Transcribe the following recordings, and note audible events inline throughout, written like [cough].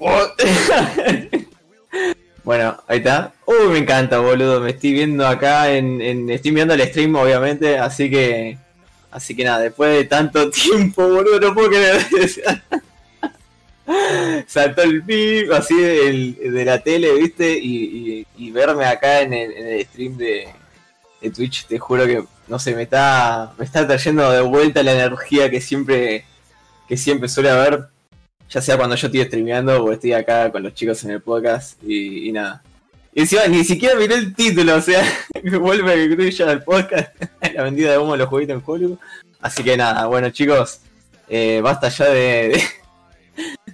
[laughs] bueno, ahí está. Uy, me encanta, boludo. Me estoy viendo acá en, en, Estoy viendo el stream, obviamente. Así que. Así que nada, después de tanto [laughs] tiempo, boludo, no puedo creer. [laughs] Saltó el pip así de la tele, ¿viste? Y, verme acá en el, stream de, de, Twitch, te juro que, no sé, me está, me está trayendo de vuelta la energía que siempre, que siempre suele haber ya sea cuando yo estoy streameando o estoy acá con los chicos en el podcast y, nada. Y encima ni siquiera miré el título, o sea, [laughs] vuelve a que ya del podcast, [laughs] la vendida de humo de los jueguitos en Hollywood. Así que nada, bueno chicos, eh, basta ya de,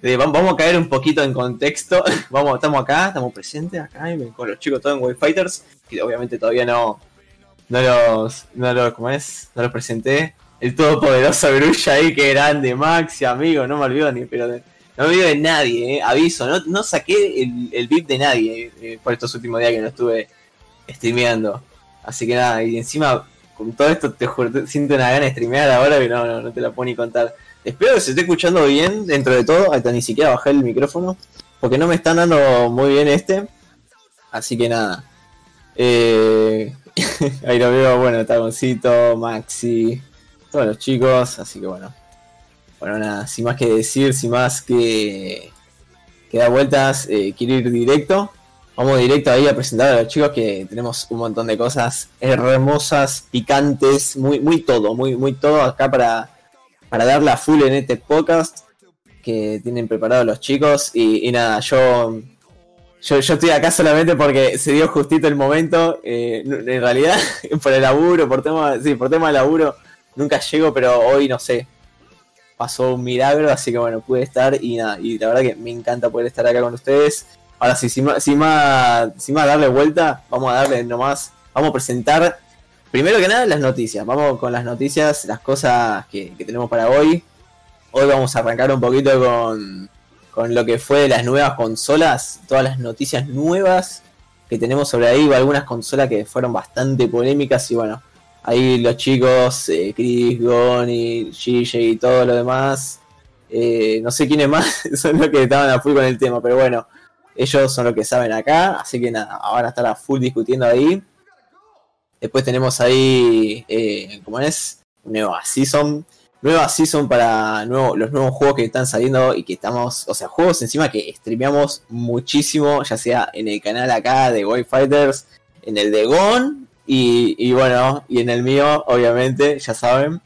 Vamos a caer un poquito en contexto. [laughs] Vamos, estamos acá, estamos presentes acá con los chicos todos en Wave Fighters, que obviamente todavía no, no los, no los, ¿cómo es? No los presenté el todopoderoso Grulla ahí, que grande, Maxi, amigo, no me olvido ni, pero no me olvido de nadie, eh, aviso, no, no saqué el, el VIP de nadie eh, por estos últimos días que no estuve streameando. Así que nada, y encima con todo esto te juro, siento una gana de streamear ahora que no, no, te la puedo ni contar. Espero que se esté escuchando bien dentro de todo, hasta ni siquiera bajé el micrófono, porque no me están dando muy bien este. Así que nada. Eh, [laughs] ahí lo veo, bueno, Tagoncito, Maxi, todos los chicos, así que bueno. Bueno, nada, sin más que decir, sin más que, que dar vueltas, eh, quiero ir directo. Vamos directo ahí a presentar a los chicos que tenemos un montón de cosas hermosas, picantes, muy, muy todo, muy, muy todo acá para, para dar la full en este podcast que tienen preparado los chicos. Y, nada, yo, yo, yo estoy acá solamente porque se dio justito el momento. Eh, en realidad, [laughs] por el laburo, por tema, sí, por tema de laburo, nunca llego, pero hoy no sé. Pasó un milagro, así que bueno, pude estar y nada, y la verdad que me encanta poder estar acá con ustedes. Ahora sí, sin más, sin más, darle vuelta, vamos a darle nomás, vamos a presentar primero que nada las noticias. Vamos con las noticias, las cosas que, tenemos para hoy. Hoy vamos a arrancar un poquito con, con lo que fue las nuevas consolas, todas las noticias nuevas que tenemos sobre ahí, algunas consolas que fueron bastante polémicas y bueno, ahí los chicos, eh, Chris, Goni, Gigi y todo lo demás, eh, no sé quiénes más [laughs] son los que estaban a full con el tema, pero bueno, ellos son los que saben acá, así que nada, ahora están a full discutiendo ahí. Después tenemos ahí, eh, ¿cómo es? Nueva Season. Nueva Season para nuevo, los nuevos juegos que están saliendo y que estamos, o sea, juegos encima que streameamos muchísimo, ya sea en el canal acá de Boy Fighters, en el de Gone y, bueno, y en el mío, obviamente, ya saben.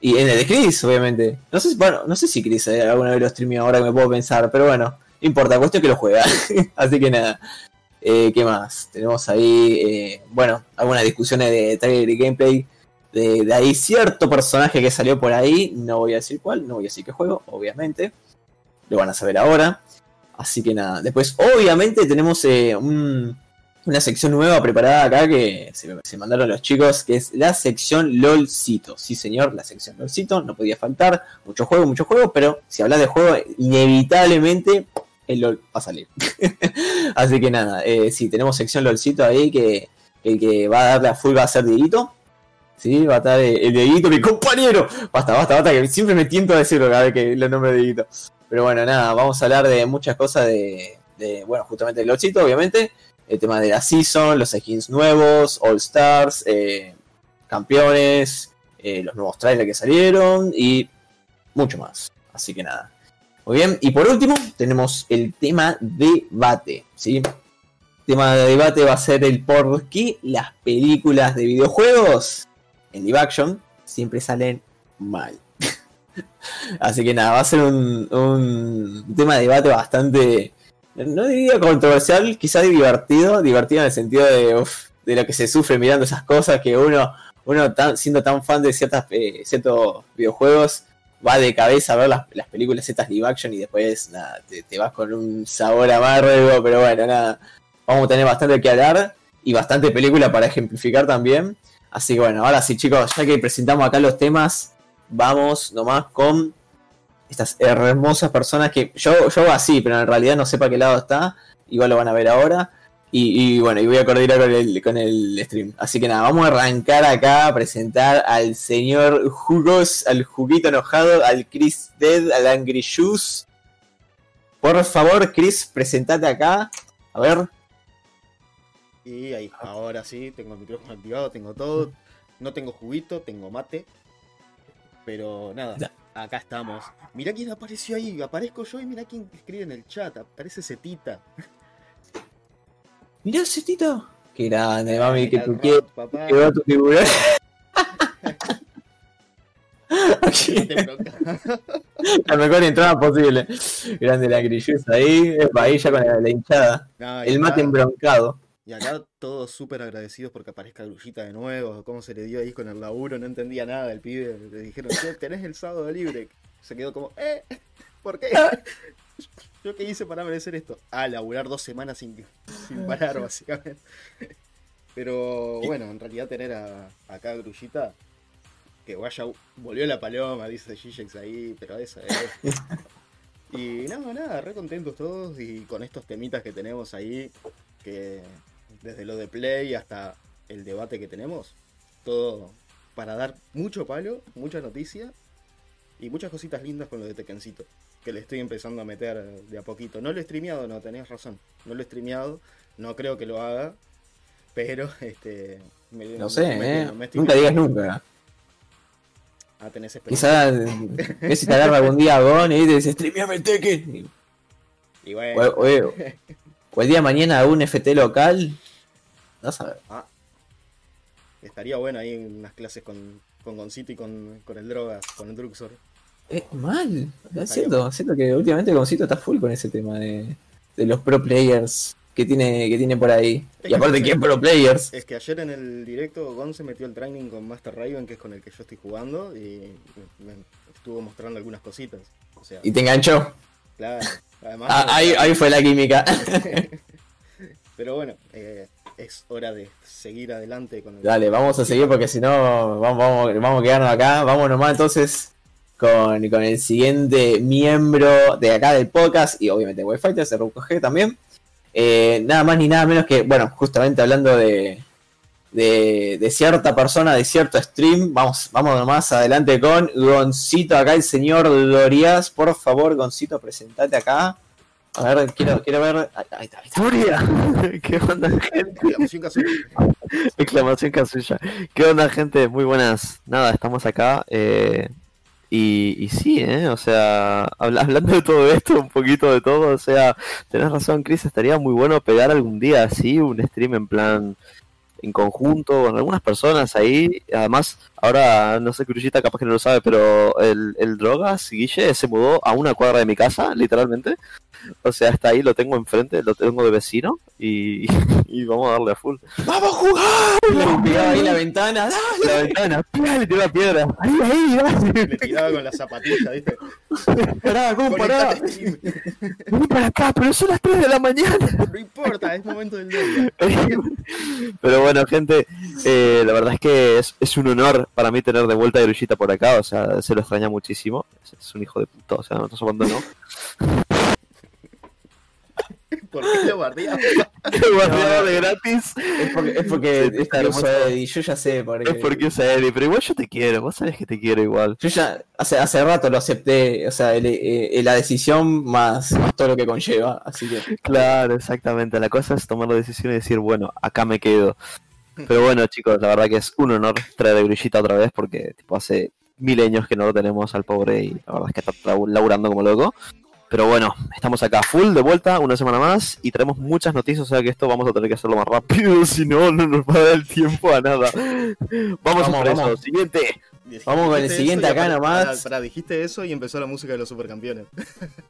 Y en el de Chris, obviamente. No sé, bueno, no sé si Chris eh, alguna vez lo streamió ahora que me puedo pensar, pero bueno, no importa, cuestión que lo juega. [laughs] Así que nada. Eh, ¿Qué más? Tenemos ahí, eh, bueno, algunas discusiones de trailer y gameplay. De, de, ahí cierto personaje que salió por ahí. No voy a decir cuál, no voy a decir qué juego, obviamente. Lo van a saber ahora. Así que nada. Después, obviamente, tenemos un una sección nueva preparada acá que se, mandaron los chicos, que es la sección LOLcito. Sí, señor, la sección LOLcito, no podía faltar. Mucho juego, mucho juego, pero si hablas de juego, inevitablemente el LOL va a salir. [laughs] Así que nada, eh, sí, tenemos sección LOLcito ahí que el que va a darle a full va a ser Dieguito. Sí, va a estar el, Dieguito, mi compañero. Basta, basta, basta, que siempre me tiento a decirlo cada vez que lo nombre de Dieguito. Pero bueno, nada, vamos a hablar de muchas cosas de, de bueno, justamente el LOLcito, obviamente el tema de la season, los skins nuevos, All Stars, eh, campeones, eh, los nuevos trailers que salieron y mucho más. Así que nada. Muy bien, y por último tenemos el tema debate, ¿sí? El tema de debate va a ser el por qué las películas de videojuegos en live action siempre salen mal. [laughs] Así que nada, va a ser un, un tema de debate bastante no diría controversial, quizás divertido, divertido en el sentido de, de lo que se sufre mirando esas cosas, que uno, uno siendo tan fan de ciertas, eh, ciertos videojuegos, va de cabeza a ver las, las películas estas live action y después nada, te, vas con un sabor amargo, pero bueno, nada, vamos a tener bastante que hablar y bastante película para ejemplificar también. Así que bueno, ahora sí chicos, ya que presentamos acá los temas, vamos nomás con estas hermosas personas que yo, yo así, pero en realidad no sé para qué lado está. Igual lo van a ver ahora. Y, bueno, y voy a coordinar con el, con el stream. Así que nada, vamos a arrancar acá a presentar al señor Jugos, al Juguito Enojado, al Chris Dead, al Angry Juice. Por favor, Chris, presentate acá. A ver. Y ahí, ahora sí, tengo el micrófono activado, tengo todo. No tengo juguito, tengo mate. Pero nada, Ya. Acá estamos. Mirá quién apareció ahí, aparezco yo y mirá quién escribe en el chat. Aparece Cetita. Mirá ese tito. Qué grande, mami, que tú quieres. papá. Que veo tu tiburón. [laughs] Preocupes. La mejor entrada posible. Grande la grilluza ahí. Ya con la, la hinchada. No, El mate embroncado. Y acá todos súper agradecidos porque aparezca Grullita de nuevo, cómo se le dio ahí con el laburo, no entendía nada del pibe. Le dijeron, che, tenés el sábado libre. Se quedó como, ¿eh? ¿Por qué? ¿Yo qué hice para merecer esto? Ah, laburar dos semanas sin, sin parar, básicamente. Pero bueno, en realidad tener a, acá a Grullita, que vaya, volvió la paloma, dice Gigex ahí, pero eso es. [laughs] Y nada, nada, re contentos todos y con estos temitas que tenemos ahí, que desde lo de Play hasta el debate que tenemos, todo para dar mucho palo, mucha noticia y muchas cositas lindas con lo de Tekencito, que le estoy empezando a meter de a poquito. No lo he streameado, no, tenías razón, no lo he streameado, no creo que lo haga, pero [laughs] este... me- No sé, me- eh. me Nunca digas nunca. Ah, tenés experiencia. Quizás [laughs] ves si te agarra algún día Gon y te dice, streameame Tekken. Y O, bueno, o- o el día de mañana un FT local. No sabes. estaría bueno ahí unas clases con, con Goncito y con, con el Drogas, con el Druxor. Eh, mal. Siento, siento que últimamente Goncito está full con ese tema de, de los pro players que tiene, que tiene por ahí. Y aparte, ¿quién pro players? Es que ayer en el directo Gon se metió el training con Master Raven, que es con el que yo estoy jugando, y me, me estuvo mostrando algunas cositas. O sea, Y te enganchó. claro. Además, Ah, ahí, ahí fue la química. [laughs] Pero bueno, eh, es hora de seguir adelante con el. Dale, vamos a seguir porque si no, vamos, vamos, vamos a quedarnos acá. Vamos nomás entonces con, con el siguiente miembro de acá del podcast y obviamente Wi Fighters, de G también. Eh, nada más ni nada menos que, bueno, justamente hablando de, de, de cierta persona, de cierto stream, vamos, vamos nomás adelante con Goncito, acá el señor Dorias. Por favor, Goncito, presentate acá. A ver, quiero, quiero ver. Ahí está, ahí está. ¡Furia! [laughs] ¿Qué onda, gente? Exclamación casual. Exclamación casulla. ¿Qué onda, gente? Muy buenas. Nada, estamos acá. eh, y, y sí, ¿eh? O sea, habla- hablando de todo esto, un poquito de todo, o sea, tenés razón, Chris, estaría muy bueno pegar algún día así, un stream en plan en conjunto, con algunas personas ahí. Además, ahora, no sé, Crullita capaz que no lo sabe, pero el, el Drogas, Guille, se mudó a una cuadra de mi casa, literalmente. O sea, está ahí, lo tengo enfrente, lo tengo de vecino y, [laughs] y vamos a darle a full. ¡Vamos a jugar! Le pegaba ahí la ventana. ¡dale! La ventana, ¡pia! le piedra. Ahí, ahí, dale. Le tiraba con la zapatilla, ¿viste? Pará, ¿cómo pará? Vení para acá, pero son las 3 de la mañana. No importa, es momento del día. [laughs] Pero bueno, gente, eh, la verdad es que es, es un honor para mí tener de vuelta a Grullita por acá, o sea, se lo extraña muchísimo. Es, es un hijo de puta, o sea, no nos abandonó. ¿Por qué lo bardeaba? Guardiado de gratis. Es porque, es porque Sí. Eddie, yo ya sé por qué. Es porque es Eddie, pero igual yo te quiero, vos sabés que te quiero igual. Yo ya hace, hace rato lo acepté, o sea, el- eh, la decisión más, más todo lo que conlleva, así que Claro, exactamente. La cosa es tomar la decisión y decir, bueno, acá me quedo. Pero bueno, chicos, la verdad que es un honor traer a Grillita otra vez porque tipo hace mil años que no lo tenemos al pobre y la verdad es que está laburando como loco. Pero bueno, estamos acá full de vuelta una semana más y traemos muchas noticias, o sea que esto vamos a tener que hacerlo más rápido, [laughs] si no, no nos va a dar el tiempo a nada. Vamos, Vamos, a por eso. vamos. Siguiente. Vamos con el siguiente acá apare- nomás. pará, pará, dijiste eso y empezó la música de los supercampeones.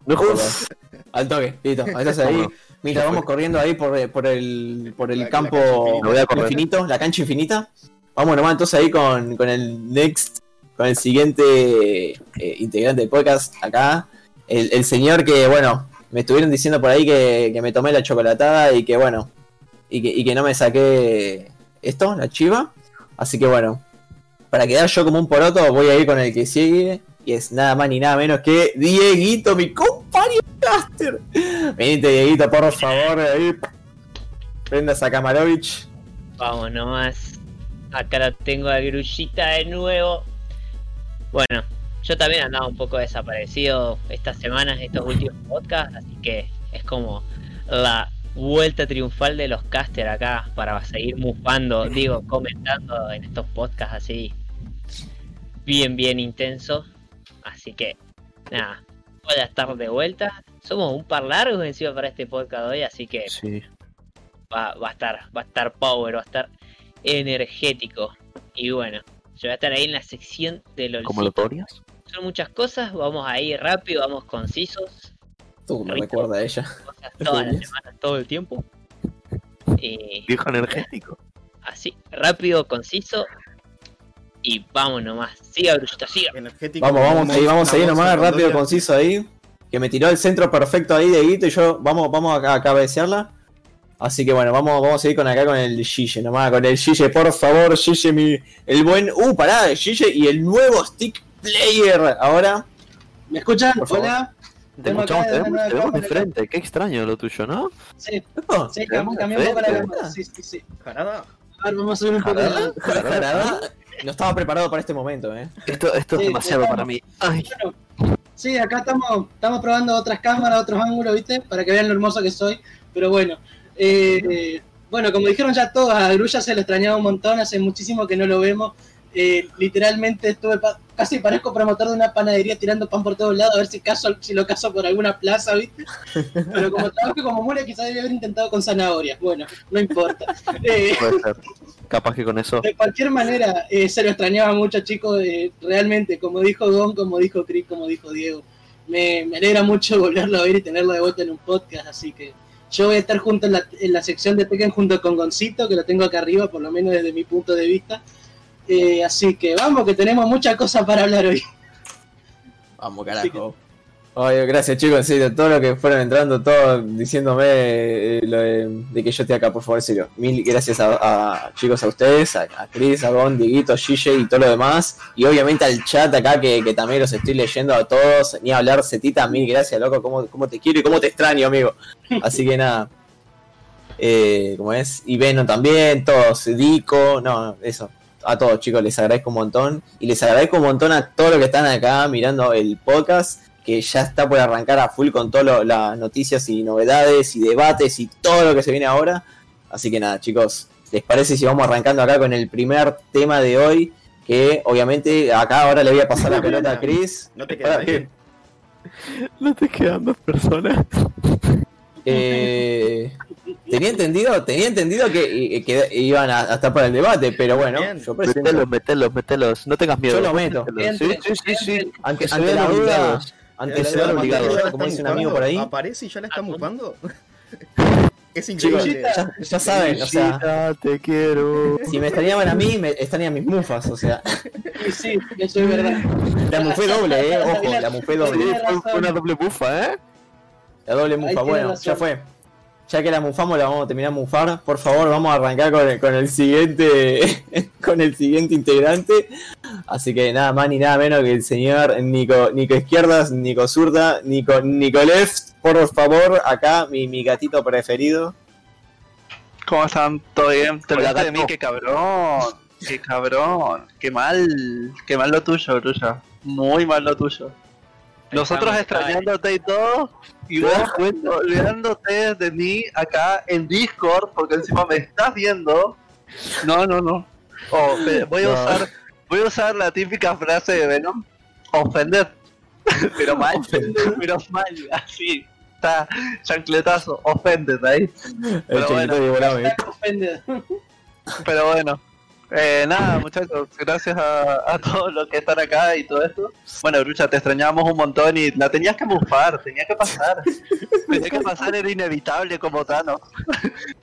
No jodas. al toque, listo, [laughs] estás ahí. Mira, vamos corriendo ahí por, eh, por el, por el La- campo infinita. Infinito, la cancha infinita. Vamos nomás entonces ahí con, con el next, con el siguiente eh, integrante del podcast acá. El, el señor que, bueno, me estuvieron diciendo por ahí que, que me tomé la chocolatada y que, bueno, y que, y que no me saqué esto, la chiva. Así que, bueno, para quedar yo como un poroto, voy a ir con el que sigue. Y es nada más ni nada menos que Dieguito, mi compañero caster. Venite, Dieguito, por favor, ahí. Prendas a Kamarovich. Vamos nomás. Acá lo tengo a Grullita de nuevo. Bueno, yo también andaba un poco desaparecido estas semanas, estos últimos podcasts, así que es como la vuelta triunfal de los caster acá para seguir mufando, digo, comentando en estos podcasts así bien, bien intensos. Así que, nada, voy a estar de vuelta. Somos un par largos encima para este podcast hoy, así que Sí. va, va a estar, va a estar power, va a estar energético. Y bueno, yo voy a estar ahí en la sección de los ¿Cómo lo podrías? Son muchas cosas, vamos a ir rápido, vamos concisos, Tú me recuerda a ella. cosas todas las semanas, todo el tiempo. Y Viejo energético. así, rápido, conciso. Y vamos nomás. Siga, Bruchito, siga. Energético. Vamos, vamos, ahí, vamos ahí nomás, rápido, conciso ahí. Que me tiró el centro perfecto ahí de Guito y yo, vamos, vamos a, a cabecearla. Así que bueno, vamos, vamos a ir con acá con el Gille, nomás, con el Gille, por favor, Gille, mi, el buen. Uh, pará, Gille y el nuevo stick player. Ahora, ¿Me escuchan? Hola. Te escuchamos, te vemos, nueva te vemos de frente. Qué extraño lo tuyo, ¿no? Sí, oh, sí, un poco la cámara. Sí, sí, sí. Jarada. A ver, vamos a subir un poco la... [laughs] jarada. No estaba preparado para este momento, eh. Esto, esto es Sí, demasiado estamos. para mí. Ay, Sí, acá estamos, estamos probando otras cámaras, otros ángulos, ¿viste? Para que vean lo hermoso que soy. Pero bueno, eh, bueno, como dijeron ya todos, a Grulla se lo extrañaba un montón, hace muchísimo que no lo vemos. Eh, literalmente estuve pa- casi parezco promotor de una panadería tirando pan por todos lados a ver si caso si lo caso por alguna plaza, ¿viste? Pero como trabajo como mula quizás debe haber intentado con zanahorias. Bueno, no importa. [laughs] Eh, puede ser. Capaz que con eso. de cualquier manera, eh, se lo extrañaba mucho, chicos. realmente, como dijo Gon, como dijo Chris, como dijo Diego, me, me alegra mucho volverlo a ver y tenerlo de vuelta en un podcast. Así que yo voy a estar junto en la, en la sección de Tekken junto con Goncito, que lo tengo acá arriba, por lo menos desde mi punto de vista. Eh, así que vamos, que tenemos muchas cosas para hablar hoy. Vamos, carajo. Gracias chicos, en serio, todo lo que fueron entrando, todo diciéndome eh, lo de, de que yo esté acá, por favor, en serio. Mil gracias a, a- chicos, a ustedes, a, a Chris, a Gon, Dieguito, Gille y todo lo demás. Y obviamente al chat acá, que, que también los estoy leyendo a todos. Ni hablar, Cetita, mil gracias, loco, cómo, cómo te quiero y cómo te extraño, amigo. Así que nada. Eh, como es, y Venom también, todos, Dico, no, eso. A todos chicos, les agradezco un montón. Y les agradezco un montón a todos los que están acá mirando el podcast que ya está por arrancar a full con todas las noticias y novedades y debates y todo lo que se viene ahora. Así que nada, chicos, ¿les parece si vamos arrancando acá con el primer tema de hoy? Que obviamente acá ahora le voy a pasar la [laughs] pelota a Chris. No te quedas [laughs] ahí. No te quedan dos personas. Eh, tenía entendido, tenía entendido que, que iban a, a estar para el debate, pero bueno, Bien. yo presento. Metelos, metelos, metelos. No tengas miedo. Yo lo meto. Sí, sí, sí, sí. Ante, ante vean la duda, obligados. ante La la duda, obligado, como dice un amigo por ahí. Aparece y ya la está mufando. [laughs] es increíble. ya, ya saben, o sea, te quiero. si me extrañaban a mí, me extrañan mis mufas, o sea, sí, eso es verdad. la mufé doble, eh, ojo, la mufé doble. Fue, una doble bufa, ¿eh? La doble mufa, bueno, ya fue. Ya que la mufamos, la vamos a terminar de mufar. Por favor, vamos a arrancar con el, con el siguiente [laughs] con el siguiente integrante. Así que nada más ni nada menos que el señor Nico, Nico Izquierdas, Nico Zurda, Nico, Nico Left. Por favor, acá mi, mi gatito preferido. ¿Cómo están? ¿Todo bien? ¿Te olvidaste de mí? ¡Qué cabrón! ¡Qué cabrón! ¡Qué mal! ¡Qué mal lo tuyo, Brulla! Muy mal lo tuyo. Nosotros extrañándote y todo, y vos olvidándote de mí acá en Discord, porque encima me estás viendo. No, no, no. Oh, voy a No. usar voy a usar la típica frase de Venom. Ofender. [laughs] Pero mal. pero mal, así. Está chancletazo, ofended ahí. Pero bueno. Está. Pero bueno, eh, nada, muchachos, gracias a, a todos los que están acá y todo esto. Bueno, Brucha, te extrañábamos un montón y la tenías que mufar, tenía que pasar. tenía que pasar, era inevitable como Thanos.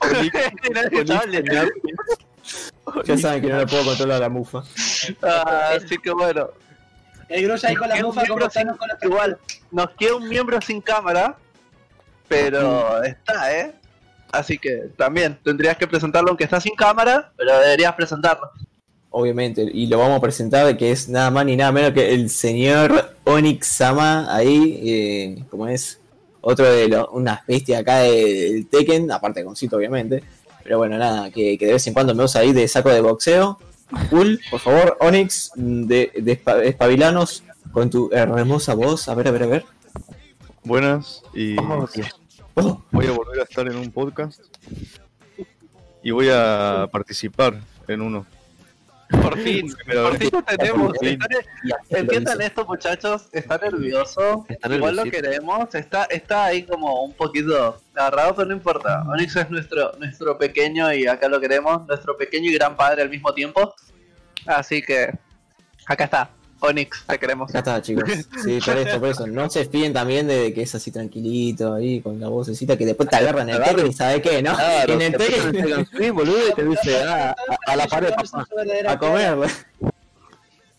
[laughs] era inevitable. Ya saben que no le puedo controlar la mufa. Ah, así que bueno, El Grulla ahí con la mufa como Thanos con la igual, nos queda un miembro sin cámara, pero está, ¿eh? Así que también tendrías que presentarlo aunque está sin cámara, pero deberías presentarlo. Obviamente, y lo vamos a presentar, que es nada más ni nada menos que el señor Onyx Sama, ahí, eh, como es otro de los, unas bestias acá de- del Tekken, aparte de Concito, obviamente. Pero bueno, nada, que, que de vez en cuando me usa ahí de saco de boxeo. Full, por favor, Onyx, de, de espa- espabilanos con tu hermosa voz. A ver, a ver, a ver. Buenas y Oh. Oh, [laughs] voy a volver a estar en un podcast y voy a participar en uno. Por fin, [laughs] por fin lo tenemos. Entiendan esto, muchachos. Está nervioso. Está Igual lo queremos. Está, está ahí como un poquito agarrado, pero no importa. Onyx es nuestro, nuestro pequeño y acá lo queremos. Nuestro pequeño y gran padre al mismo tiempo. Así que acá está. Onyx, te queremos. Acá está, chicos. Sí, por eso, por eso. No se fíen también de que es así tranquilito ahí, con la vocecita, que después te agarran el Tekken y sabe qué, ¿no? Claro, en el te Tekken Tekken Swing, boludo, y te dice, ah, a, a la pared, papá. a comer.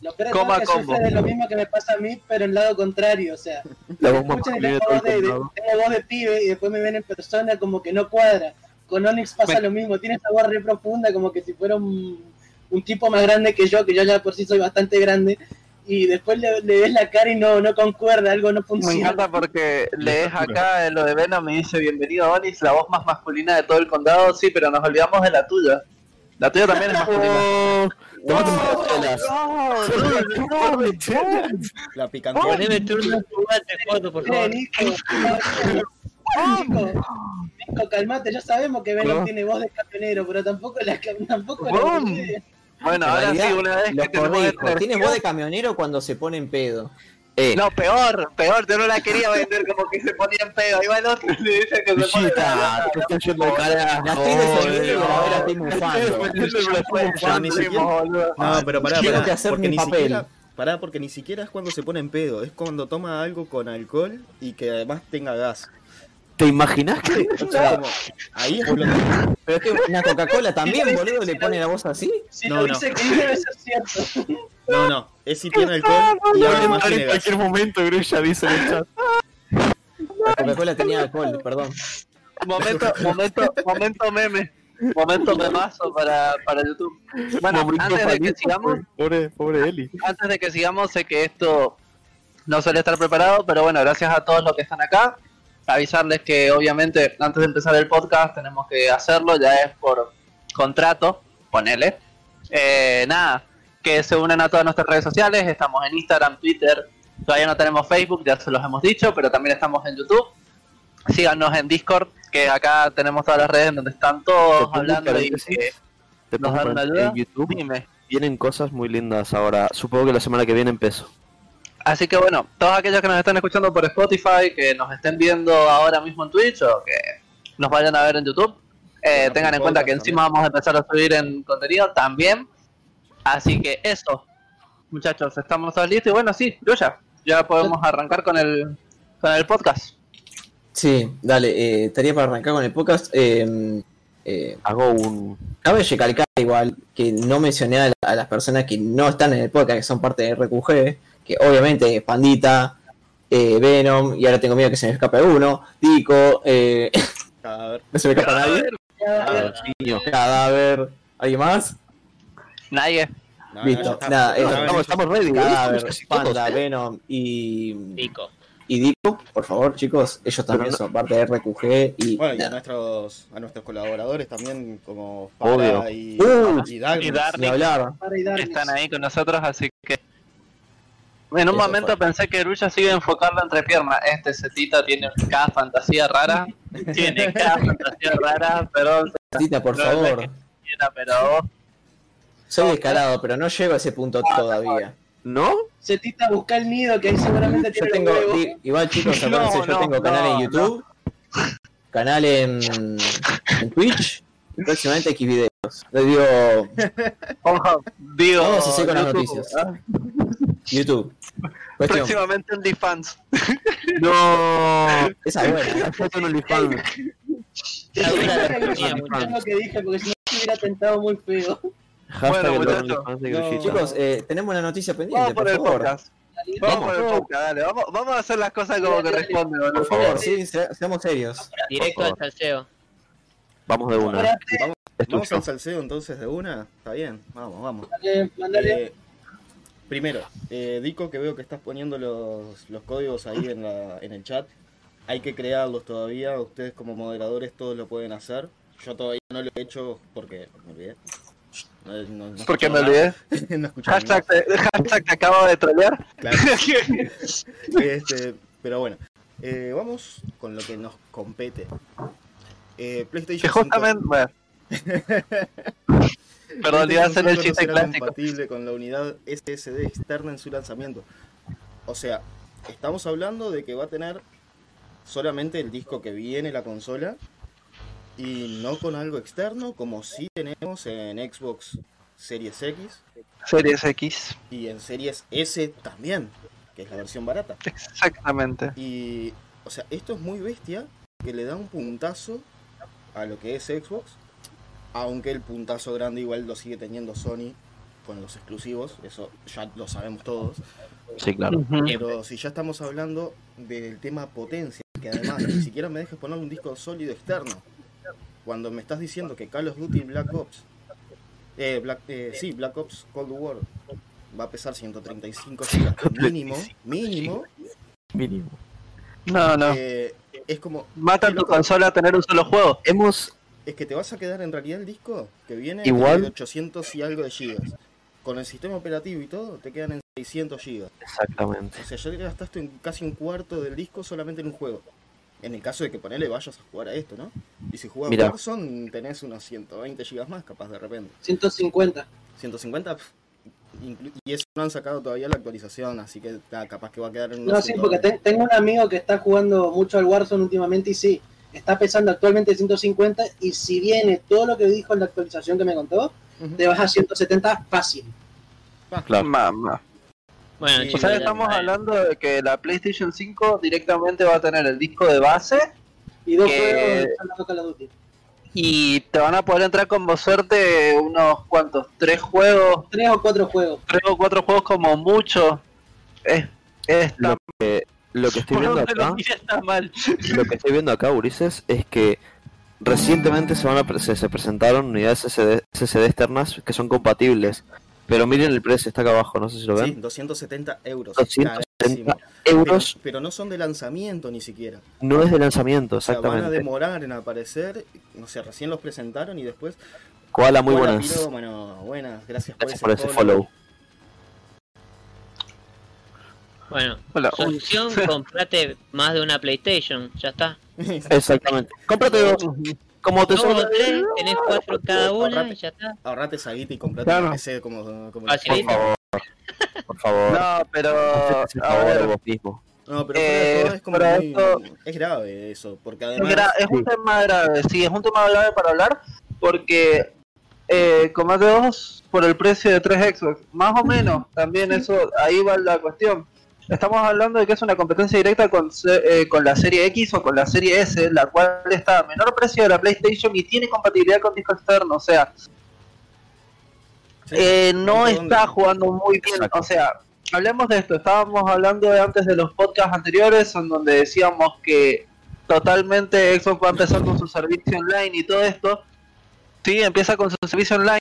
Lo peor Coma que combo. de lo mismo que me pasa a mí, pero en lado contrario, o sea. [laughs] La bomba escuchan tengo voz de, de- tengo voz de pibe y después me ven en persona como que no cuadra. Con Onyx pasa Me- lo mismo, tiene esa voz re profunda como que si fuera un, un tipo más grande que yo, que yo ya por sí soy bastante grande, y después le, le ves la cara y no, no concuerda, algo no Me funciona. encanta porque lees acá lo de Venom y dice bienvenido Onyx, la voz más masculina de todo el condado, sí, pero nos olvidamos de la tuya. La tuya también es masculina. Oh. La picante. Poneme turno de foto, por Eh, favor. Nico, calmate, ya sabemos que Venom No. tiene voz de camionero, pero tampoco la tampoco la. Bueno, En ahora sí, una vez que tenemos corrijo. esta Tiene energía- voz de camionero cuando se pone en pedo. Eh, No, peor, peor, yo no la quería vender como que se ponía en pedo. Ahí va el otro y le dice que se pone te estoy yendo de carajo. La estoy defendiendo y a la vez la estoy mufando. No, pero pará, pará. que hacer porque mi ni papel. siquiera. Pará, porque ni siquiera es cuando se pone en pedo, es cuando toma algo con alcohol y que además tenga gas. ¿Te imaginas que O sea, como, ahí explota. Pero es que una Coca-Cola también, boludo, le pone la voz así. Si No, lo no. dice que debe ser cierto. No, no, es si tiene alcohol y además en tiene gas. cualquier momento, Grilla dice en el chat? La Coca-Cola tenía alcohol, perdón. Momento, momento, momento meme. Momento memazo para, para YouTube. Bueno, Momento antes de que sigamos, Pobre, pobre Eli. antes de que sigamos, sé que esto no suele estar preparado, pero bueno, gracias a todos los que están acá. Avisarles que obviamente antes de empezar el podcast tenemos que hacerlo, ya es por contrato, ponele. Eh, nada, que se unan a todas nuestras redes sociales, estamos en Instagram, Twitter, todavía no tenemos Facebook, ya se los hemos dicho, pero también estamos en YouTube. Síganos en Discord, que acá tenemos todas las redes donde están todos hablando y que nos dan una en ayuda. YouTube. Dime. Vienen cosas muy lindas ahora. Supongo que la semana que viene empezó. Así que bueno, todos aquellos que nos están escuchando por Spotify, que nos estén viendo ahora mismo en Twitch o que nos vayan a ver en YouTube, eh, tengan en cuenta que encima vamos a empezar a subir en contenido también. Así que eso, muchachos, estamos todos listos. Y bueno, sí, Luya, ya podemos arrancar con el, con el podcast. Sí, dale, eh, estaría para arrancar con el podcast. Eh, eh, Hago un. cabe recalcar igual que no mencioné a, la- a las personas que no están en el podcast, que son parte de RQG, que obviamente Pandita, eh, Venom, y ahora tengo miedo que se me escape uno, Tico, eh, [laughs] no se me escapa nadie, Ya, a ver, Niño. Cadáver, ¿alguien más? Nadie. no, Listo, no, nada, Estamos, estamos ready, ¿eh? Cadáver, Panda, ¿eh? Venom y, Pico. y Dico, por favor chicos, ellos también son parte de RQG y... Bueno, y a nuestros, a nuestros colaboradores también, como Obvio. Para y, Uh, y Darkness. y Darkness. hablar. Están ahí con nosotros, así que... En un momento fue. pensé que Ruya se iba a enfocar la entrepierna. Este setita tiene cada fantasía rara. [laughs] tiene cada fantasía rara, pero Tita, por No, favor. pero Soy descarado, pero no llego a ese punto todavía. ¿No? Setita, busca el nido que ahí seguramente Yo tiene tengo, di- igual chicos, [laughs] No, acuérdense, yo no, tengo canal no, en YouTube, canal en, en Twitch, y [laughs] próximamente X Les digo, ojo, digo, Vamos así con las noticias. ¿ah? YouTube. Cuestión, Próximamente OnlyFans. No. esa es buena. Foto en OnlyFans. Lo que dije, porque si no se hubiera tentado muy feo. Hashtag Bueno, muchachos. No. Chicos, eh, tenemos una noticia Vamos pendiente, por por el favor. podcast. Vamos, Vamos. por el podcast, dale. Vamos, vamos a hacer las cosas como corresponde, boludo. Por favor, sí, se- seamos serios. Directo al salseo. Vamos de una. Es Vamos al salseo entonces de una. Está bien, vamos, vamos. dale, mandale. Eh, primero, eh, Dico, que veo que estás poniendo los, los códigos ahí en, la, en el chat. Hay que crearlos todavía. Ustedes como moderadores todos lo pueden hacer. Yo todavía no lo he hecho porque me olvidé. No, no- no Porque me olvidé. [laughs] Hashtag te, [laughs] hashtag te acabo de trolear. Claro. [laughs] Este, pero bueno, eh, vamos con lo que nos compete. Eh, PlayStation Que 5 justamente. Bueno. [laughs] Perdón, iba a hacer el PlayStation 5 no chiste clásico. compatible con la unidad SSD externa en su lanzamiento. O sea, estamos hablando de que va a tener solamente el disco que viene la consola y no con algo externo como sí tenemos en Xbox Series X Series X. y en Series S también, que es la versión barata. Exactamente. Y, o sea, esto es muy bestia que le da un puntazo a lo que es Xbox, aunque el puntazo grande igual lo sigue teniendo Sony con los exclusivos, eso ya lo sabemos todos. Sí, claro. Pero si ya estamos hablando del tema potencia, que además ni siquiera me dejes poner un disco sólido externo, cuando me estás diciendo que Call of Duty Black Ops, eh, Black, eh, sí, Black Ops Cold War va a pesar 135 GB mínimo, mínimo, Mínimo. No, no. eh, es como, Mata tu consola a tener un solo juego. Hemos. Es que te vas a quedar en realidad el disco que viene Igual. de 800 y algo de gigas. Con el sistema operativo y todo, te quedan en 600 gigas. Exactamente. O sea, ya te gastaste un- casi un cuarto del disco solamente en un juego. En el caso de que ponele vayas a jugar a esto, ¿no? Y si Mira. Warzone, tenés unos 120 gigas más, capaz de repente. 150. 150, pf, inclu- y eso no han sacado todavía la actualización, así que capaz que va a quedar en unos No, sí, porque 120. te- tengo un amigo que está jugando mucho al Warzone últimamente y sí, está pesando actualmente 150 y si viene todo lo que dijo en la actualización que me contó, te vas a 170 fácil. Claro. Mamá. Bueno, Sí, O sea, estamos hablando de que la PlayStation 5 directamente va a tener el disco de base Y dos Que- juegos de y te van a poder entrar con suerte unos cuantos, tres juegos, Tres o cuatro juegos. tres o cuatro juegos como mucho. Es, está, Lo que, lo que estoy viendo acá. mires está mal. Lo que estoy viendo acá, Ulises, es que recientemente se van a pre- se, se presentaron unidades SSD, SSD externas que son compatibles. Pero miren el precio, está acá abajo, no sé si lo Sí, ven. 270 euros. 270 carísimo. euros Pero, pero no son de lanzamiento ni siquiera. no es de lanzamiento, O sea, van a exactamente. demorar en aparecer. No sé, recién los presentaron y después. Koala, muy buenas. buenas, gracias por ese, por ese follow. follow. Bueno, Hola. solución, [laughs] comprate más de una PlayStation, ya está. Exactamente. Cómprate dos. Como te Dos sobra. tres, tenés cuatro cada una Ahorrate. y ya está. Ahorrate esa guita y comprate Claro. PC como, como. Por favor. Por favor. No, pero Hacete ese a favor ver, vos mismo. No, pero Eh, todo es como pero muy- esto- Es grave eso, porque es, además... gra- es un tema grave, sí, es un tema grave para hablar porque eh, Command 2 por el precio de 3 Xbox, más o menos, también eso, ahí va la cuestión. Estamos hablando de que es una competencia directa con, eh, con la serie X o con la serie S, la cual está a menor precio de la PlayStation y tiene compatibilidad con disco externo, o sea, Sí, eh, no ¿dónde? está jugando muy bien. Exacto. O sea, hablemos de esto. Estábamos hablando de antes de los podcasts anteriores, en donde decíamos que totalmente Xbox va a empezar con su servicio online y todo esto. Sí, empieza con su servicio online,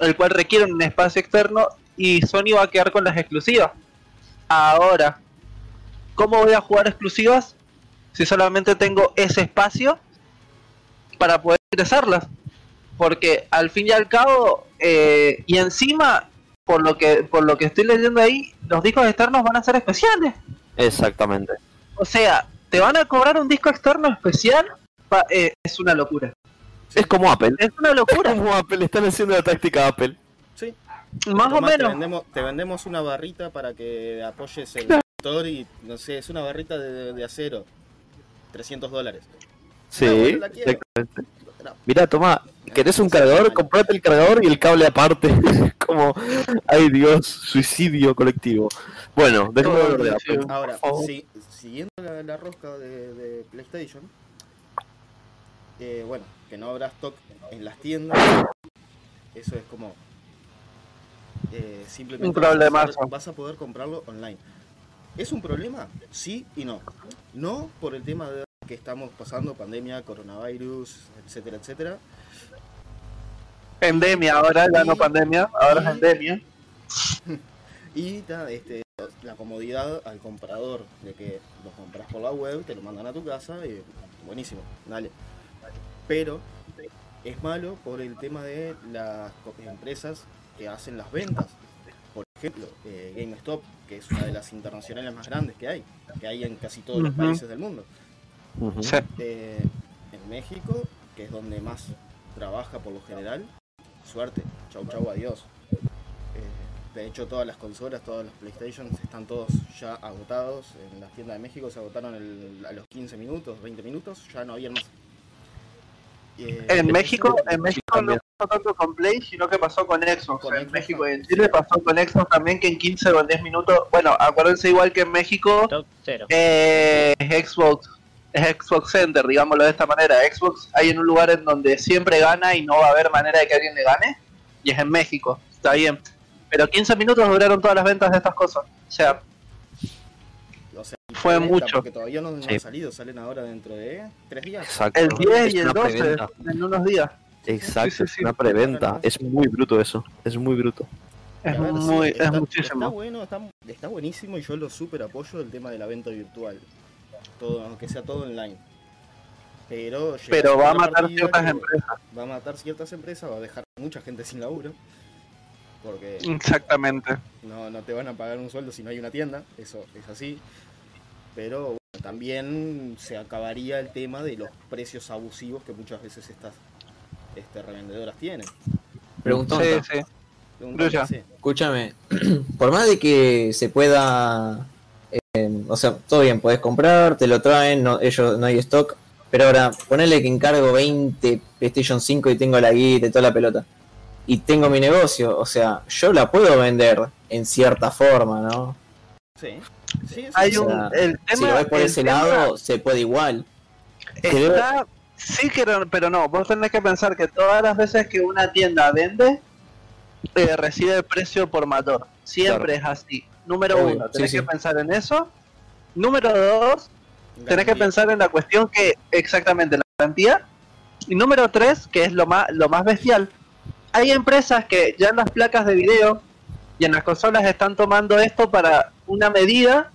el cual requiere un espacio externo y Sony va a quedar con las exclusivas. Ahora, ¿cómo voy a jugar exclusivas si solamente tengo ese espacio para poder ingresarlas? Porque al fin y al cabo, eh, y encima, por lo que por lo que estoy leyendo ahí, los discos externos van a ser especiales. Exactamente. O sea, te van a cobrar un disco externo especial. Eh, es una locura. Es como Apple. Es una locura. [laughs] Como Apple, están haciendo la táctica Apple. Más o Te menos. vendemos, te vendemos una barrita para que apoyes el motor y, no sé, es una barrita de, de acero. 300 dólares. Sí, Ah, bueno, la quiero. exactamente. Mira, toma, ¿querés un cargador? Comprate el cargador y el cable aparte. [laughs] como, ay Dios, suicidio colectivo. Bueno, déjame Todo hablar de suicidio. Apple. Ahora, si- siguiendo la, la rosca de, de PlayStation, eh, bueno, que no habrá stock en las tiendas, eso es como eh, simplemente Un vas a poder- vas a poder comprarlo online. ¿Es un problema? Sí y no. No por el tema de que estamos pasando, pandemia, coronavirus, etcétera, etcétera. Endemia, ahora ya no pandemia, ahora es y- endemia. [laughs] Y ta, este, la comodidad al comprador de que lo compras por la web, te lo mandan a tu casa y buenísimo, dale. Pero es malo por el tema de las empresas que hacen las ventas. Por ejemplo, eh, GameStop, que es una de las internacionales más grandes que hay, que hay en casi todos los países del mundo. Eh, en México, que es donde más trabaja por lo general, suerte, chau chau, adiós. Eh, de hecho, todas las consolas, todos los PlayStation están todos ya agotados. En las tiendas de México se agotaron el- a los 15 minutos, 20 minutos, ya no habían más. Eh, En México, en México no pasó tanto con Play, sino que pasó con Xbox. Con en Xbox México y en. Chile pasó con Xbox también que en 15 o en 10 minutos. Bueno, acuérdense igual que en México Top 0. eh, es Xbox es Xbox Center, digámoslo de esta manera. Xbox hay en un lugar en donde siempre gana y no va a haber manera de que alguien le gane. Y es en México, está bien. Pero 15 minutos duraron todas las ventas de estas cosas. O sea, o sea, y fue preventa, mucho. Porque todavía no, no Sí. han salido, salen ahora dentro de tres días. Exacto. el 10 Es y el una 12 preventa. en unos días. Exacto, Sí, sí, es una preventa. Es muy bruto eso. Es muy bruto. Es ver, muy, está, es Está muchísimo. bueno, está, está buenísimo y yo lo super apoyo el tema de la venta virtual. Todo, aunque sea todo online. Pero, Pero va a matar partida ciertas empresas. Va a matar ciertas empresas, va a dejar mucha gente sin laburo. Porque Exactamente. no, no te van a pagar un sueldo si no hay una tienda, eso es así. Pero bueno, también se acabaría el tema de los precios abusivos que muchas veces estas este, revendedoras tienen. Preguntón. Sí, sí. Escúchame, [clears throat] por más de que se pueda, eh, o sea, todo bien, podés comprar, te lo traen, no, ellos no hay stock, pero ahora ponele que encargo 20 PlayStation 5 y tengo la guita y toda la pelota. Y tengo mi negocio, o sea, yo la puedo vender en cierta forma, ¿no? Sí. Sí, sí, Hay sí. o un, sea, el tema, si lo ves por ese tema lado, se puede igual. está, sí que no- pero no, vos tenés que pensar que todas las veces que una tienda vende, eh, recibe el precio por mator. Siempre es así. Número Obvio, uno, tenés sí. que pensar en eso. Número dos, tenés que Garantía. pensar en la cuestión que exactamente la garantía. Y número tres, que es lo más, lo más bestial, hay empresas que ya en las placas de video y en las consolas están tomando esto para una medida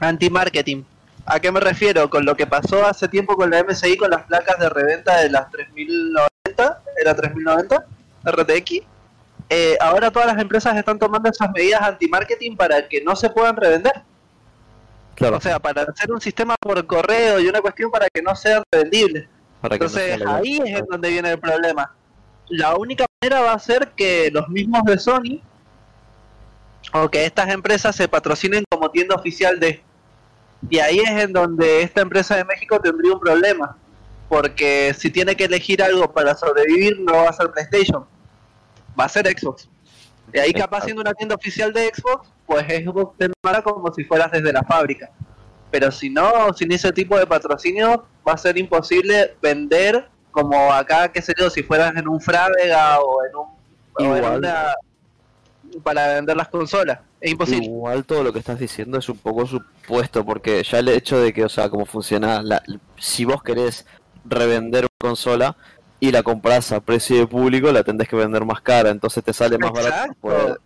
anti-marketing. ¿A qué me refiero? Con lo que pasó hace tiempo con la MSI con las placas de reventa de las 3090, era 3090 RTX. Eh, ahora todas las empresas están tomando esas medidas anti-marketing para que no se puedan revender. Claro, O sea, para hacer un sistema por correo y una cuestión para que no sean revendibles. para que no sea Entonces ahí es en donde viene el problema. La única manera va a ser que los mismos de Sony o que estas empresas se patrocinen como tienda oficial de... Y ahí es en donde esta empresa de México tendría un problema. Porque si tiene que elegir algo para sobrevivir, no va a ser PlayStation. Va a ser Xbox. Y ahí capaz siendo una tienda oficial de Xbox, pues Xbox te mara como si fueras desde la fábrica. Pero si no, sin ese tipo de patrocinio, va a ser imposible vender como acá, qué sé yo, si fueras en un Frávega o en un... o en Igual. una- para vender las consolas. Es imposible. Igual todo lo que estás diciendo es un poco supuesto, porque ya el hecho de que, o sea, cómo funciona, la- si vos querés revender una consola y la compras a precio de público, la tendés que vender más cara, entonces te sale más barato poder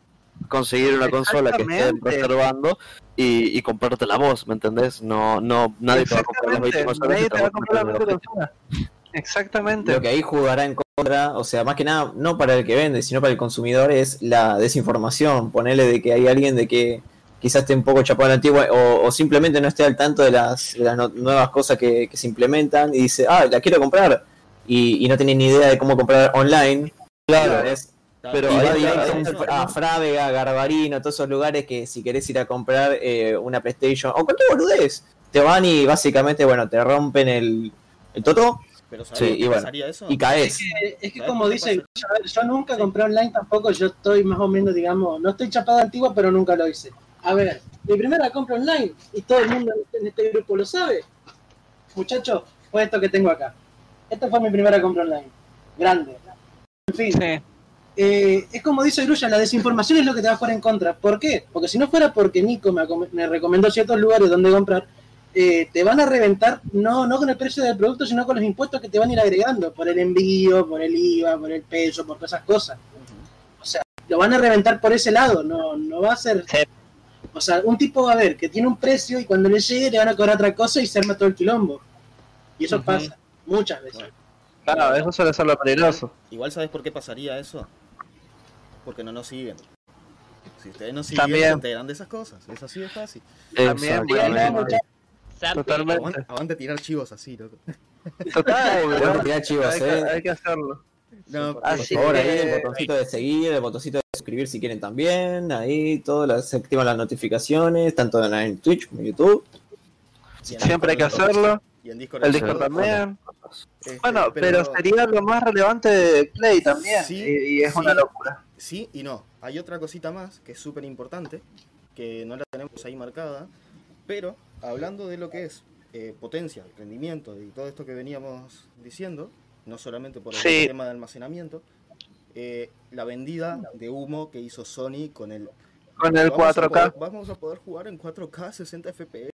conseguir una consola que estén reservando y, y comprarte la voz, ¿me entendés? No, no, nadie te va a comprar las 20 Exactamente, consolas nadie te va a comprar las 20 comprar consolas. Exactamente. Lo que ahí jugará en contra, o sea, más que nada, no para el que vende, sino para el consumidor, es la desinformación. Ponerle de que hay alguien de que quizás esté un poco chapado a la antigua o, o simplemente no esté al tanto de las, de las no- nuevas cosas que, que se implementan y dice, ah, la quiero comprar. Y, y no tiene ni idea de cómo comprar online. Claro, ¿entendés? pero y va directo a Frávega, Garbarino, todos esos lugares que si querés ir a comprar eh, una PlayStation o cualquier boludez, te van y básicamente, bueno, te rompen el, el toto Pero ¿sabés Sí, bueno, pasaría eso? y caes. Es que ¿Sabes como por qué dice, pasa? a ver, yo nunca compré online tampoco, yo estoy más o menos, digamos, no estoy chapado antigua, pero nunca lo hice. A ver, mi primera compra online, y todo el mundo en este grupo lo sabe, muchachos, fue esto que tengo acá. Esta fue mi primera compra online, grande. En fin, Sí. eh, es como dice Grulla, la desinformación es lo que te va a jugar en contra. ¿Por qué? Porque si no fuera porque Nico me, me recomendó ciertos lugares donde comprar, eh, te van a reventar no, no con el precio del producto, sino con los impuestos que te van a ir agregando, por el envío, por el IVA, por el peso, por todas esas cosas. O sea, lo van a reventar por ese lado, no, no va a ser... Sí. O sea, un tipo va a ver que tiene un precio y cuando le llegue le van a cobrar otra cosa y se arma todo el quilombo. Y eso pasa muchas veces. Claro, eso suele ser lo peligroso. Igual sabes por qué pasaría eso. Porque no nos siguen. Si ustedes nos siguen, También. se enteran de esas cosas. Es así de fácil. También, Zapi, Totalmente. Tirar chivos así, loco. Total, mirá, chicos, hay, que, eh. hay que hacerlo. No, Por Así favor, ahí el botoncito de seguir, el botoncito de suscribir si quieren también, ahí todo, las, se activan las notificaciones, tanto en, en Twitch como en YouTube. en Siempre hay que hacerlo. Y en Discord El Discord también. Este, Bueno, pero sería lo más relevante de Play también. Sí, y, y es sí. una locura. Sí y no. Hay otra cosita más que es súper importante, que no la tenemos ahí marcada, pero hablando de lo que es eh, potencia, rendimiento y todo esto que veníamos diciendo, no solamente por el Sí. tema de almacenamiento, eh, la vendida de humo que hizo Sony con el... Con el vamos a 4K. poder- vamos a poder jugar en 4K 60 FPS.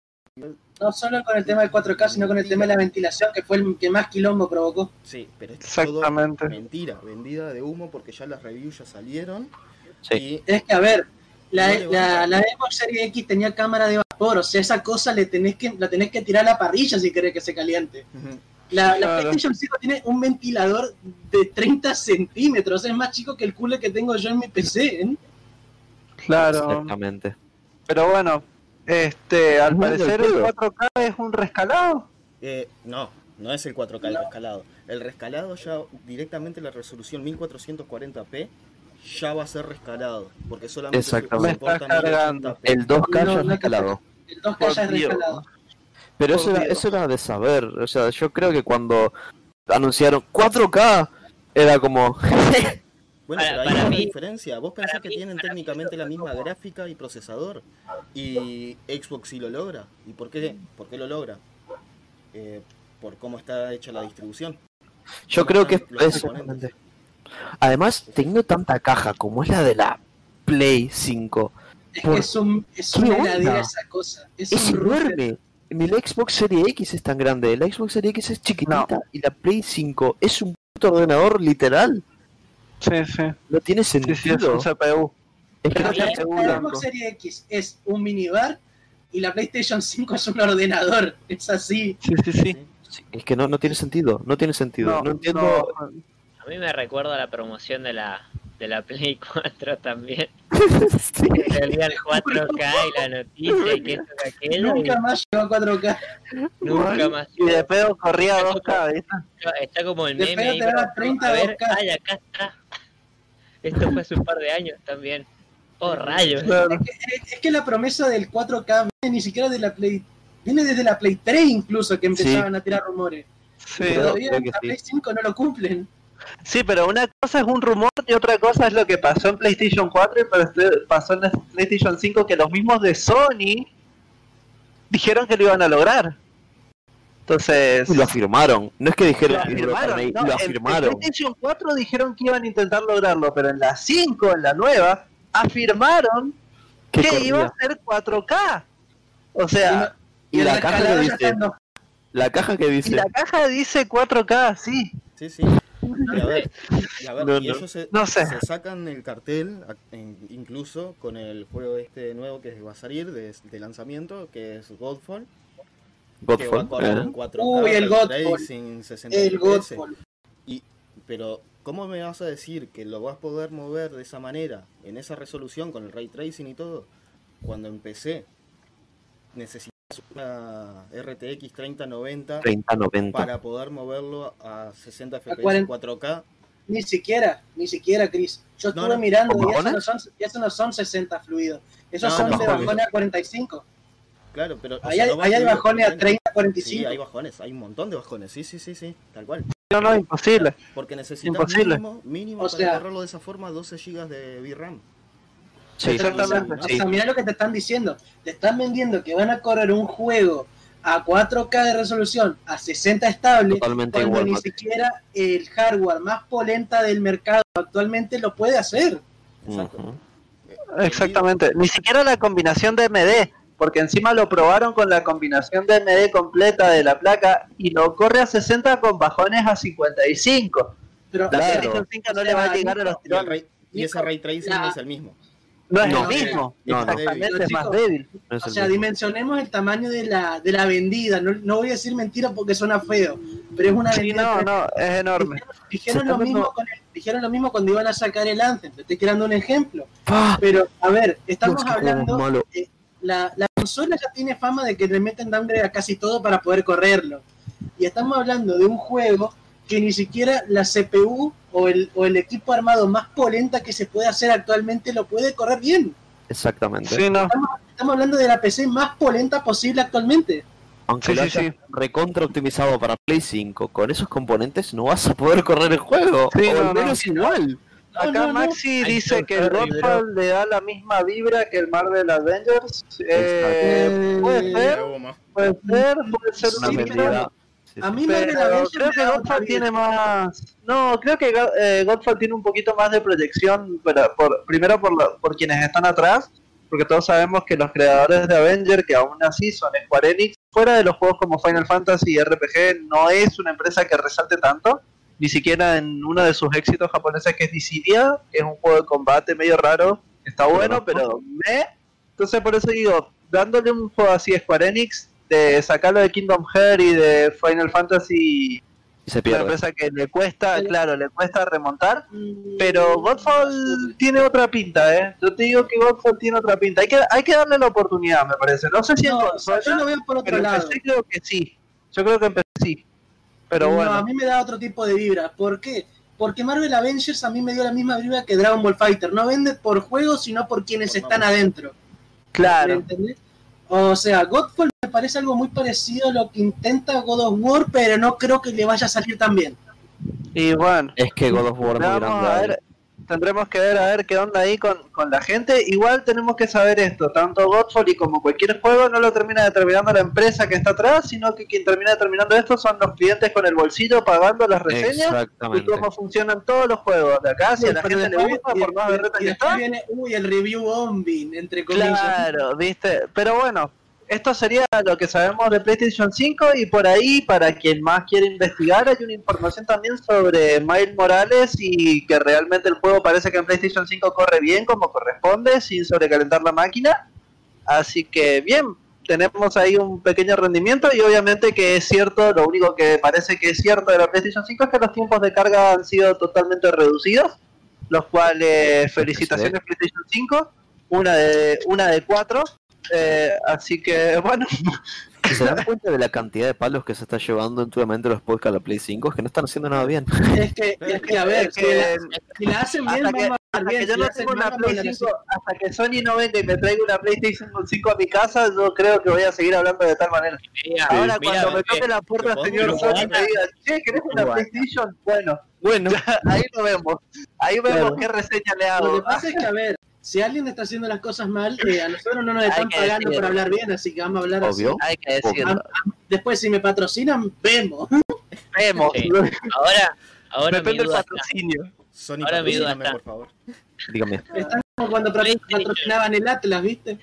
No solo con el tema del 4K, sino con el tema de la ventilación, que fue el que más quilombo provocó. Sí, pero esto es todo Exactamente. mentira, vendida de humo porque ya las reviews ya salieron Sí. y Es que, a ver, la, No la, a- la Xbox Series X tenía cámara de vapor, o sea, esa cosa le tenés que, la tenés que tirar a la parrilla si querés que se caliente. La, la Claro. PlayStation 5 tiene un ventilador de 30 centímetros, es más chico que el cooler que tengo yo en mi PC. ¿eh? Claro. Exactamente. Pero bueno, este, al parecer el divertido. 4K es un rescalado. Eh, no, no es el 4K el rescalado. El rescalado ya directamente la resolución 1440p ya va a ser rescalado. Porque solamente Exactamente. estás cargando. 1080p. El 2K No, ya es es escalado. El 2K Por ya es Dios. rescalado. Pero eso era, eso era de saber. O sea, yo creo que cuando anunciaron 4K, era como. [laughs] Bueno, Para- pero hay para una mí- diferencia. Vos pensás que mí- tienen mí técnicamente la misma gráfica y procesador. Y Xbox sí lo logra. ¿Y por qué? ¿Por qué lo logra? Eh, por cómo está hecha la distribución. Yo ¿Cómo creo que es. Además, teniendo tanta caja como es la de la Play 5, Es Por- que es, un, es ¿Qué una onda? heladera esa cosa. Es, es un router. enorme. Ni la Xbox Series X es tan grande. La Xbox Series X es chiquitita y la Play 5 es un puto ordenador literal. Sí, sí. No tiene Sí, sí, es sentido. un CPU. Es que La, no. Xbox Series X es un minibar y la PlayStation 5 es un ordenador. Es así. Sí, sí, sí. Sí, Es que no, no tiene sentido. No tiene sentido. No, entiendo. no, A mí me recuerda la promoción de la, de la Play [laughs] 4 también. Sí. Que salía el 4K y la noticia y que esto que aquello. y Nunca más llegó a 4K. nunca más. Y de pedo corría 2K, ¿viste? Está, está como el De meme pedo ahí. te pero- 30 a ver, 2K. ay, acá está. Esto fue hace un par de años también. Oh, rayos. Claro. Es que, es que la promesa del 4K viene ni siquiera de la Play. Viene desde la Play 3 incluso que empezaban a tirar rumores. Sí. Pero- Todavía creo que la sí. Play 5 no lo cumplen. Sí, pero una cosa es un rumor y otra cosa es lo que pasó en PlayStation 4 y pas- pasó en PlayStation 5 que los mismos de Sony dijeron que lo iban a lograr. Entonces, Y lo afirmaron. No es que dijeron lo que iban a afirmaron. ahí, ¿no? lo En- afirmaron. En PlayStation 4 dijeron que iban a intentar lograrlo, pero en la 5, en la nueva, afirmaron Que que corría. iba a ser 4K. O sea, Y la caja que dice, la caja que y dice, la caja dice 4K, sí. Sí, sí. [laughs] Y a ver, y, a ver, No, y no. ellos se, No sé. se sacan el cartel, incluso con el juego este nuevo que va a salir de, de lanzamiento, que es Godfall, que va a Godfall, eh. 4K, Uy, el ray Godfall. tracing, 60 El. Godfall. Y, pero, ¿cómo me vas a decir que lo vas a poder mover de esa manera, en esa resolución, con el ray tracing y todo, cuando empecé necesitas una RTX 3090 3090. para poder moverlo a 60 FPS 40. 4K? Ni siquiera, ni siquiera, Chris. Yo No, estuve no. mirando y eso no, son, eso no son 60 fluidos. Esos No, son no, de bajones. a 45. Claro, pero. o Ahí sea, hay, no va ahí hay fluido, bajones a obviamente. 30, Sí, 45. hay bajones, hay un montón de bajones. Sí, sí, sí, sí, tal cual. No, no, imposible. Porque necesitas Imposible. mínimo, mínimo O para sea- correrlo de esa forma 12 GB de VRAM. Sí, Exactamente. O sea, mira lo que te están diciendo. Te están vendiendo que van a correr un juego a 4K de resolución, a 60 estable, Totalmente cuando igual, ni Mati. siquiera el hardware más polenta del mercado actualmente lo puede hacer. Exacto. Exactamente. Ni siquiera la combinación de MD, porque encima lo probaron con la combinación de MD completa de la placa y lo corre a 60 con bajones a 55. Pero La Claro. PlayStation 5 no O le va a llegar a los Y, ese ray tracing La- es el mismo. No es No, el mismo. no, no. Exactamente, es más débil. No es O sea, mismo. dimensionemos el tamaño de la, de la vendida. No, no voy a decir mentira porque suena feo, pero es una Sí, vendida. no, no, es enorme. Dijeron, Se lo mismo con el- dijeron lo mismo cuando iban a sacar el Anthem. Te estoy creando un ejemplo. ¡Pah! Pero, a ver, estamos hablando. la, la consola ya tiene fama de que le meten downgrade a casi todo para poder correrlo. Y estamos hablando de un juego que ni siquiera la CPU o el, o el equipo armado más polenta que se puede hacer actualmente lo puede correr bien. Exactamente. Sí, no. Estamos hablando de la PC más polenta posible actualmente. Aunque Sí, lo sí, recontra optimizado para Play 5, con esos componentes no vas a poder correr el juego. Sí, o no, al no. menos igual. No, Acá. Maxi dice que el Godfall le da la misma vibra que el Marvel Avengers. Eh, puede ser, Goma. puede ser, puede ser Una una medida. Sí, A mí Pero Avengers creo que Godfall tiene más. No, creo que eh, Godfall tiene un poquito más de proyección. Pero por, primero por, lo- por quienes están atrás, porque todos sabemos que los creadores de Avenger, que aún así son Square Enix, fuera de los juegos como Final Fantasy y RPG, no es una empresa que resalte tanto. Ni siquiera en uno de sus éxitos japoneses que es Dissidia, que es un juego de combate medio raro, está bueno, pero me. Entonces por eso digo, dándole un juego así a Square Enix, de sacarlo de Kingdom Hearts y de Final Fantasy Y se una pierde. empresa que le cuesta, claro, le cuesta remontar, Mm, pero Godfall tiene otra pinta, ¿eh? Yo te digo que Godfall tiene otra pinta. Hay que, hay que darle la oportunidad, me parece. No sé si en No, consola, yo lo veo por otro pero lado. PC creo que sí. Yo creo que en PC sí. Pero No, bueno, a mí me da otro tipo de vibra. ¿Por qué? Porque Marvel Avengers a mí me dio la misma vibra que Dragon Ball Fighter. No vende por juego, sino por quienes Por están adentro. ¿Me claro. entendés? O sea, Godfall parece algo muy parecido a lo que intenta God of War, pero no creo que le vaya a salir tan bien. Y bueno, Es que God of War es muy vamos grande. a ver, tendremos que ver a ver qué onda ahí con, con la gente. Igual tenemos que saber esto, tanto Godfall y como cualquier juego no lo termina determinando la empresa que está atrás, sino que quien termina determinando esto son los clientes con el bolsillo pagando las reseñas y Exactamente. cómo funcionan todos los juegos de acá. Si a la gente le gusta, y- por más y- berreta y que está. viene, uy, el review bombing, entre comillas. Claro, viste. Pero bueno, esto sería lo que sabemos de PlayStation 5 y por ahí, para quien más quiere investigar, hay una información también sobre Miles Morales y que realmente el juego parece que en PlayStation 5 corre bien como corresponde, sin sobrecalentar la máquina. Así que bien, tenemos ahí un pequeño rendimiento y obviamente que es cierto, lo único que parece que es cierto de la PlayStation 5 es que los tiempos de carga han sido totalmente reducidos, los cuales felicitaciones PlayStation 5, una de una de cuatro, eh, así que [laughs] bueno, ¿Se dan cuenta de la cantidad de palos que se está llevando últimamente los podcasts a la Play 5? Es que no están haciendo nada bien. Es que, es que, a ver, es si, que la, si la hacen bien, hasta que, vamos a hasta que yo Si no tengo una Play hablar 5, así. hasta que Sony no venga y me traiga una PlayStation 5 a mi casa, yo creo que voy a seguir hablando de tal manera. Mira, Ahora mira, cuando me toque la puerta, lo señor Sony, me diga, che, ¿querés una. PlayStation? Bueno, Bueno, [laughs] ahí lo vemos. Ahí vemos Claro. qué reseña le Lo hago. que pasa es que, a ver, si alguien está haciendo las cosas mal, eh, a nosotros no nos Hay están que pagando decirlo. por hablar bien, así que vamos a hablar obvio. Hay que así. decirlo. Después, si me patrocinan, vemos. Vemos. Sí. Ahora, ahora mi Depende del patrocinio. Sony, Ahora mi duda está. por favor. Dígame. Están como cuando patrocinaban el Atlas, ¿viste?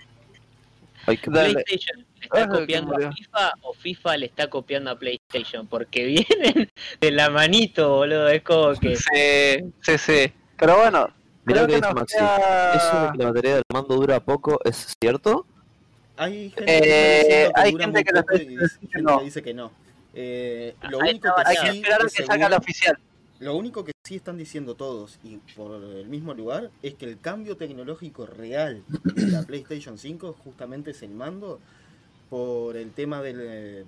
Ay, qué- Dale. PlayStation le está Ah, copiando que a. FIFA o FIFA le está copiando a PlayStation porque vienen de la manito, boludo. Es como que Sí, sí, sí. Pero bueno, creo lo que que dice nos Maxi. Eso de que la batería del mando dura poco, ¿es cierto? Hay gente Eh, que, está diciendo que hay dura gente que poco y gente no. que dice que no. Eh, lo, Ahí único que hay que sí, esperar a que salga la oficial. lo único que sí están diciendo todos y por el mismo lugar es que el cambio tecnológico real de la PlayStation 5 justamente es el mando por el tema del eh,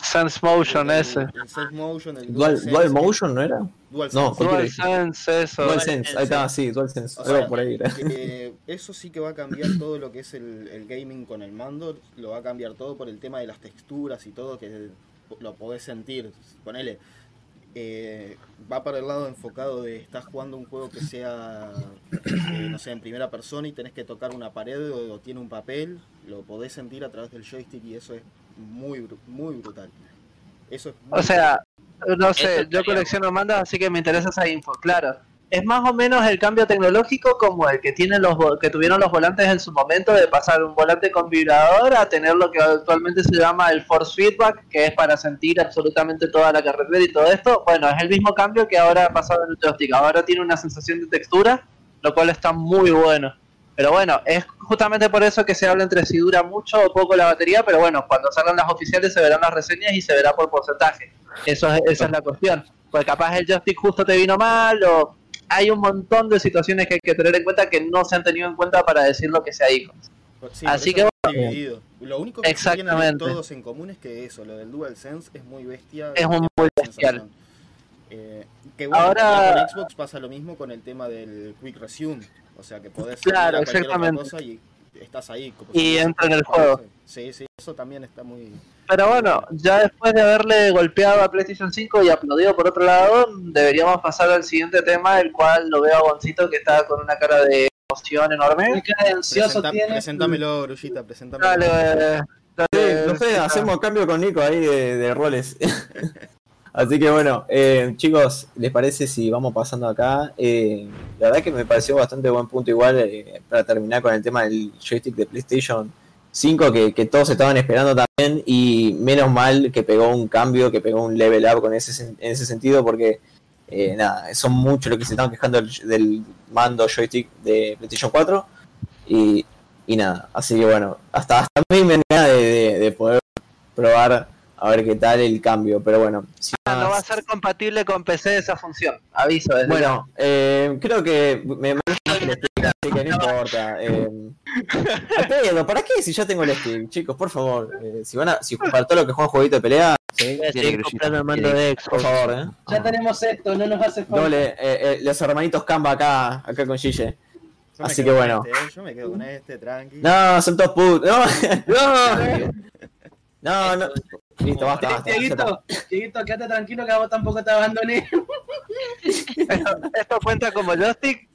Sense Motion el, ese. el Sense Motion, el Dual, Dual que- Motion, ¿no era? DualSense. No, cualquiera. DualSense, eso. DualSense, ahí está, sí, DualSense. O Algo sea, por ahí era. Eh, eso sí que va a cambiar todo lo que es el, el gaming con el mando, lo va a cambiar todo por el tema de las texturas y todo, que lo podés sentir. Ponele, eh, va para el lado enfocado de estás jugando un juego que sea, eh, no sé, en primera persona y tenés que tocar una pared o, o tiene un papel, lo podés sentir a través del joystick y eso es muy, muy brutal. Eso es muy O sea, no sé, yo colecciono mandas, así que me interesa esa info, claro. Es más o menos el cambio tecnológico como el que tienen los que tuvieron los volantes en su momento de pasar un volante con vibrador a tener lo que actualmente se llama el force feedback, que es para sentir absolutamente toda la carretera y todo esto. Bueno, es el mismo cambio que ahora ha pasado en el joystick. Ahora tiene una sensación de textura, lo cual está muy bueno. Pero bueno, es justamente por eso que se habla entre si dura mucho o poco la batería, pero bueno, cuando salgan las oficiales se verán las reseñas y se verá por porcentaje. Eso es, esa es la cuestión. Pues capaz el joystick justo te vino mal o hay un montón de situaciones que hay que tener en cuenta que no se han tenido en cuenta para decir lo que se dijo. Sí, Así que dividido. Lo único que tienen todos en común es que eso, lo del DualSense es muy bestia. Es un muy bestial. Eh, que bueno, Ahora- con Xbox pasa lo mismo con el tema del Quick Resume. O sea que podés Claro, cualquier otra exactamente. cosa y estás ahí. como Y si- entra en el juego. Sí, sí, eso también está muy. Pero bueno, ya después de haberle golpeado a PlayStation 5 y aplaudido por otro lado, deberíamos pasar al siguiente tema, el cual lo veo a Goncito que está con una cara de emoción enorme. cara de ansioso Presenta- tiene. Preséntamelo, Grullita, preséntamelo. Dale, dale, Sí, no sé, hacemos cambio con Nico ahí de, de roles. [laughs] Así que bueno, eh, chicos, ¿les parece si vamos pasando acá? Eh, la verdad que me pareció bastante buen punto igual eh, para terminar con el tema del joystick de PlayStation 5 que, que todos estaban esperando también y menos mal que pegó un cambio, que pegó un level up con ese, en ese sentido porque eh, nada, son muchos los que se estaban quejando del, mando joystick de PlayStation 4 y, y nada, así que bueno, hasta, hasta a mí me de- de poder probar a ver qué tal el cambio, pero bueno. si Ah, no más- va a ser compatible con PC esa función. Aviso. desde Bueno, eh, creo que me así que no importa. Eh, [laughs] pedo, ¿para qué si ya tengo el stick? Chicos, por favor, eh, si van a, si para todo lo que juegan jueguito de pelea, ¿sí? Comprando el mando de por Xbox. favor, eh. Ya tenemos esto, no nos hace falta. Doble, eh, eh, los hermanitos Canva acá, acá con Gille. Yo Así que bueno. este, eh, yo me quedo con este, tranqui. No, son todos put. [laughs] [laughs] No, no, no, no. Listo, basta, [laughs] basta. Dieguito, Dieguito, quédate tranquilo que a vos tampoco te abandoné. ¿Esto, esto cuenta como joystick?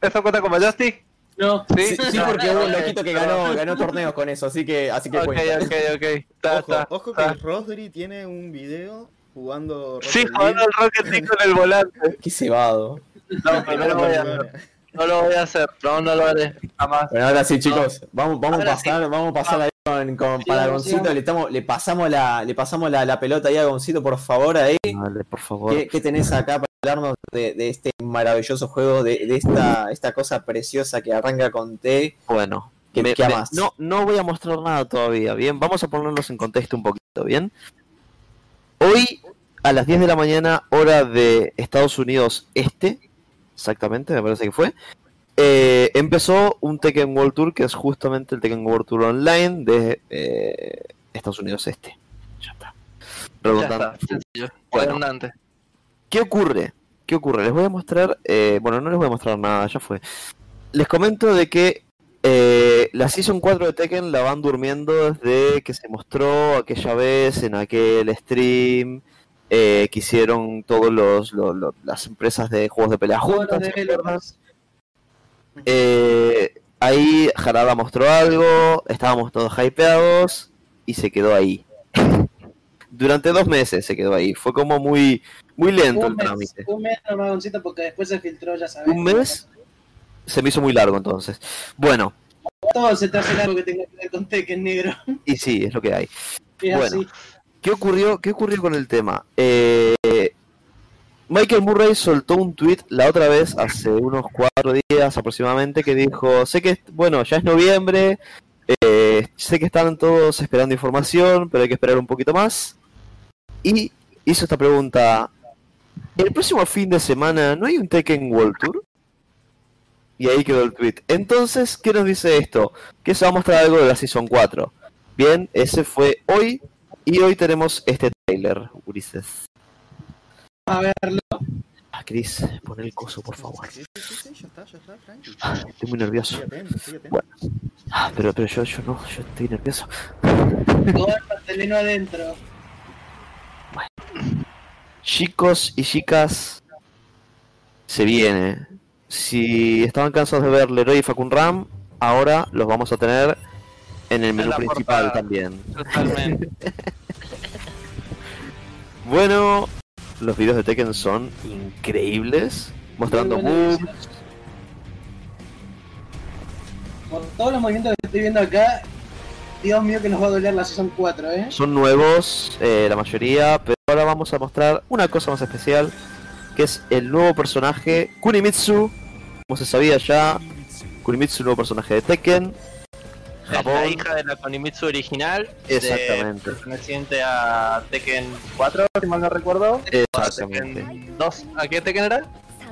¿Esto cuenta como joystick? No. Sí, sí, No, porque hubo un loquito que ganó, ganó torneos con eso, así que, así que Ok, cuenta. ok, ok. Está, Ojo, ojo que. Rosary tiene un video jugando Sí, jugando el Rocket League con el volante. Qué cebado. No, pero no lo voy a hacer. No lo voy a hacer. No, no lo haré. Jamás. Bueno, ahora sí, chicos, vamos, vamos a Ahora pasar, vamos a pasar ahí con, con Sí, para Goncito, le estamos, le pasamos la, le pasamos la, la pelota ahí a Goncito, por favor, ahí. Dale, por favor. ¿Qué, qué tenés acá para hablarnos de, de este maravilloso juego, de, de esta, esta cosa preciosa que arranca con T? Bueno, ¿Qué, me- no, no voy a mostrar nada todavía, ¿bien? Vamos a ponernos en contexto un poquito, ¿bien? Hoy, a las 10 de la mañana, hora de Estados Unidos Este, exactamente, me parece que fue, eh, empezó un Tekken World Tour, que es justamente el Tekken World Tour Online de eh, Estados Unidos Este. Ya está. Ya Redundante. está, sencillo. Bueno. Redundante. ¿Qué ocurre? ¿Qué ocurre? Les voy a mostrar, eh, bueno, no les voy a mostrar nada, ya fue. Les comento de que eh, la Season 4 de Tekken la van durmiendo desde que se mostró aquella vez en aquel stream eh, que hicieron todos los, los- los- las empresas de juegos de pelea juntas. ¿Se developers. Eh, ahí Harada mostró algo, estábamos todos hypeados y se quedó ahí. [laughs] Durante dos meses se quedó ahí. Fue como muy, muy lento el Un mes, trámite. un mes nomás, Goncito, porque después se filtró, ya sabes. Un mes se me hizo muy largo entonces. Bueno, Todo se te hace largo que tenga que ver con Tekken negro. [laughs] y sí, es lo que hay. Es Bueno. así. ¿Qué ocurrió, qué ocurrió con el tema? Eh, Michael Murray soltó un tweet la otra vez, hace unos cuatro días aproximadamente, que dijo, sé que, bueno, ya es noviembre, eh, sé que están todos esperando información, pero hay que esperar un poquito más. Y hizo esta pregunta, ¿el próximo fin de semana no hay un Tekken World Tour? Y ahí quedó el tweet. Entonces, ¿qué nos dice esto? Que se va a mostrar algo de la Season 4. Bien, ese fue hoy, y hoy tenemos este trailer, Ulises. A verlo. Ah, Chris, pon el coso, por favor. Sí, sí, sí, sí, ya está, ya está, tranqui. Ah, Estoy muy nervioso. Estoy atento, estoy atento. Bueno. Ah, pero, pero yo, yo no, yo estoy nervioso. Todo el pastelino adentro. Chicos y chicas, se viene. Si estaban cansados de ver Leroy y Facunram, ahora los vamos a tener en el menú principal portada. también. Totalmente. [laughs] Bueno, los videos de Tekken son increíbles, mostrando moves. Por todos los movimientos que estoy viendo acá, Dios mío que nos va a doler la Season 4, ¿eh? Son nuevos, eh, la mayoría, pero ahora vamos a mostrar una cosa más especial, que es el nuevo personaje Kunimitsu, como se sabía ya, Kunimitsu, nuevo personaje de Tekken. Es la Japón. hija de la Konimitsu original. Exactamente. perteneciente a Tekken 4, si mal no recuerdo. A Exactamente. Tekken 2. ¿A qué Tekken era?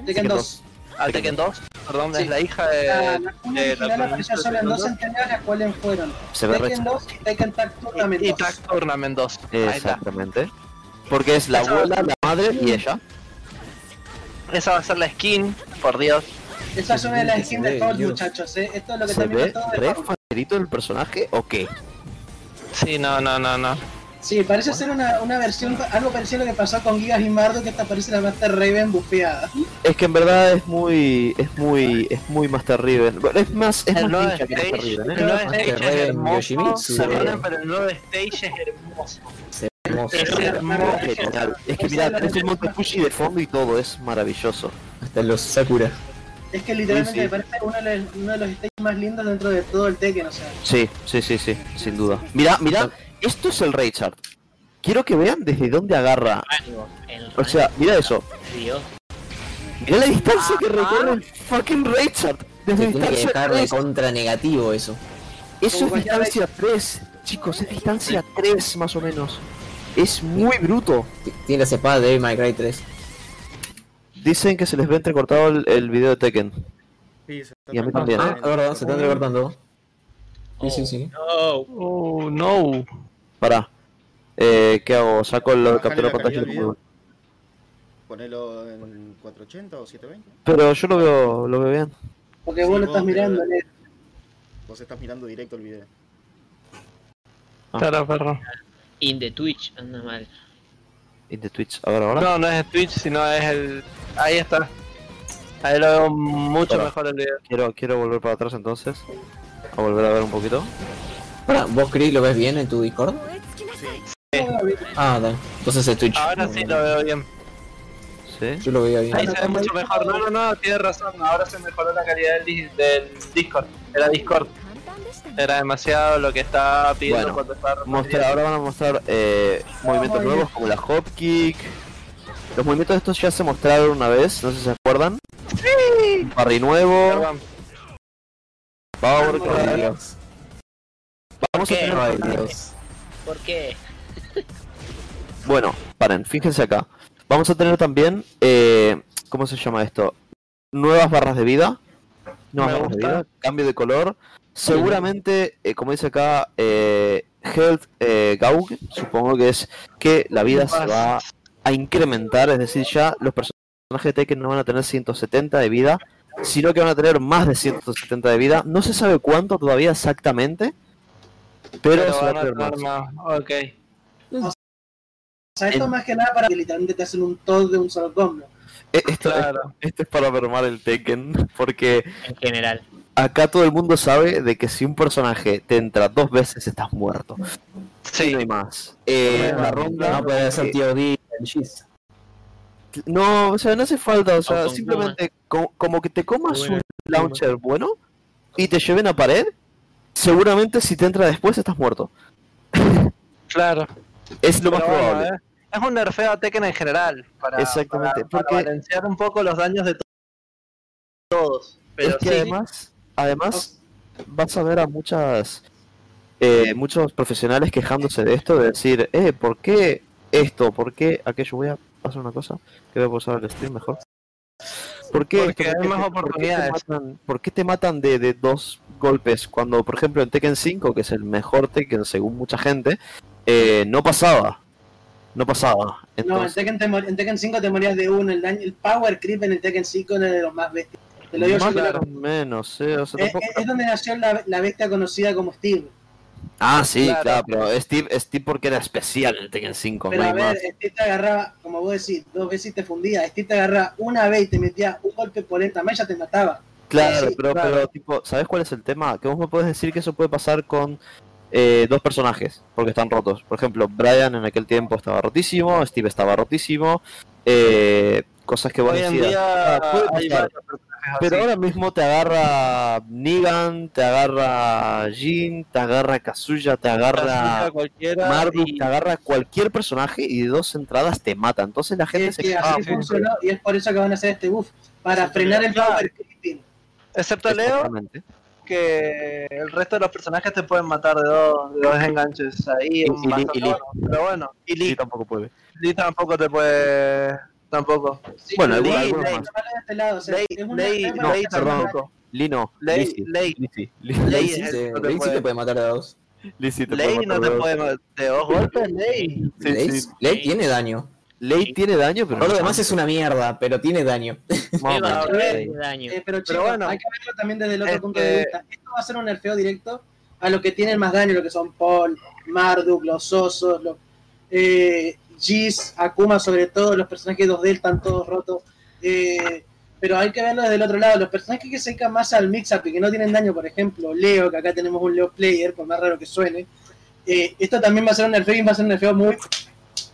Tekken 2. A Tekken 2. Perdón, Sí. es la hija de. la la original apareció Konimitsu solo en dos Tekken entregas, las cuales fueron Se ve Tekken re- 2 y Tekken Tag Tournament Y 2. Tag Tournament 2. Ahí está. Exactamente. Porque es la abuela, la madre y ella. Esa va a ser la skin, por Dios. Esa es una de las skins de todos muchachos, ¿eh? Esto es lo que ¿Se también ve todo del personaje o qué? Sí, no, no, no, no. Sí, parece ser una, una versión, algo parecido a lo que pasó con Gigas y Mardo, que esta parece la Master Raven bufeada. Es que en verdad es muy, es muy, es muy Master. Bueno, es más, es El más que Master el ¿eh? nuevo Más que stage es Raven hermoso. Eh. pero el nuevo stage es hermoso. Hermoso. Es hermoso. Es que mira, tenés el Monte Fuji de fondo y todo, es maravilloso. Hasta los Sakura. Es que literalmente Sí, me parece uno de, los, uno de los stages más lindos dentro de todo el Tekken, o sea. Sí, sí, sí, sí, sin duda. Mira, mira, esto es el Raychart. Quiero que vean desde dónde agarra. O sea, mira eso. Mira la distancia que recorre el fucking Raychart. Desde tiene que dejar de 3. contra negativo eso. Eso es distancia 3. Chicos, es distancia 3 más o menos. Es muy bruto. Tiene la espada de Devil May Cry 3. Dicen que se les ve entrecortado el, el video de Tekken. Sí, se está Y a mí también. Ah, verdad, se están recortando. Sí, sí, Oh, sí. No. Oh, no. Pará. Eh, ¿Qué hago? ¿Saco el captura de la pantalla? Ponelo en 480 o 720. Pero yo lo veo, lo veo bien. Porque Sí, vos lo vos, estás mirando, ¿eh? Vos estás mirando directo el video. Ah. Claro, perro. In the Twitch anda mal. In the Twitch. A ver, ahora. No, no es el Twitch, sino es el. Ahí está. Ahí lo veo mucho mejor el video. Quiero, quiero volver para atrás entonces. A volver a ver un poquito. Pará, ¿vos, Chris, lo ves bien en tu Discord? Ah, dale. Entonces es Twitch. Ahora sí lo veo bien. Sí. Yo lo veía bien. Ahí se ve mucho mejor. No, no, no, tienes razón. Ahora se mejoró la calidad del, del Discord. Era Discord. Era demasiado lo que estaba pidiendo Bueno, cuando estaba Mostrar, ahora van a mostrar eh, movimientos nuevos como la hop kick. Los movimientos estos ya se mostraron una vez, no sé si se acuerdan. Un parry nuevo. Power. Vamos a tener. ¿Por qué? [laughs] Bueno, paren, fíjense acá. Vamos a tener también, eh, ¿cómo se llama esto? Nuevas barras de vida. Nuevas Me barras de gusta. vida, cambio de color. Seguramente, eh, como dice acá, eh, Health eh, Gaug, supongo que es que la vida se va a incrementar, es decir, ya los personajes de Tekken no van a tener 170 de vida, sino que van a tener más de 170 de vida. No se sabe cuánto todavía exactamente, pero, Pero se va a van a tener más. más. Ok. O sea, esto En- más que nada para que literalmente te hacen un todo de un solo combo. Eh, Esto, Claro. esto es para mermar el Tekken, porque En general. Acá todo el mundo sabe de que si un personaje te entra dos veces estás muerto. Sí. no hay más. Eh, la ronda. No puede ser eh, tío D. No, o sea, no hace falta, o sea, simplemente co- como que te comas un launcher bueno y te lleven a pared, seguramente si te entra después estás muerto. [laughs] Claro. Es lo más bueno, probable. eh, Es un nerfeo a Tekken en general. Para, Exactamente, para- para porque- balancear un poco los daños de to- todos. Pero es que sí, además, además vas a ver a muchas eh, muchos profesionales quejándose de esto, de decir, eh, ¿por qué esto? ¿Por qué aquello? Voy a hacer una cosa, que voy a pausar el stream mejor. ¿Por qué Porque esto? hay ¿Por qué más te- por qué te oportunidades. matan- ¿Por qué te matan de, de dos golpes? Cuando, por ejemplo, en Tekken 5, que es el mejor Tekken según mucha gente, eh, no pasaba. No pasaba. No, en Entonces, Tekken, te en Tekken 5 te morías de uno. El, daño, el power creep en el Tekken 5 era de los más bestias. Te lo digo yo más que lo- o menos, eh, o sea, es, tampoco- es- es donde nació la, la bestia conocida como Steve. Ah, sí, Claro. claro, pero Steve, Steve porque era especial en Tekken 5, Pero no a ver, más. Steve te agarraba, como vos decís, dos veces y te fundía. Steve te agarraba una vez y te metía un golpe por esta ya te mataba. Claro, sí, pero, claro. pero tipo, ¿sabes cuál es el tema? Que vos me puedes decir que eso puede pasar con eh, dos personajes, porque están rotos. Por ejemplo, Brian en aquel tiempo estaba rotísimo, Steve estaba rotísimo, eh, cosas que vos hoy en decías. día "Ah, puede hay pasar". varios personajes Pero así. ahora mismo te agarra Negan, te agarra Jin, te agarra Kazuya, te agarra y- te agarra cualquier personaje y de dos entradas te mata. Entonces la gente Es se que queja, así "Ah, funcionó y es por eso que van a hacer este buff. Para frenar el power creeping. Excepto Leo, que el resto de los personajes te pueden matar de dos, de dos enganches ahí. Y- en y y. Pero bueno, y Lee, tampoco puede. Lee tampoco te puede. Tampoco. Sí, Bueno, algunos- Ley, algunos Ley, más. de este lado, o sea, Ley, es una- Ley, es para Ley pasar perdón. tampoco. Lino, Ley, Ley, Ley sí te, puede- te puede matar a dos. Lizzie te Ley no te de puede matar de dos golpes, Ley. Ley, tiene daño. Ley tiene daño, pero Todo lo no demás es una mierda, pero tiene daño. De. [laughs] Eh, pero bueno, hay que verlo también desde el otro este- punto de vista. Esto va a ser un nerfeo directo a lo que tienen más daño, lo que son Paul, Marduk, los osos, los eh, Giz, Akuma sobre todo, los personajes 2D están todos rotos. Eh, pero hay que verlo desde el otro lado. Los personajes que se dedican más al mix-up y que no tienen daño, por ejemplo, Leo, que acá tenemos un Leo Player, por más raro que suene. eh, esto también va a ser un nerfeo y va a ser un nerfeo muy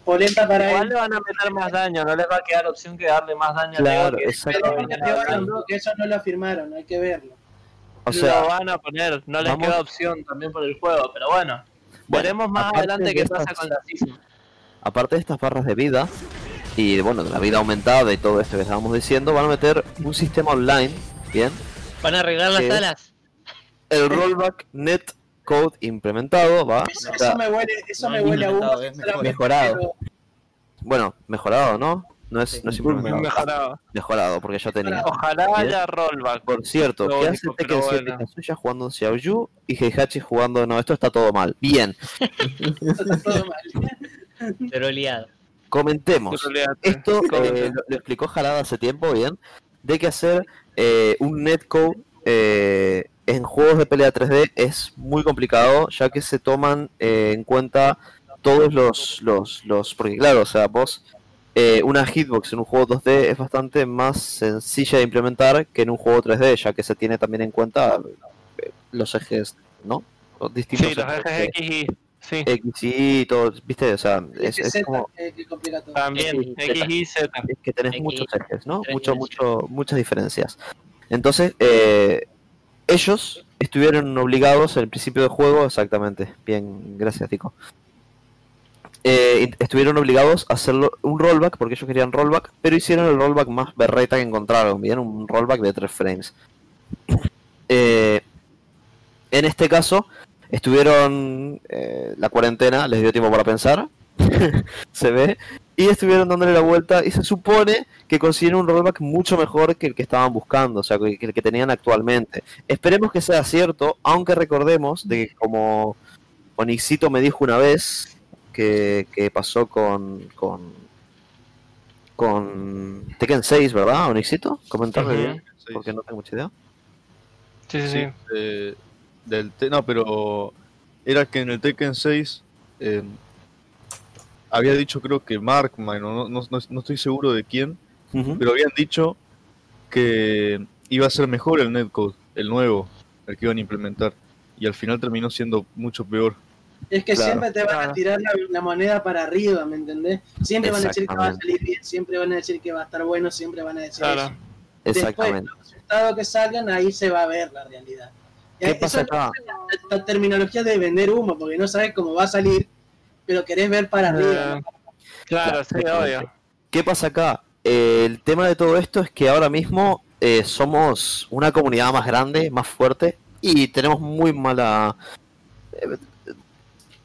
polenta para Igual él. le van a meter más daño, no les va a quedar opción que darle más daño Claro, a Leo. que-. Pero eso no lo afirmaron, hay que verlo. O sea, lo van a poner, no les vamos- queda opción también por el juego, pero bueno, Bueno, veremos más adelante de qué pasa con la season. Aparte de estas barras de vida y bueno, de la vida aumentada y todo esto que estábamos diciendo, van a meter un sistema online, bien, Van a arreglar las alas. el rollback net code implementado, va, Eso, o eso sea, me huele, eso no me huele a sinceramente, mejorado. pero- bueno, mejorado, ¿no? No es, no es implementado, Mejorado. mejorado porque ya tenía. Ojalá Bien. haya rollback. Por cierto, ¿qué hace Tekken 7 bueno. Kazuya jugando en Xiaoyu y Heihachi jugando? No, esto está todo mal. Bien, [laughs] Eso está todo mal. [laughs] Pero liado. comentemos. Esto eh, lo, lo explicó Jalada hace tiempo, bien, de que hacer eh, un netcode eh, en juegos de pelea 3D es muy complicado, ya que se toman eh, en cuenta todos los, los, los... Porque claro, o sea, vos... eh, una hitbox en un juego 2D es bastante más sencilla de implementar que en un juego 3D, ya que se tiene también en cuenta los ejes, ¿no? Los distintos Sí, los ejes X y. Sí, X y todo, ¿viste? O sea, es, es Z, como también. X y Z. es que tenés X, muchos ejes, ¿no? Mucho, mucho, muchas diferencias. Entonces, eh, ellos estuvieron obligados en el principio del juego, exactamente. Bien, gracias, Tico. Eh, estuvieron obligados a hacerlo un rollback porque ellos querían rollback, pero hicieron el rollback más berreta que encontraron, bien, un rollback de 3 frames. [coughs] Eh, en este caso, estuvieron eh, la cuarentena, les dio tiempo para pensar, [laughs] se ve, y estuvieron dándole la vuelta y se supone que consiguieron un rollback mucho mejor que el que estaban buscando, o sea, que que el que tenían actualmente. Esperemos que sea cierto, aunque recordemos de que como Onixito me dijo una vez que, que pasó con, con con Tekken 6, ¿verdad, Onixito? Comentarle bien, porque no tengo mucha idea. Sí, sí, Sí, sí. eh, del te- no, pero era que en el Tekken 6 eh, había dicho creo que Markman, o no, no, no- no estoy seguro de quién, pero habían dicho que iba a ser mejor el netcode, el nuevo, el que iban a implementar, y al final terminó siendo mucho peor. Es que Claro. siempre te van a tirar la, la moneda para arriba, ¿me entendés? Siempre van a decir que va a salir bien, siempre van a decir que va a estar bueno, siempre van a decir Claro. eso. Después, Exactamente. los resultados que salgan, ahí se va a ver la realidad. ¿Qué Eso pasa es acá? la, la terminología de vender humo, porque no sabes cómo va a salir, pero querés ver para arriba. Eh, Claro, sí, obvio. ¿Qué pasa acá? Eh, el tema de todo esto es que ahora mismo eh, somos una comunidad más grande, más fuerte y tenemos muy mala... eh,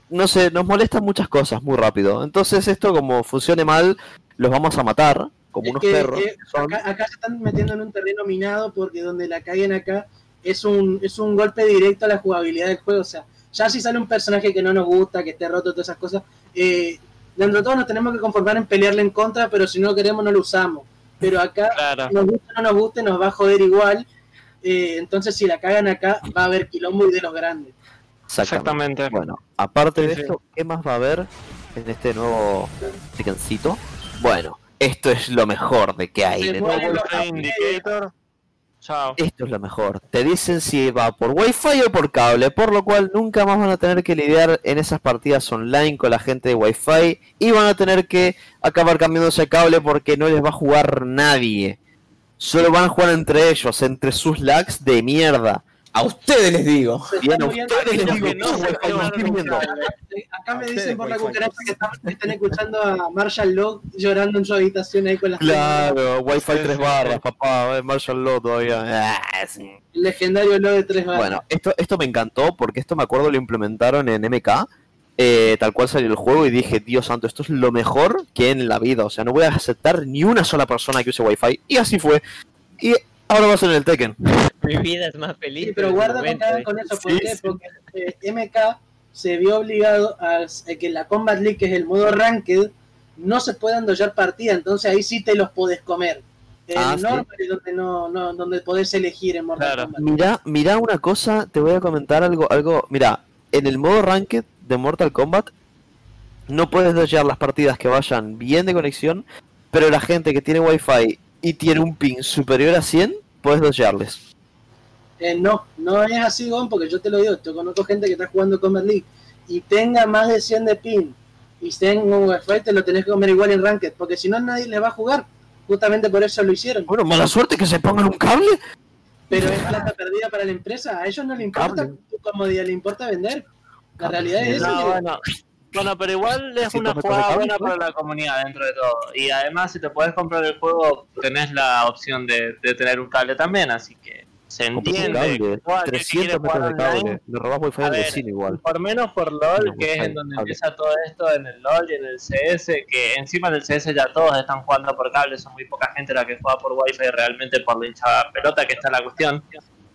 no sé, nos molestan muchas cosas muy rápido. Entonces esto como funcione mal, los vamos a matar como Es unos que, perros. que acá, acá se están metiendo en un terreno minado porque donde la caguen acá es un, es un golpe directo a la jugabilidad del juego. O sea, ya si sale un personaje que no nos gusta, que esté roto, todas esas cosas, eh, dentro de todo nos tenemos que conformar en pelearle en contra, pero si no lo queremos no lo usamos. Pero acá, Claro. nos guste o no nos guste, nos va a joder igual. Eh, entonces si la cagan acá, va a haber quilombo y de los grandes. Exactamente. Exactamente. Bueno, aparte Sí, de sí. esto, ¿qué más va a haber en este nuevo Tekkencito? Bueno, esto es lo mejor de que hay. Se de todo. Indicator. Esto es lo mejor. Te dicen si va por Wi-Fi o por cable, por lo cual nunca más van a tener que lidiar en esas partidas online con la gente de Wi-Fi y van a tener que acabar cambiándose a cable porque no les va a jugar nadie. Solo van a jugar entre ellos, entre sus lags de mierda. A ustedes les digo. Bien, a ustedes les digo, que no no, se viendo. Acá me dicen por la cucaracha que están, escuchando a Marshall Log llorando en su habitación ahí con las Claro, Wi-Fi Sí, 3 sí, barras, papá, eh, Marshall Law todavía. Ah, el legendario Log de tres barras. Bueno, esto, esto me encantó porque esto me acuerdo lo implementaron en MK, eh, tal cual salió el juego y dije, Dios santo, esto es lo mejor que en la vida. O sea, no voy a aceptar ni una sola persona que use Wi-Fi. Y así fue. Y ahora va a ser en el Tekken. Mi vida es más feliz. Sí, pero ese guarda con, ¿eh? con eso, ¿por Sí, qué? sí. Porque eh, MK se vio obligado a, a que la Combat League, que es el modo Ranked, no se puedan dollar partida, entonces ahí sí te los podés comer. El Ah, sí. normal es donde, no, no, donde podés elegir en Mortal Claro. Kombat. Mira, mira una cosa, te voy a comentar algo, algo. Mira, en el modo Ranked de Mortal Kombat no puedes dodgear las partidas que vayan bien de conexión, pero la gente que tiene Wi-Fi y tiene un ping superior a 100, puedes dodgearles. Eh, no, no es así, Gon, porque yo te lo digo, yo conozco gente que está jugando Combat League y tenga más de 100 de pin y tenga un Wi-Fi, te lo tenés que comer igual en Ranked, porque si no nadie le va a jugar. Justamente por eso lo hicieron. Bueno, mala suerte que se pongan un cable. Pero es plata perdida para la empresa. A ellos no le importa Cable. tu comodidad, le importa vender. La Cable, realidad es esa. No, que- bueno. Bueno, pero igual es una jugada buena para la comunidad dentro de todo. Y además, si te puedes comprar el juego, tenés la opción de, de tener un cable también, así que se entiende. cable, Igual, que si quieres 300 metros de cable. Le robás Wi-Fi ver, vecino igual. Por menos por LOL, No, que es en donde cable. empieza todo esto, en el LOL y en el CS, que encima del CS ya todos están jugando por cable, son muy poca gente la que juega por Wi-Fi realmente por la hinchada pelota, que está la cuestión.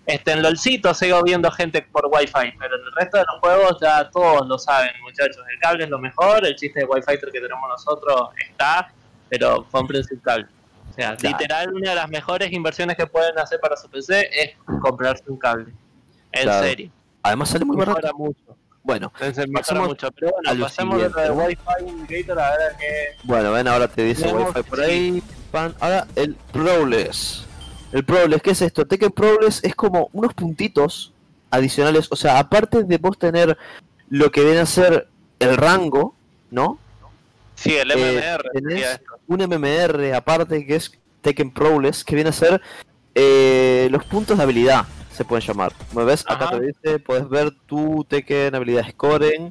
Este, en LOLcito sigo viendo gente por Wi-Fi, pero en el resto de los juegos ya todos lo saben, muchachos. El cable es lo mejor, el chiste de Wi-Fi que tenemos nosotros está, pero compren su cable. O sea, Claro. literal, una de las mejores inversiones que pueden hacer para su PC es comprarse un cable. En Claro. serio. Además sale muy barato. Mucho. Bueno, Pasemos mucho. Pero bueno, lo pasemos de de. Wi-Fi a ver qué. bueno, ven, ahora te dice Wi-Fi por ahí. Pan. Ahora el Prowless. El Prowless, ¿qué es esto? Tekken Prowless es como unos puntitos adicionales. O sea, aparte de vos tener lo que viene a ser el rango, ¿no? Sí, el Eh, MMR. tenés un MMR aparte que es Tekken Prowless, que viene a ser eh, los puntos de habilidad, se pueden llamar. ¿Me ves? Acá Ajá. te dice, puedes ver tu Tekken habilidad scoring,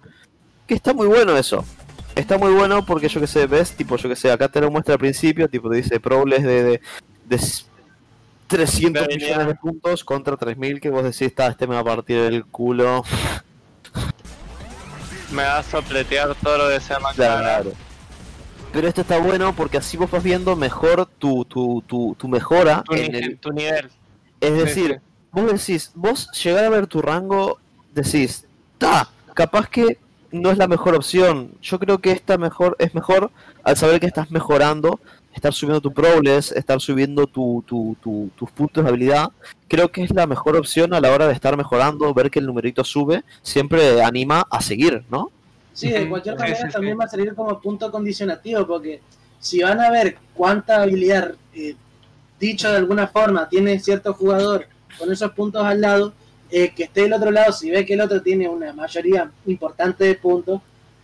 que está muy bueno eso. Está muy bueno porque yo que sé, ves, tipo, yo que sé, acá te lo muestra al principio, tipo, te dice Prowless de, de, de 300 De habilidad. millones de puntos contra 3000 que vos decís, está, este me va a partir el culo. Me va a sopletear todo lo que sea más Claro. Pero esto está bueno porque así vos vas viendo mejor tu, tu, tu, tu mejora Tu, en ni- el, tu nivel. Es Sí, decir, vos decís, vos llegar a ver tu rango, decís, ta, capaz que no es la mejor opción. Yo creo que esta mejor es mejor al saber que estás mejorando, estar subiendo tu progress, estar subiendo tu, tu- tu- tus puntos de habilidad. Creo que es la mejor opción a la hora de estar mejorando, ver que el numerito sube, siempre anima a seguir, ¿no? Sí, de cualquier manera sí, sí. también va a salir como punto condicionativo, porque si van a ver cuánta habilidad, eh, dicho de alguna forma, tiene cierto jugador con esos puntos al lado, eh, que esté del otro lado, si ve que el otro tiene una mayoría importante de puntos,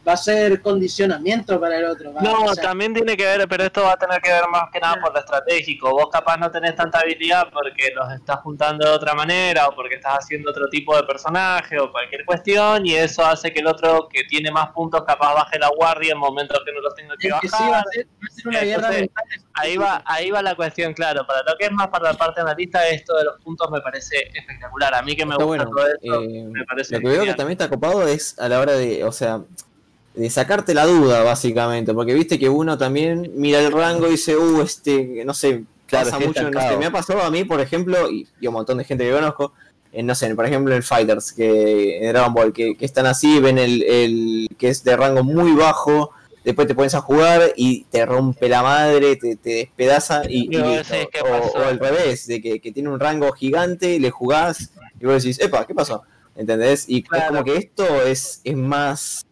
va a ser condicionamiento para el otro. va- No, o sea, también tiene que ver, pero esto va a tener que ver más que nada por lo estratégico. Vos capaz no tenés tanta habilidad porque los estás juntando de otra manera o porque estás haciendo otro tipo de personaje o cualquier cuestión y eso hace que el otro que tiene más puntos capaz baje la guardia en momentos que no los tenga que es que sí, va bajar. a ser, va a ser una guerra Entonces, mental. Ahí va, ahí va la cuestión, claro. Para lo que es más para la parte analista, esto de los puntos me parece espectacular. A mí que me Está gusta bueno. todo esto, eh, me parece lo que veo que genial. también está copado es a la hora de, o sea, de sacarte la duda, básicamente. Porque viste que uno también mira el rango y dice, uh, este, no sé, Claro, pasa mucho. No sé, me ha pasado a mí, por ejemplo, y, y a un montón de gente que conozco, en, no sé, por ejemplo, en Fighters, que en Dragon Ball, que, que están así, ven el, el que es de rango muy bajo. Después te pones a jugar y te rompe la madre, te, te despedaza y, y Y vos listo. decís, ¿qué O, al revés, de que, que tiene un rango gigante, le jugás y vos decís, epa, ¿qué pasó? ¿Entendés? Y Claro. es como que esto es, es más.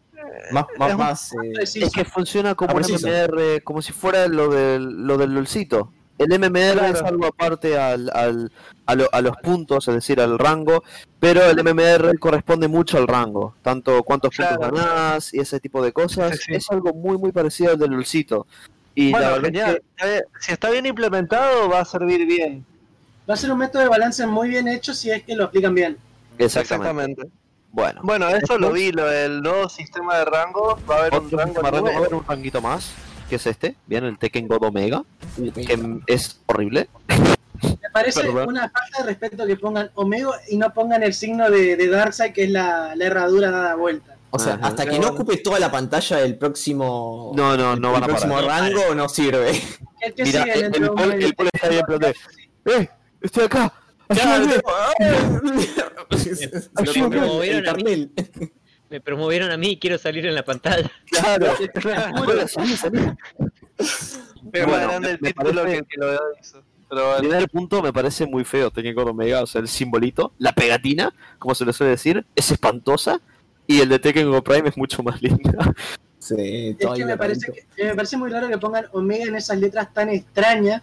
Más, más, Es más, eh. Es que funciona como un. MMR, como si fuera lo del, lo del LOLcito. El MMR Claro. es algo aparte al, al- a, lo- a los puntos, es decir, al rango, pero el MMR corresponde mucho al rango, tanto cuántos puntos ganás y ese tipo de cosas. Sí, sí. Es algo muy muy parecido al del LOLcito. Y Bueno, la verdad es genial. que Eh, Si está bien implementado, va a servir bien. Va a ser un método de balance muy bien hecho si es que lo aplican bien. Exactamente. Exactamente. Bueno. Bueno, eso lo vi, lo del nuevo sistema de rango. Va a haber un rango va a haber un ranguito más, que es este, bien, el Tekken God Omega, que es horrible. Me parece Perdón. una falta de respeto que pongan Omega y no pongan el signo de, de Darkseid, que es la, la herradura dada vuelta. O sea, Ajá. hasta que no ocupe toda la pantalla del próximo. No, no, no el van a próximo parar. rango no sirve. ¿Qué, qué Mira, sigue el, el, el Paul está bien, pero ¡Eh! ¡Estoy acá! Claro, ¡Ayúdame! Se lo Ayúdame. comió el Movieron a mí. Me promovieron a mí y quiero salir en la pantalla. Claro. [laughs] [laughs] Bueno, salí, salí. Más Bueno, grande el me título parece- que, lo hizo. Pero bueno. Primer punto me parece muy feo God Omega, o sea, el simbolito, la pegatina, como se le suele decir, es espantosa. Y el de Tekken God Prime es mucho más [laughs] linda. Sí, Es que me parece, que, me parece muy raro que pongan Omega en esas letras tan extrañas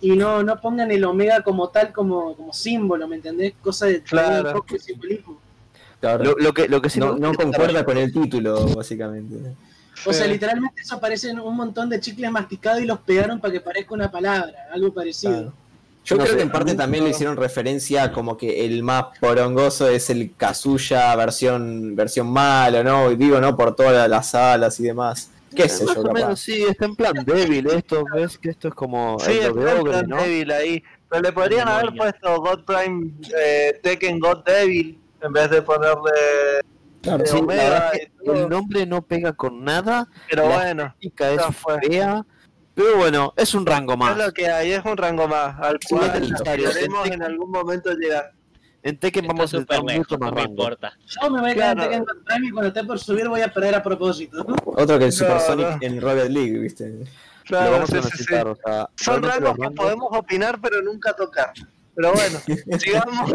y no, no pongan el Omega como tal, como, como símbolo, ¿me entendés? Cosa de Claro. un poco de simbolismo. Claro. Lo, lo que, lo que sí no, no concuerda con el título, básicamente. O sea, literalmente eso aparece en un montón de chicles masticados y los pegaron para que parezca una palabra, algo parecido. Claro. Yo No creo sé, que en parte también le hicieron referencia como que el más porongoso es el Kazuya versión versión malo, ¿no? Y digo, ¿no? Por todas las salas y demás. ¿Qué sé Más yo, o menos, sí, está en plan débil esto, ves que esto es como Sí, el está en Ogre, plan ¿no? débil ahí. Pero le podrían haber puesto God Prime eh, Tekken God Devil en vez de ponerle Claro, eh, Sí, Omega. es que el nombre no pega con nada, Pero la bueno, es fue. fea, pero bueno, es un rango es más. lo que hay, es un rango más al Sí, es cual necesario. en algún momento llegar. En Tekken Está vamos a lejos, mucho no más me rango. importa. Yo me voy a quedar Claro. en Tekken Prime y cuando esté por subir voy a perder a propósito. Otro que el Super No, Sonic no. en Rocket League, ¿viste? Lo vamos sí, a sí. necesitar, o sea, Son rangos que podemos opinar pero nunca tocar. Pero bueno, [laughs] [laughs] sigamos,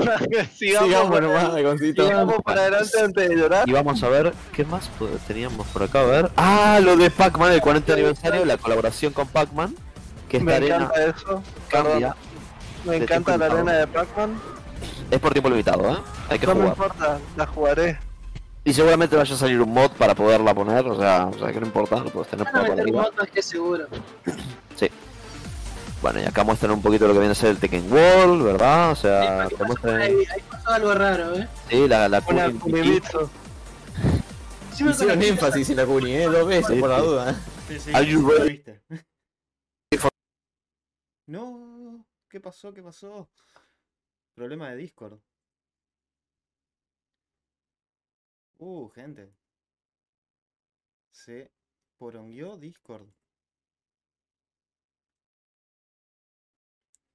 sigamos, Sigamos para- nomás, sigamos para adelante antes de llorar. Y vamos a ver, ¿qué más teníamos por acá? A ver. Ah, lo de Pac-Man, el 40 aniversario, la colaboración con Pac-Man. Que esta Me arena encanta eso. cambia. Me encanta la arena de Pac-Man. Es por tiempo limitado, ¿eh? Hay que No me jugar. importa, la jugaré. Y seguramente vaya a salir un mod para poderla poner, o sea, o sea que no importa, lo puedes tener Van a por meter arriba. mods más que seguro. [clears throat] Bueno, y acá muestran un poquito lo que viene a ser el Tekken World, ¿verdad? O sea, Ahí te muestran ahí- ahí pasó algo raro, ¿eh? sí, la, la Una. Kumimitsu. Sí Hicieron énfasis en la Kuni, ¿eh? Dos veces, Sí, por la sí. duda. Sí, sí, Are you ready? No, ¿qué pasó? ¿Qué pasó? Problema de Discord. Uh, gente. Se poronguió Discord.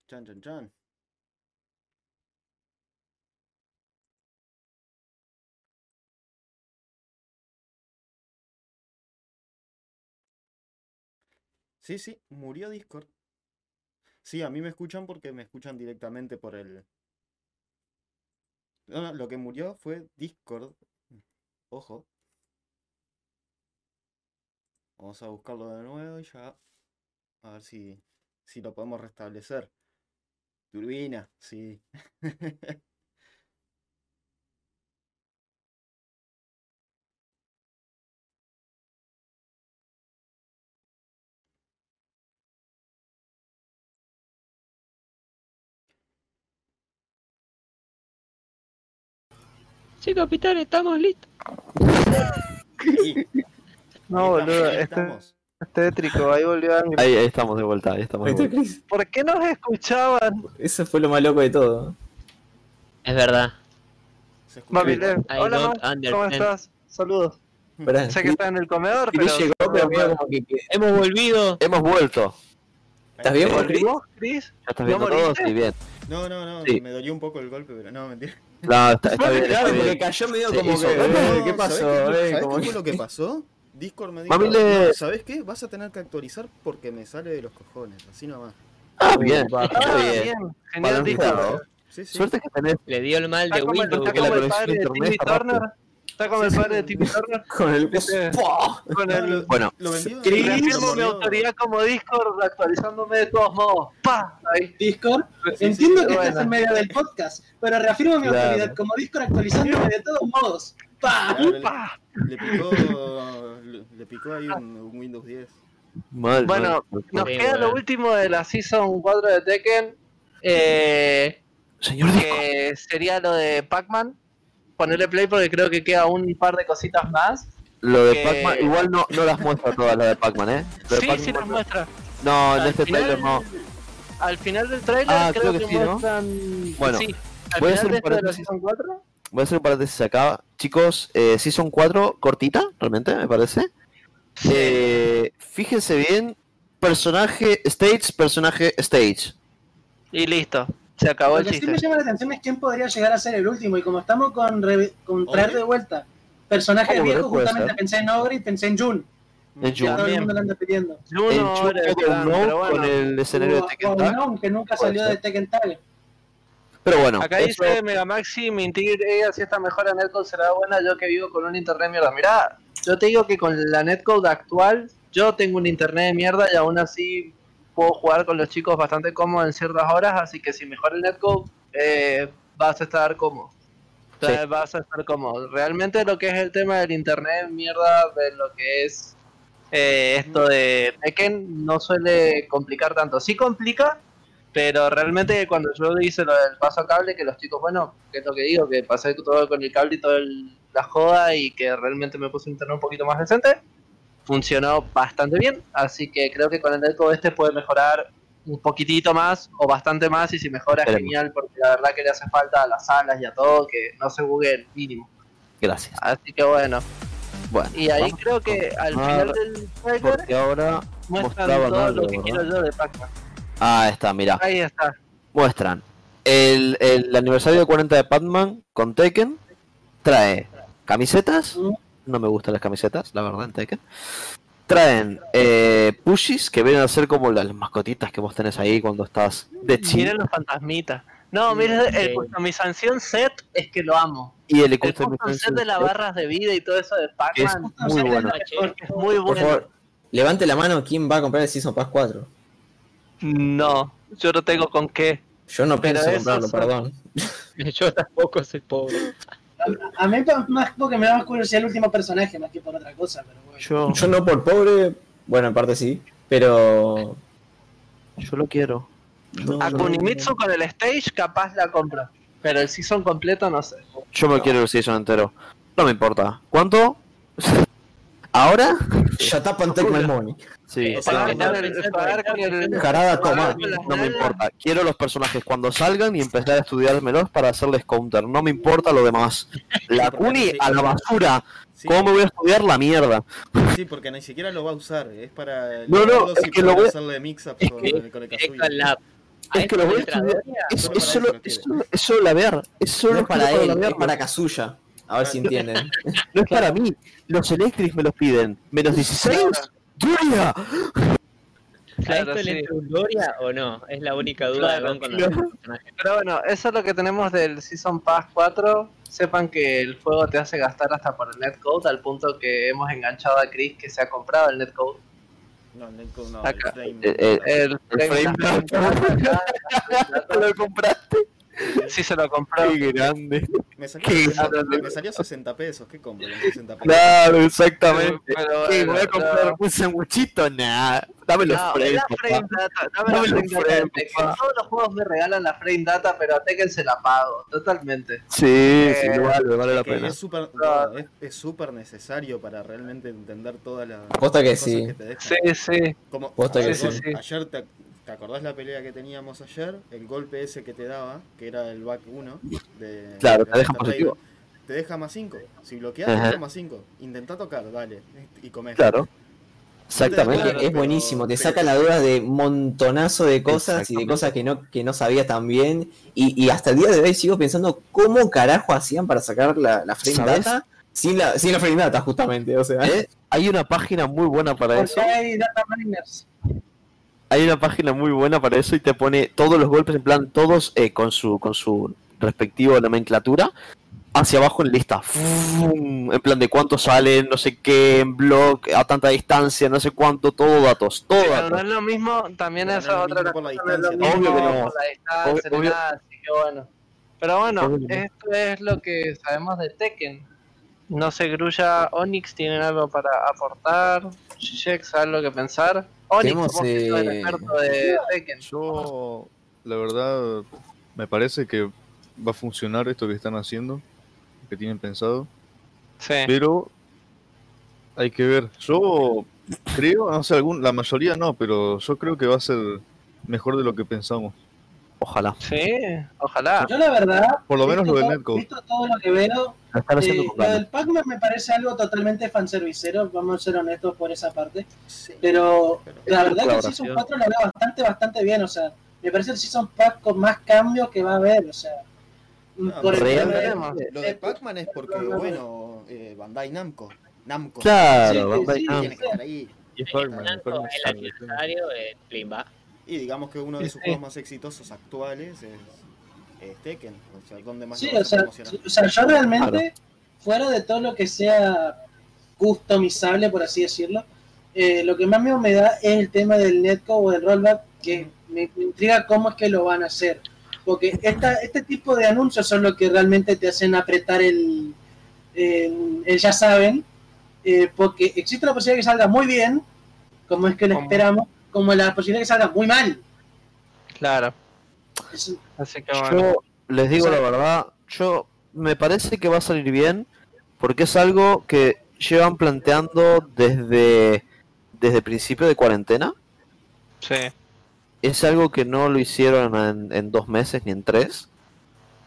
Chan, chan, chan. Sí, sí, murió Discord. Sí, a mí me escuchan porque me escuchan directamente por el... No, no, lo que murió fue Discord. Ojo. Vamos a buscarlo de nuevo y ya. A ver si, si lo podemos restablecer. Turbina, sí. [laughs] Sí, capitán, estamos listos. No, boludo, este estamos. es tétrico, ahí volvió Angry. Ahí, ahí estamos de vuelta, ahí estamos de ¿Viste, vuelta. ¿Por qué nos escuchaban? Eso fue lo más loco de todo. Es verdad. Mami, hola, Mam, ¿cómo estás? Saludos. Sé que estás en el comedor, Chris pero... llegó, pero como que... Hemos volvido. Hemos vuelto. ¿Estás bien, ¿Te Chris? volvimos, Chris? ¿Ya estás ¿No viendo todo? moriste? Sí, bien. No, no, no, Sí. me dolió un poco el golpe, pero no, mentira. No, está, está bien, Claro, porque bien. cayó medio Sí, como hizo- que... Eh, ¿Qué pasó? ¿Sabés qué, eh? ¿sabés Como qué que- fue lo que pasó? Discord me dijo, Mami le- "No, ¿sabés qué? Vas a tener que actualizar porque me sale de los cojones, así nomás. Ah, bien. va. Está Ah, bien. bien. Genial. Discord. Sí, sí. Suerte que tenés Le dio el mal de Windows. está que la como el conexión de internet está como el padre de Timmy Turner. [laughs] Con el... ¡Pah! Con No, el... Bueno. lo Reafirmo mi autoridad como Discord actualizándome de todos modos. ¡Pa! Ahí. Discord. Sí, Entiendo sí, que bueno. estás en medio del podcast, pero reafirmo mi Claro. autoridad como Discord actualizándome de todos modos. ¡Pa! Claro, le, ¡Pa! le picó, le, picó ahí un, un Windows 10. mal. Bueno, mal. Nos Sí, queda lo último de la Season 4 de Tekken. Eh, Señor Disco. que sería lo de Pac-Man. Ponerle play porque creo que queda un par de cositas más. Lo de que- Pac-Man, igual no, no las muestra todas las de Pac-Man, ¿eh? De Sí, Pac-Man- sí las muestra. No, en Al este final- trailer no. Al final del trailer Ah, creo, creo que que, sí, ¿no? muestran... Bueno, sí. Al voy a hacer de un esto de la paréntesis. Season 4, Voy a hacer un paréntesis acá. Chicos, eh, Season 4, cortita, realmente, me parece. Eh, fíjense bien, personaje stage, personaje stage. y listo. Se acabó Lo el que sí me llama la atención es quién podría llegar a ser el último. Y como estamos con, re- con traer de vuelta personajes viejos, justamente pensé en Ogre y pensé en Jun. En Jun. todo el mundo le anda pidiendo. Jun pero bueno. con el escenario de Tekken Tag. Que nunca salió de Tekken Tag. Pero bueno, Acá eso- dice Megamaxi, mentir, ella si esta mejora netcode será buena, yo que vivo con un internet de mierda. Mirá, yo te digo que con la netcode actual, yo tengo un internet de mierda y aún así puedo jugar con los chicos bastante cómodo en ciertas horas, así que si mejora el netcode, eh, vas a estar cómodo. O sea, Vas a estar cómodo. Realmente lo que es el tema del internet mierda, de lo que es eh, esto de Tekken, no suele complicar tanto. Sí complica, pero realmente cuando yo hice lo del paso a cable, que los chicos, bueno, que es lo que digo, que pasé todo con el cable y toda la joda y que realmente me puse un internet un poquito más decente, funcionó bastante bien. Así que creo que con el netcode este puede mejorar un poquitito más o bastante más y si mejora Esperemos. genial porque la verdad que le hace falta a las salas y a todo que no se bugue el mínimo. gracias. Así que bueno, Bueno, y ahí creo que al final del trailer porque ahora muestran todo algo, lo que ¿verdad? quiero yo de Pac-Man. Ah, está, mirá. Ahí está. Muestran el, el aniversario de 40 de Batman con Tekken. Trae camisetas. Mm. No me gustan las camisetas, la verdad, en Tekken. Traen eh, pushies que vienen a ser como las mascotitas que vos tenés ahí cuando estás de chill. Miren los fantasmitas. No, miren el Sí. customización set es que lo amo. Y el El custom custom set de las barras de vida y todo eso de es Pac-Man muy bueno. es muy Por bueno. favor, levante la mano quién va a comprar el Season Pass 4. No, yo no tengo con qué. Yo no pienso comprarlo, son- perdón. [laughs] Yo tampoco soy pobre. A mí más porque me da más curiosidad el último personaje, más que por otra cosa, pero bueno. Yo, Yo no por pobre, bueno, en parte sí, pero yo lo quiero. no, A no, Kunimitsu con el stage capaz la compro. Pero el season completo no sé. Yo me quiero el season entero. No me importa. ¿Cuánto? ¿Ahora? Shut up and take my money. Sí, el- Jarada, toma. no me importa. Quiero los personajes cuando salgan y empezar a estudiármelos para hacerles counter. No me importa lo demás. La Kuni a la basura. ¿Cómo me voy a estudiar la mierda? sí, porque ni siquiera lo va a usar. Es para. No, no, es que lo voy a- hacerle mix-up es con, el-. Es que lo voy a estudiar. Es, Solo es para solo, eso lo es solo, para él, para Kazuya. A ver si [laughs] entienden. No es para mí. Los Electrics me los piden. ¿Menos 16? ¡Julia! ¿A Claro, esto sí. le entra un Gloria o no? Es la única duda Claro, de con los. Pero bueno, eso es lo que tenemos del Season Pass 4. Sepan que el juego te hace gastar hasta por el netcode, al punto que hemos enganchado a Chris que se ha comprado el netcode. No, Netcode no. Acá. el frame- El, El frame [laughs] [laughs] ¿Lo compraste? Sí se lo compró. Qué grande. me, salió qué 60, grande. me salió 60 pesos. ¿Qué compro con 60 pesos? Claro, exactamente. Pero ¿Qué? bueno, ¿Voy a comprar no. un sanguchito? Nah. Dame los No, frames, la frame data, dame, Dame la los frame data. Todos los juegos me regalan la frame data, pero a Tekken se la pago, totalmente. Sí, sí, Eh, vale, vale la pena. es súper no, es, es súper necesario para realmente entender todas las Posta que cosas sí. que te dejan. Sí, sí. Como, Posta a que sí. ayer te, te acordás la pelea que teníamos ayer, el golpe ese que te daba, que era el back 1 de Claro, de te deja positivo. Te deja más 5. Si bloqueas, Ajá. te deja más 5. Intenta tocar, dale, y comés. Claro. Exactamente. Claro, es pero- buenísimo, te pero- saca la duda de montonazo de cosas y de cosas que no, que no sabía tan bien. Y, y hasta el día de hoy sigo pensando cómo carajo hacían para sacar la, la frame ¿Sabes? data sin la, sin la frame data, justamente. O sea, ¿Eh? Hay una página muy buena para Porque eso. hay data miners. Hay una página muy buena para eso y te pone todos los golpes en plan, todos eh, con su con su respectivo nomenclatura hacia abajo en lista. Fum, En plan de cuánto salen, no sé qué, en blog, a tanta distancia, no sé cuánto, todo datos, todo Pero no datos. es lo mismo, también no es lo otra mismo por la cosa, no es lo distancia, mismo obvio que no. por la distancia, Obvio- ni obvio. nada, así que bueno. Pero bueno, Obvio no. esto es lo que sabemos de Tekken. No sé, Grulla, Onyx tienen algo para aportar, Shek algo que pensar. Tenemos, vos el eh, experto de Tekken. Yo, la verdad, me parece que va a funcionar esto que están haciendo, que tienen pensado, Sí. pero hay que ver. Yo creo, no sé, algún, la mayoría no, pero yo creo que va a ser mejor de lo que pensamos. Ojalá. Sí, ojalá. Yo la verdad, Por lo menos visto lo del todo- Netcode. Visto todo lo que veo, Lo eh, lo del Pac-Man me parece algo totalmente fanservicero, vamos a ser honestos por esa parte. Sí. Pero Pero- la verdad que el. Season 4 lo veo bastante, bastante bien. O sea, me parece el Season Pack con más cambios que va a haber. O sea, No, por el real- tema de- Lo de Pac-Man es porque, bueno, eh, Bandai Namco. Namco. Claro, Sí, Bandai sí, Namco. Tiene que estar ahí. Y el sabe, aniversario de Plimba. Y digamos que uno de sus sí. juegos más exitosos actuales es, es Tekken. O sea, ¿dónde más Sí, o sea, o sea, yo realmente, fuera de todo lo que sea customizable, por así decirlo, eh, lo que más miedo me da es el tema del netcode o del rollback, que me, me intriga cómo es que lo van a hacer. Porque esta, este tipo de anuncios son lo que realmente te hacen apretar el, el- el ya saben, eh, porque existe la posibilidad de que salga muy bien, como es que lo ¿Cómo? esperamos, como la posibilidad de que salga muy mal. Claro. Es- Así que bueno. Yo les digo O sea- la verdad, yo me parece que va a salir bien porque es algo que llevan planteando desde desde principio de cuarentena. Sí. Es algo que no lo hicieron en, en dos meses ni en tres.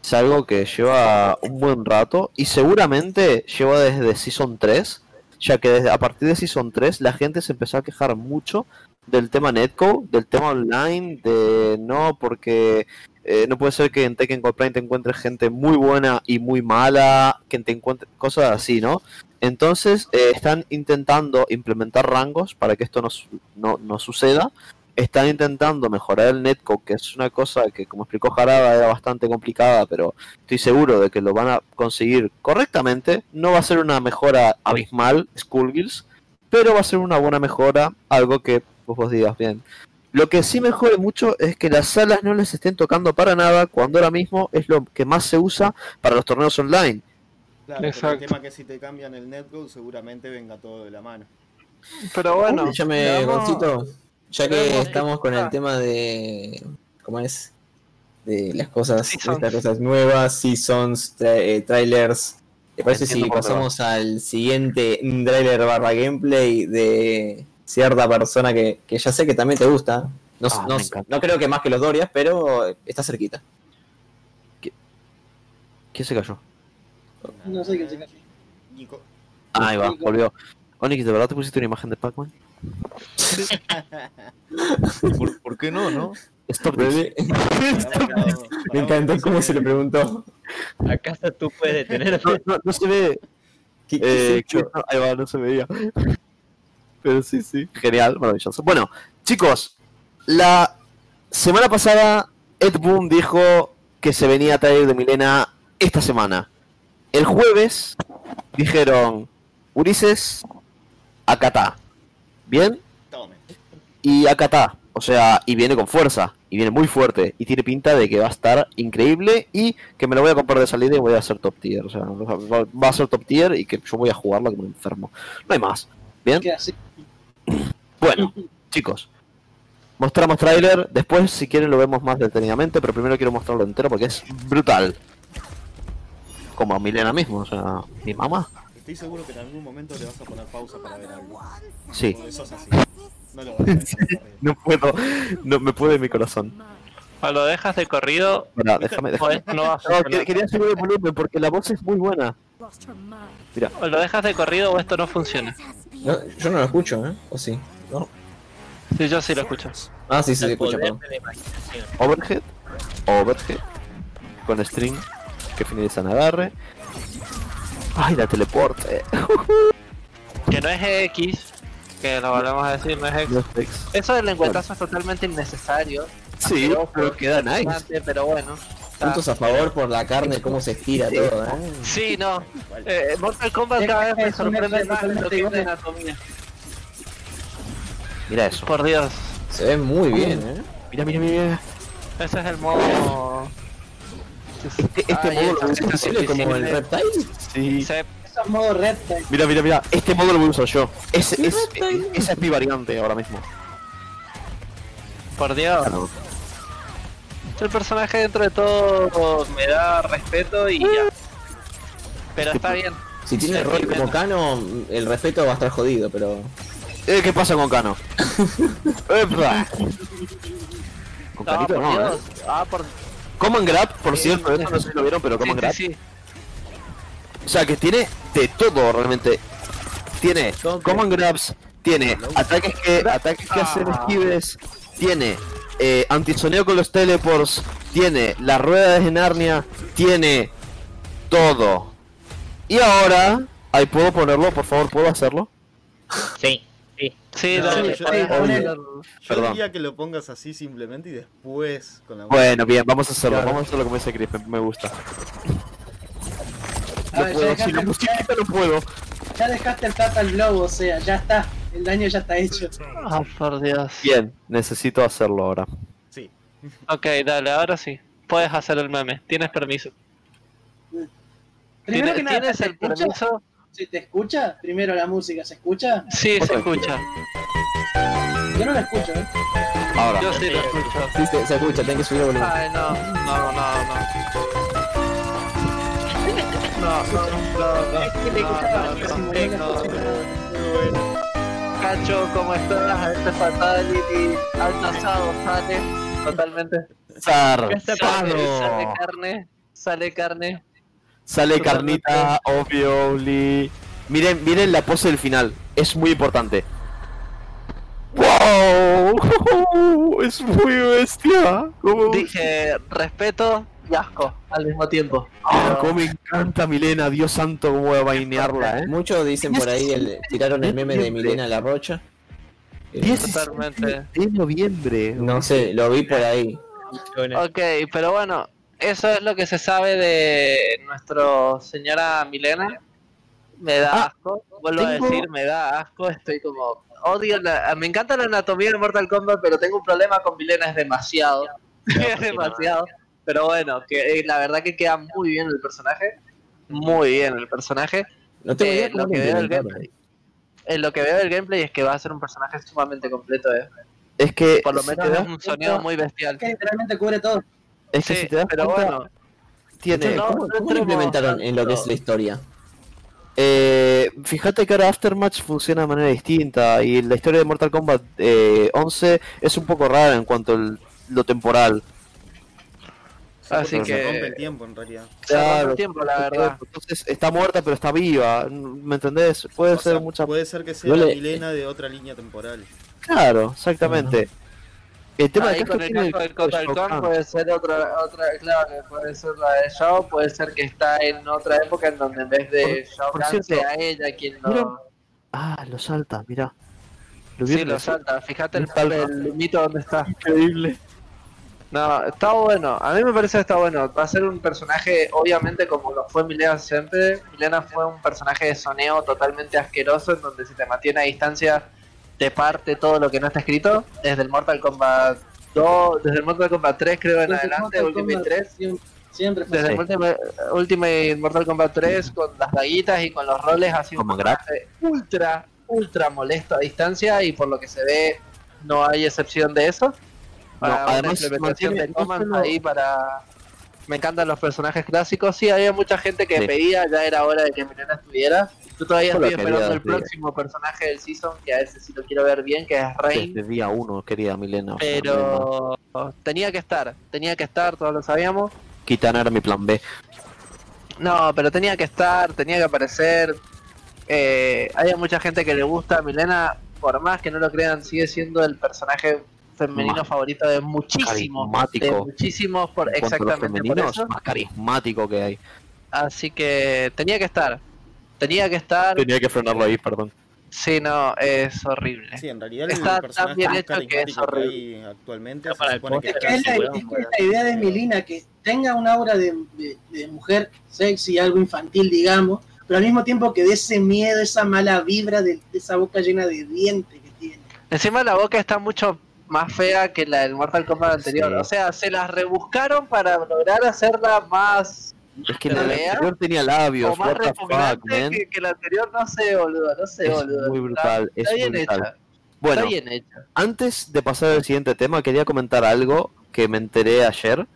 Es algo que lleva un buen rato y seguramente lleva desde Season 3, ya que desde, a partir de Season 3 la gente se empezó a quejar mucho del tema netcode, del tema online, de no, porque eh, no puede ser que en Tekken Prime te encuentres gente muy buena y muy mala, que te encuentres cosas así, ¿no? Entonces eh, están intentando implementar rangos para que esto no, no, no suceda. Están intentando mejorar el netcode, que es una cosa que, como explicó Jarada, era bastante complicada, pero estoy seguro de que lo van a conseguir correctamente. No va a ser una mejora abismal, Skullgirls, pero va a ser una buena mejora, algo que pues, vos digas bien. Lo que sí me jode mucho es que las salas no les estén tocando para nada, cuando ahora mismo es lo que más se usa para los torneos online. Claro, pero el Exacto. tema que si te cambian el netcode seguramente venga todo de la mano. Pero bueno. Ya que estamos qué con el pasa. tema de. ¿Cómo es? De las cosas, Seasons. estas cosas nuevas, seasons, tra- eh, trailers. ¿Te parece si pasamos al siguiente trailer barra gameplay de cierta persona que, que ya sé que también te gusta? No, Ah, no- no creo que más que los Dorias, pero está cerquita. ¿Quién se cayó? no sé qué se cayó. Nico. Ahí va, volvió. Onix, ¿de verdad te pusiste una imagen de Pac-Man? ¿Y [laughs] por, por qué no, no? Stop. [laughs] Me encantó cómo se le preguntó. ¿Acaso tú puedes detener No, no, no se ve. ¿Qué, qué Eh, no, ahí va, no se veía. Pero sí, sí. Genial, maravilloso. Bueno, chicos, la semana pasada Ed Boon dijo que se venía a traer de Milena esta semana. El jueves dijeron Ulises, acatá. ¿Bien? Tome. Y acatá. O sea, y viene con fuerza. Y viene muy fuerte. Y tiene pinta de que va a estar increíble. Y que me lo voy a comprar de salida y voy a hacer top tier. O sea, va a ser top tier y que yo voy a jugarla como un enfermo. No hay más. ¿Bien? Bueno, [laughs] chicos. Mostramos tráiler. Después, si quieren, lo vemos más detenidamente. Pero primero quiero mostrarlo entero porque es brutal. Como a Milena mismo. O sea, mi mamá. Estoy seguro que en algún momento le vas a poner pausa para ver algo. Sí. Así. No lo a. [laughs] No puedo. No me puede mi corazón. O lo dejas de corrido, Mira, déjame, o déjame. esto no va a No, que- quería subir el volumen porque la voz es muy buena. O lo dejas de corrido o esto no funciona. No, yo no lo escucho, ¿eh? ¿O sí? No. Sí, yo sí lo escucho. Ah, sí, sí, se escucha, poder perdón. Overhead. Overhead. Con string que finaliza en agarre. Ay, la teleporte. [laughs] Que no es X, que lo volvemos a decir, no es X. Eso del lengüetazo es totalmente innecesario. Sí, pero queda nice. Pero bueno. Puntos a favor por la carne, cómo se estira todo, ¿eh? Sí, no. Eh, Mortal Kombat cada vez me sorprende más lo que es de igual. anatomía. Mira eso. Por Dios. Se ve muy bien, ¿eh? Mira, mira, mira. Ese es el modo. Este, este modo lo voy sí a que usar. ¿Posible como el. Reptile? Sí. Es modo. Tag. Mira, mira, mira. Este modo lo voy a usar yo. Ese, es, esa es mi variante ahora mismo. Por Dios. Claro. El personaje dentro de todo me da respeto y ya. Pero está bien. Si tiene rol como Cano, el respeto va a estar jodido, pero. Eh, ¿Qué pasa con Cano? [laughs] Epa. Con No, Canito no, ¿eh? Ah, por... Common Grab, por cierto, esto no sé si lo vieron, pero Common Sí, Grab. sí. O sea, que tiene de todo realmente. Tiene Common Grabs, tiene ataques que ataques que hacen Ah. esquives, tiene eh, antisoneo con los teleports, tiene la rueda de Narnia, tiene todo. Y ahora, ahí puedo ponerlo, por favor, ¿puedo hacerlo? Sí, sí. No, dale, yo- hacer- Yo Perdón. diría que lo pongas así simplemente y después con la Bueno, bien, vamos a hacerlo, Claro. vamos a hacerlo como dice Chris, me, gusta. A No ver, ya puedo, dejaste, sin la musiquita no puedo. ya dejaste el tapa al globo, o sea, ya está. El daño ya está hecho. Ah, por Dios. Bien, necesito hacerlo ahora. Sí. Ok, dale, ahora sí. Puedes hacer el meme. Tienes permiso. Primero ¿Tienes, que nada, ¿tienes ¿se el escucha? permiso? ¿Se te escucha? Primero la música, ¿se escucha? Sí, se escucha. Yo no la escucho, ¿eh? Ahora. Yo sí lo escucho. Sí, se, se escucha, tengo que subir el volumen. Ay, no, no, no, no. No, no, no, no. Cacho, ¿cómo estás? Este Fatality alto asado sale totalmente. Sale, sale carne, sale carne. Sale carnita, obviously. Miren, miren la pose del final, es muy importante. ¡Wow! [laughs] Es muy bestia. ¿Cómo, Dije respeto y asco al mismo tiempo. Ah, cómo me encanta Milena, Dios santo, cómo voy a bainearla, eh. Muchos dicen por ahí, el, tiraron el meme de Milena La Rocha. Eh, 17 Totalmente. de noviembre. No sé, lo vi por ahí. Ok, pero bueno, eso es lo que se sabe de nuestro señora Milena. Me da Ah, asco, vuelvo a decir, me da asco, estoy como... Odio la... Me encanta la anatomía de Mortal Kombat, pero tengo un problema con Milena, es demasiado. [laughs] es demasiado. Pero bueno, que eh, la verdad que queda muy bien el personaje. Muy bien el personaje. No tengo Eh, idea lo que veo del gameplay. En lo que veo del gameplay es que va a ser un personaje sumamente completo, eh. Es que, Por lo menos es un sonido muy bestial. Que literalmente cubre todo. Es que Sí, si te das pero cuenta, bueno, tiene... no- ¿Cómo, no cómo lo implementaron en lo que es la historia? Eh, fíjate que ahora Aftermatch funciona de manera distinta y la historia de Mortal Kombat eh, 11 es un poco rara en cuanto a lo temporal. Así porque se que- rompe el tiempo en realidad. se rompe el tiempo, la verdad. Entonces está muerta pero está viva, ¿me entendés? Puede O ser sea, mucha... Puede ser que sea la le- Milena de otra línea temporal. Claro, exactamente. El tema Ahí de con el Kotal Khan puede ser otra, otra, claro, que puede ser la de Shao, puede ser que está en otra época en donde en vez de Por- Shao por Kahn cierto, sea ella quien lo... Ah, lo salta, mirá. Lo Sí, lo salta, fíjate el, salta. el mito donde está. Increíble. No, está bueno, a mí me parece que está bueno. Va a ser un personaje, obviamente, como lo fue Milena siempre. Milena fue un personaje de soneo totalmente asqueroso, en donde si te mantiene a distancia, te parte todo lo que no está escrito. Desde el Mortal Kombat 2, desde el Mortal Kombat 3, creo, en Desde adelante, Ultimate Kombat 3. Siempre, siempre fue Desde así. el Ultimate, Ultimate Mortal Kombat 3, con las daguitas y con los roles, ha sido ultra, ultra molesto a distancia. Y por lo que se ve, no hay excepción de eso. Para No, una además implementación mantiene- de no Command solo- ahí para. Me encantan los personajes clásicos. Sí, había mucha gente que Sí. pedía, ya era hora de que Milena estuviera. Yo todavía estoy quería, esperando el próximo personaje del season, que a ese sí lo quiero ver bien, que es Rain. Desde día uno, querida Milena. Pero tenía que estar, tenía que estar, todos lo sabíamos. Kitana era mi plan B. No, pero tenía que estar, tenía que aparecer. Eh, hay mucha gente que le gusta a Milena, por más que no lo crean, sigue siendo el personaje femenino Más favorito de muchísimos, de muchísimos, por, exactamente por eso. más carismático que hay. Así que tenía que estar, tenía que estar. Tenía que frenarlo ahí, perdón. Sí, no, es horrible. Sí, en realidad Está el tan bien hecho que es que, horrible. hay actualmente se supone que Es que es la, es que idea de Milina, que tenga un aura de, de- de mujer sexy, algo infantil, digamos, pero al mismo tiempo que de ese miedo, esa mala vibra de, de esa boca llena de dientes que tiene. Encima la boca está mucho más fea que la del Mortal Kombat anterior. Sí. O sea, se las rebuscaron para lograr hacerla más Es que ¿Te la vea? anterior tenía labios, o más repugnante que, que la anterior. No sé, boludo, no sé, Es boludo. muy Está- brutal, es está bien brutal. hecha. Bueno, Está bien hecha. antes de pasar al siguiente tema, quería comentar algo que me enteré ayer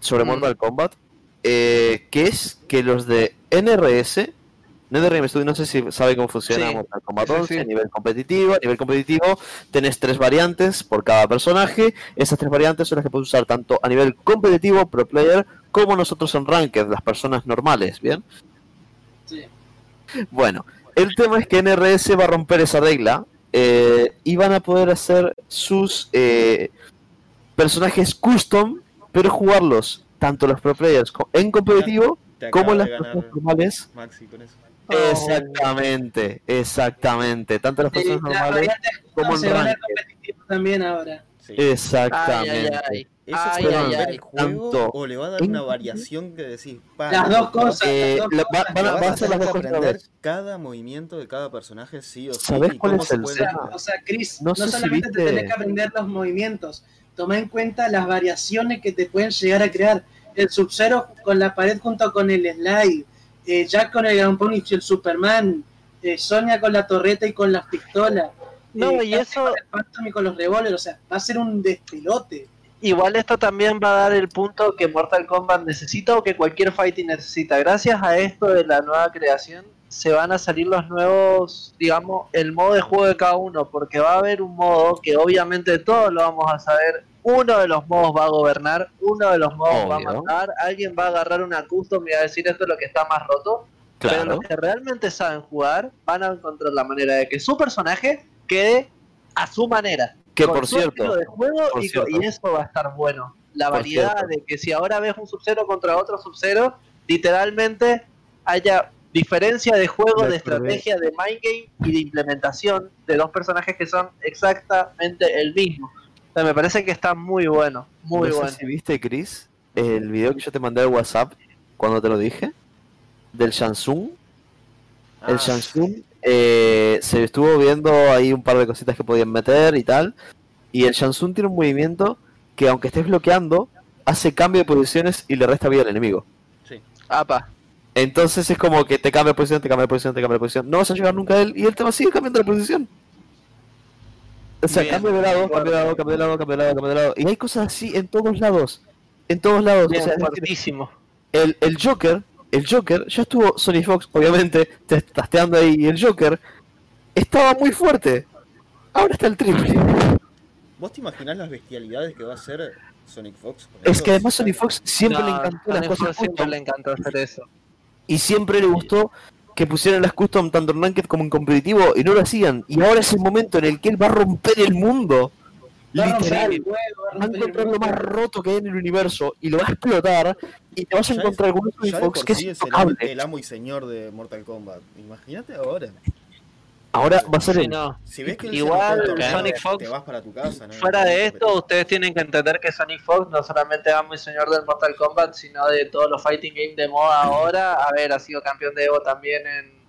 sobre Mm. Mortal Kombat, eh, que es que los de NRS, NetherRealm Studios, no sé si sabe cómo funciona Sí. Mortal Kombat Sí, sí, 11 sí. a nivel competitivo. A nivel competitivo tenés tres variantes por cada personaje. Esas tres variantes son las que puedes usar tanto a nivel competitivo, pro player, como nosotros en Ranked, las personas normales, ¿bien? Sí. Bueno, el tema es que NRS va a romper esa regla eh, y van a poder hacer sus eh, personajes custom, pero jugarlos tanto los pro players en competitivo como las personas normales. Maxi con eso. Exactamente, exactamente. Tanto las Sí, personas normales como en competitivo también ahora. Sí. Exactamente. Ay, ay, ay. ¿Eso Ay, puede ay, romper ay. el juego Tanto o le va a dar una variación que decís, pa, Las loco, dos cosas. Eh, las dos va- cosas. van a- va ser tener las que dos cosas cada movimiento de cada personaje sí o sí. ¿Sabés y cuál es se el puede. O sea, Chris, No no, sé si solamente te tenés que aprender los movimientos, toma en cuenta las variaciones que te pueden llegar a crear. El Sub-Zero con la pared junto con el Slide, eh, Jack con el Ground Pound y el Superman, eh, Sonia con la torreta y con las pistolas. No, eh, y eso- con el Phantom y con los revólveres, o sea, va a ser un despelote. Igual esto también va a dar el punto que Mortal Kombat necesita o que cualquier fighting necesita. Gracias a esto de la nueva creación se van a salir los nuevos, digamos, el modo de juego de cada uno, porque va a haber un modo que obviamente todos lo vamos a saber. Uno de los modos va a gobernar, uno de los modos va a matar, alguien va a agarrar una custom y va a decir esto es lo que está más roto. Pero los que realmente saben jugar van a encontrar la manera de que su personaje quede a su manera. Que con por su cierto, de juego por y, cierto. y eso va a estar bueno. La variedad de que si ahora ves un Sub-Zero contra otro Sub-Zero, literalmente haya diferencia de juego, de estrategia, de mind game y de implementación de dos personajes que son exactamente el mismo. Sea, me parece que está muy bueno, muy no sé bueno. si viste, Chris, el video que yo te mandé al WhatsApp cuando te lo dije, del Shansung. El Ah, Shansung eh, se estuvo viendo ahí un par de cositas que podían meter y tal. Y el Shansung tiene un movimiento que aunque estés bloqueando, hace cambio de posiciones y le resta vida al enemigo. Apa, Entonces es como que te cambia de posición, te cambia de posición, te cambia de posición. No vas a llegar nunca a él y él te va a seguir cambiando de posición. O sea, Bien, cambia de lado, cambia de lado, cambia de lado, cambia de lado, cambia de lado. Y hay cosas así en todos lados. En todos lados. O bien, sea, es decir, fuertísimo. el, el Joker, el Joker, ya estuvo Sony Fox, obviamente, [laughs] te- tasteando ahí, y el Joker estaba muy fuerte. Ahora está el triple. ¿Vos te imaginás las bestialidades que va a hacer Sonic Fox? con Es eso? que además Sony Fox siempre le encantó las cosas siempre le encantó hacer eso. y siempre le gustó que pusieran las custom tanto en ranked como en competitivo y no lo hacían. Y ahora es el momento en el que él va a romper el mundo. Va Literal. el juego, va a encontrar lo más roto que hay en el universo y lo va a explotar y te vas a encontrar con un Fox que es el amo y señor de Mortal Kombat. Imagínate ahora. Ahora va a ser el... no. Si ves que él Igual, Sonic Fox, te vas para tu casa. ¿no? Fuera de esto, ustedes tienen que entender que Sonic Fox no solamente amo y señor del Mortal Kombat, sino de todos los fighting games de moda ahora. A ver, ha sido campeón de Evo también en,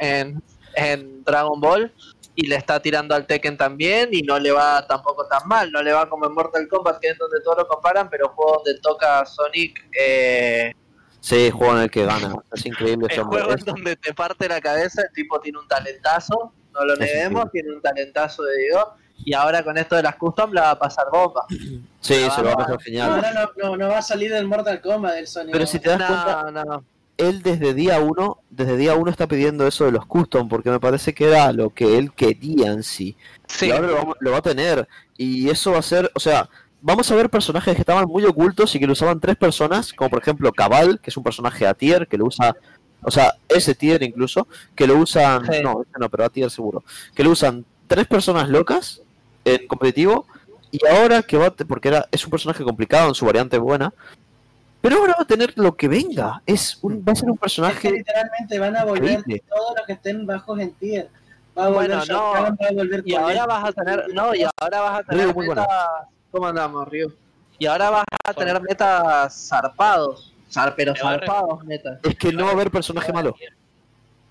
en, en Dragon Ball y le está tirando al Tekken también y no le va tampoco tan mal. No le va como en Mortal Kombat, que es donde todos lo comparan, pero juego donde toca Sonic, eh, Sí, juego en el que gana. Es increíble el hombre. juego Es- donde te parte la cabeza. El tipo tiene un talentazo, no lo neguemos, tiene un talentazo de Dios. Y ahora con esto de las custom la va a pasar bomba. [clears throat] Sí, se lo va a pasar genial. ahora no, no, no va a salir del Mortal Kombat del Sony. Pero si te das cuenta, No, no. él desde día uno, desde día uno está pidiendo eso de los custom, porque me parece que era lo que él quería en sí. Sí, Y ahora lo va a tener. Y eso va a ser, o sea, vamos a ver personajes que estaban muy ocultos y que lo usaban tres personas, como por ejemplo Cabal, que es un personaje a tier, que lo usa, o sea, ese tier incluso, que lo usan, Sí. no, ese no, pero a tier seguro, que lo usan tres personas locas en competitivo, y ahora que va, porque era, es un personaje complicado en su variante buena, pero ahora va a tener lo que venga, es un, va a ser un Es que personaje literalmente van a volver todos los que estén bajos en tier. Va a volver Bueno, no. Kahn, va a volver y ahora vas a tener, no, y ahora vas a tener muy ¿cómo andamos, Ryu? Y ahora vas a tener metas zarpados, zar, pero zarpados metas. es que no va a haber personaje malo.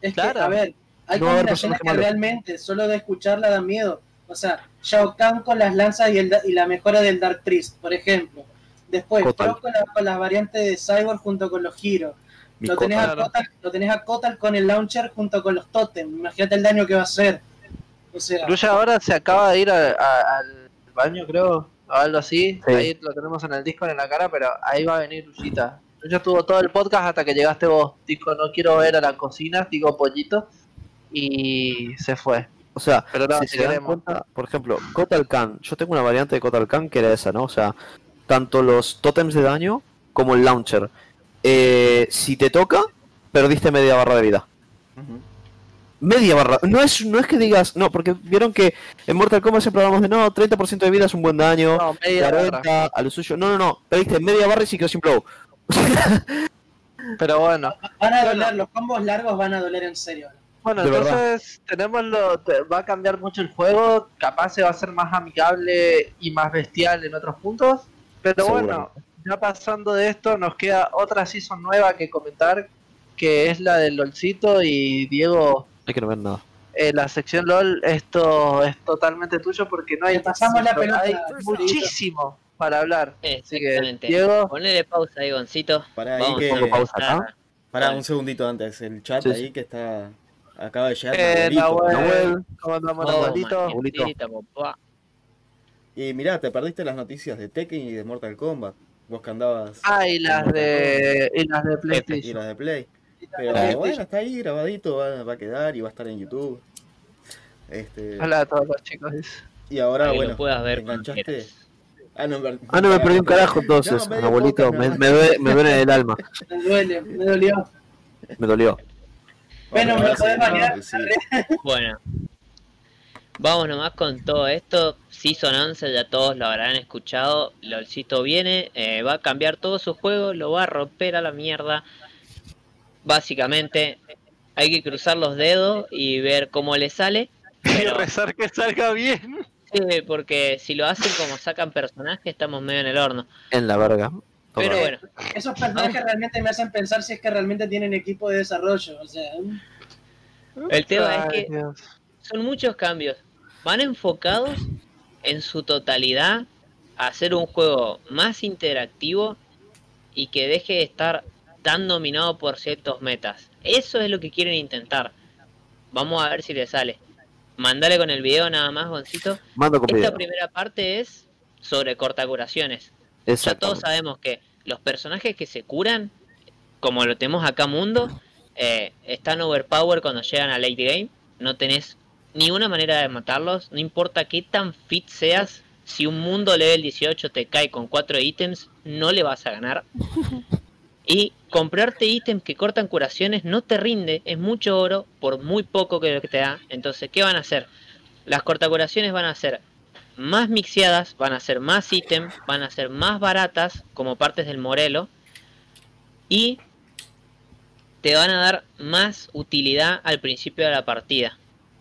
Es que, Claro. a ver, hay No va a haber combinaciones personaje que malo. realmente solo de escucharla dan miedo. O sea, Shao Kahn con las lanzas y, el, da- y la mejora del Dark Priest, por ejemplo. Después, Kotal. Con, la- con las variantes de Cyborg junto con los giros. Mi Lo tenés, a Kotal. Kotal, lo tenés a Kotal con el launcher junto con los totem. Imagínate el daño que va a hacer. O sea, Ruya ahora se acaba de ir a- a- al baño, creo. O algo así. Sí. Ahí lo tenemos en el Discord en la cara, pero ahí va a venir Luchita. Lucha estuvo todo el podcast hasta que llegaste vos. Dijo, no quiero ver a la cocina, digo pollito. Y se fue. O sea, Pero no, si se dan cuenta, por ejemplo, Kotal Khan, yo tengo una variante de Kotal Khan que era esa, ¿no? O sea, tanto los tótems de daño como el launcher. Eh, si te toca, perdiste media barra de vida. Ujú. Media barra. No es, no es que digas, no, porque vieron que en Mortal Kombat siempre hablamos de no, 30% de vida es un buen daño, No, media barra. 40 a lo suyo. No, no, no, perdiste media barra y sí quedó sin blow. Pero bueno. Van a doler, los combos largos van a doler en serio. Bueno, De verdad. entonces tenemos lo, te- va a cambiar mucho el juego, capaz se va a ser más amigable y más bestial en otros puntos, pero bueno, ya pasando de esto nos queda otra season nueva que comentar, que es la del LOLcito y Diego, Hay que no ver nada. eh, la sección LOL, esto es totalmente tuyo porque no hay, pasamos la pelota. hay muchísimo para hablar. Así que, Exactamente. Diego, Ponele pausa ahí, Goncito. Ahí que. pongo pausa acá. Pará un segundito antes. El chat Sí, ahí que está. Acaba de llegar. eh. Nahuel, Nahuel. ¿cómo andamos, oh. Y mirá, te perdiste las noticias de Tekken y de Mortal Kombat. Vos que andabas. Ah, y las de, y las de y PlayStation. las de Play. Pero bueno, está ahí grabadito, va, va a quedar y va a estar en YouTube. Este, Hola a todos los chicos. y ahora, que bueno, lo puedas ver ¿te cuando enganchaste? Ah, no, me- Ah, no, me perdí un carajo entonces, No, abuelito. Me, me, duele, me duele el alma. [laughs] Me duele, me dolió. Me dolió. Bueno, Vamos, me podés sí, banear. sí. Bueno, vamos nomás con todo esto. Season 11, ya todos lo habrán escuchado. LOLcito viene, eh, va a cambiar todo su juego, lo va a romper a la mierda. Básicamente, hay que cruzar los dedos y ver cómo le sale. Y rezar que salga bien. sí, porque si lo hacen como sacan personajes, estamos medio en el horno. En la verga. Pero bueno, Esos personajes realmente me hacen pensar si es que realmente tienen equipo de desarrollo. O sea, el tema es que Dios. son muchos cambios. Van enfocados en su totalidad a hacer un juego más interactivo y que deje de estar tan dominado por ciertos metas. Eso es lo que quieren intentar. Vamos a ver si le sale. Mandale con el video nada más, Goncito. Mando con Esta video. primera parte es sobre cortacuraciones. Ya todos sabemos que los personajes que se curan, como lo tenemos acá Mundo, eh, están overpower cuando llegan a late game. No tenés ni una manera de matarlos. No importa qué tan fit seas. Si un mundo level 18 te cae con 4 ítems, no le vas a ganar. [laughs] Y comprarte ítems que cortan curaciones no te rinde. Es mucho oro por muy poco que lo que te da. Entonces, ¿qué van a hacer? Las cortacuraciones van a ser más mixeadas, van a ser más ítems, van a ser más baratas como partes del Morelo y te van a dar más utilidad al principio de la partida.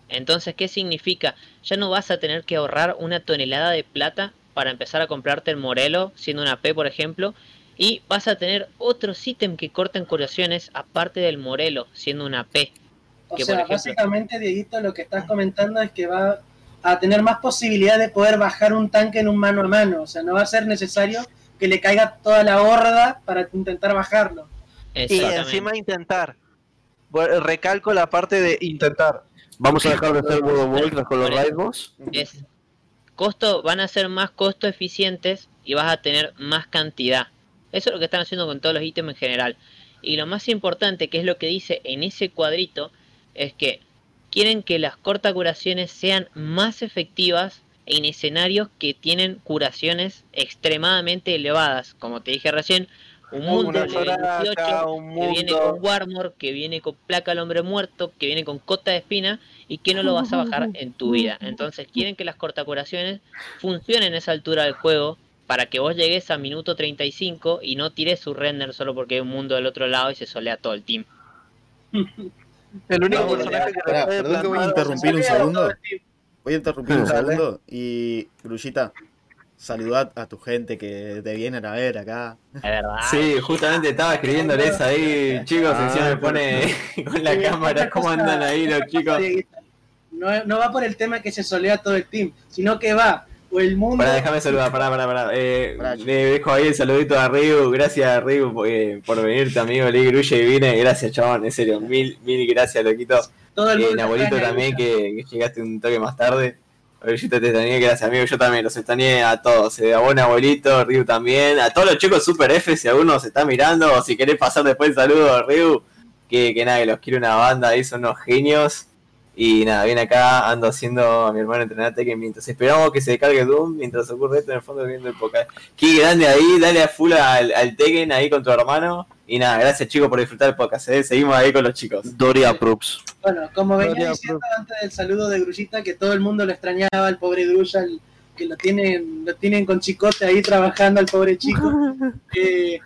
Entonces, ¿qué significa? Ya no vas a tener que ahorrar una tonelada de plata para empezar a comprarte el Morelo, siendo una P, por ejemplo, y vas a tener otros ítems que corten curaciones aparte del Morelo, siendo una P. o Que, sea por ejemplo- básicamente, Dieguito, lo que estás comentando es que va a tener más posibilidad de poder bajar un tanque en un mano a mano. O sea, no va a ser necesario que le caiga toda la horda para intentar bajarlo. Y encima intentar. Recalco la parte de intentar. Vamos a dejar de hacer World of Warcraft con los Por eso. raid boss. es costo, van a ser más costo eficientes y vas a tener más cantidad. Eso es lo que están haciendo con todos los ítems en general. Y lo más importante, que es lo que dice en ese cuadrito, es que quieren que las corta curaciones sean más efectivas en escenarios que tienen curaciones extremadamente elevadas. Como te dije recién, un mundo Soraka, 18 un que viene con Warmore, que viene con placa al hombre muerto, que viene con cota de espina y que no lo vas a bajar en tu vida. Entonces quieren que las cortacuraciones funcionen a esa altura del juego para que vos llegues a minuto 35 y no tires su render solo porque hay un mundo del otro lado y se solea todo el team. [laughs] El único No, personaje que puede perdón que voy a interrumpir un segundo. Voy a interrumpir un segundo. Y, Grullita, saludad a tu gente que te vienen a ver acá. Es verdad. Sí, justamente estaba escribiéndoles ahí, chicos, Ah, encima me pone [laughs] con la cámara, ¿cómo andan ahí los chicos? No, no va por el tema que se solea todo el team, sino que va o el mundo. Pará, déjame saludar, pará, pará, pará. Eh, le dejo ahí el saludito a Riu, gracias Riu por, eh, por venirte amigo, Lee Grulla y vine, gracias chabón, en serio, mil, mil gracias loquito. todo el Eh, mundo en también que, que llegaste un toque más tarde. Grullita te extrañé, gracias amigo, yo también los extrañé a todos, eh, a buen abuelito, Ryu también, a todos los chicos Super F, si alguno se está mirando, o si querés pasar después el saludo, Ryu, que, que nada, que los quiere una banda, ahí son unos genios. Y nada, viene acá, ando haciendo a mi hermano entrenar Tekken mientras esperamos que se descargue Doom, mientras ocurre esto en el fondo viendo el podcast. Qué grande ahí, dale a full al, al Tekken ahí con tu hermano. Y nada, gracias chicos por disfrutar el podcast, ¿eh? seguimos ahí con los chicos. Doria Props. Bueno, como venía diciendo antes del saludo de Grullita, que todo el mundo lo extrañaba, el pobre Grulla, el- que lo tienen, lo tienen con chicote ahí trabajando, al pobre chico. [laughs] Eh,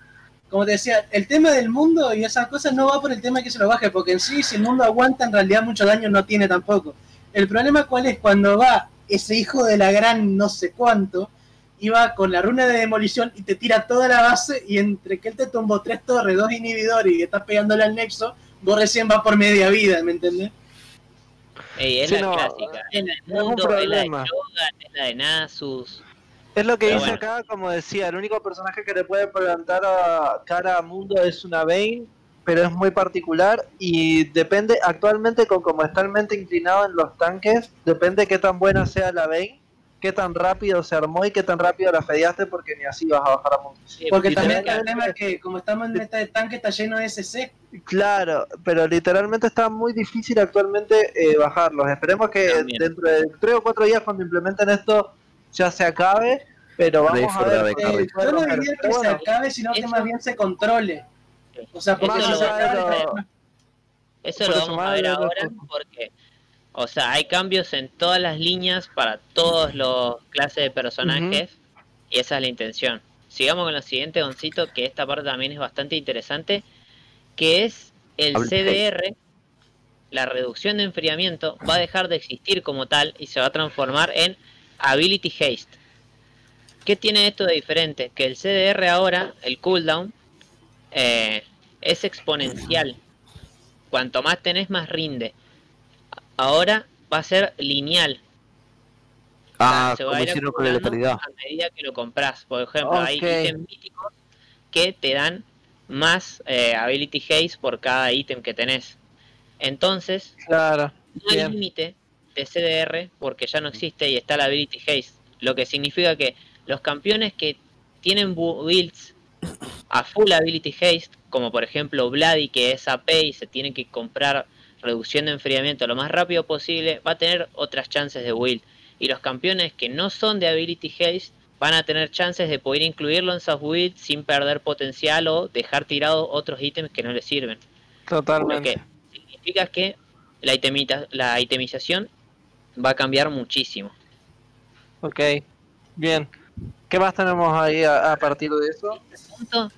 como te decía, el tema del mundo y esas cosas no va por el tema de que se lo baje, porque en sí, si el mundo aguanta, en realidad mucho daño no tiene tampoco. El problema cuál es cuando va ese hijo de la gran no sé cuánto, y va con la runa de demolición y te tira toda la base, y entre que él te tumbó tres torres, dos inhibidores y estás pegándole al nexo, vos recién vas por media vida, ¿me entendés? Ey, es Sí, la no, clásica. Es la es del un mundo, es la de problema. Shogun, es la de Nasus. Es lo que Pero dice bueno. acá, como decía, el único personaje que le puede plantar a cara a mundo es una Vayne, pero es muy particular y depende, actualmente con como está el mente inclinado en los tanques, depende qué tan buena sea la Vayne, qué tan rápido se armó y qué tan rápido la fedeaste porque ni así vas a bajar a mundo. Sí, Porque también el tema es que como estamos en meta de tanque está lleno de SC. Claro, pero literalmente está muy difícil actualmente eh, bajarlos. Esperemos que También. dentro de tres o cuatro días cuando implementen esto ya se acabe, pero vamos a for the ver. Eh, yo no diría que se acabe, sino que eso- más bien se controle. O sea, porque Más si se lo- Eso Por lo eso, vamos a ver no ahora porque, o sea, hay cambios en todas las líneas para todos los clases de personajes y esa es la intención. Sigamos con lo siguiente, Goncito, que esta parte también es bastante interesante, que es el. CDR, la reducción de enfriamiento, va a dejar de existir como tal y se va a transformar en Ability Haste. ¿Qué tiene esto de diferente? Que el CDR ahora, el cooldown, eh, es exponencial. Cuanto más tenés, más rinde. Ahora va a ser lineal. Ah, se va como a ir con la letalidad. a medida que lo compras. Por ejemplo, hay ítems míticos que te dan más eh, Ability Haze por cada ítem que tenés. Entonces, Claro. no hay límite de CDR porque ya no existe y está la Ability Haze. Lo que significa que los campeones que tienen bu- builds a full Ability Haste, como por ejemplo Bloody que es AP y se tiene que comprar reducción de enfriamiento lo más rápido posible, va a tener otras chances de build. Y los campeones que no son de Ability Haste van a tener chances de poder incluirlo en sus builds sin perder potencial o dejar tirados otros ítems que no les sirven. Lo Totalmente. que significa que la, itemita- la itemización va a cambiar muchísimo. Ok. Bien. ¿Qué más tenemos ahí a, a partir de eso? Punto.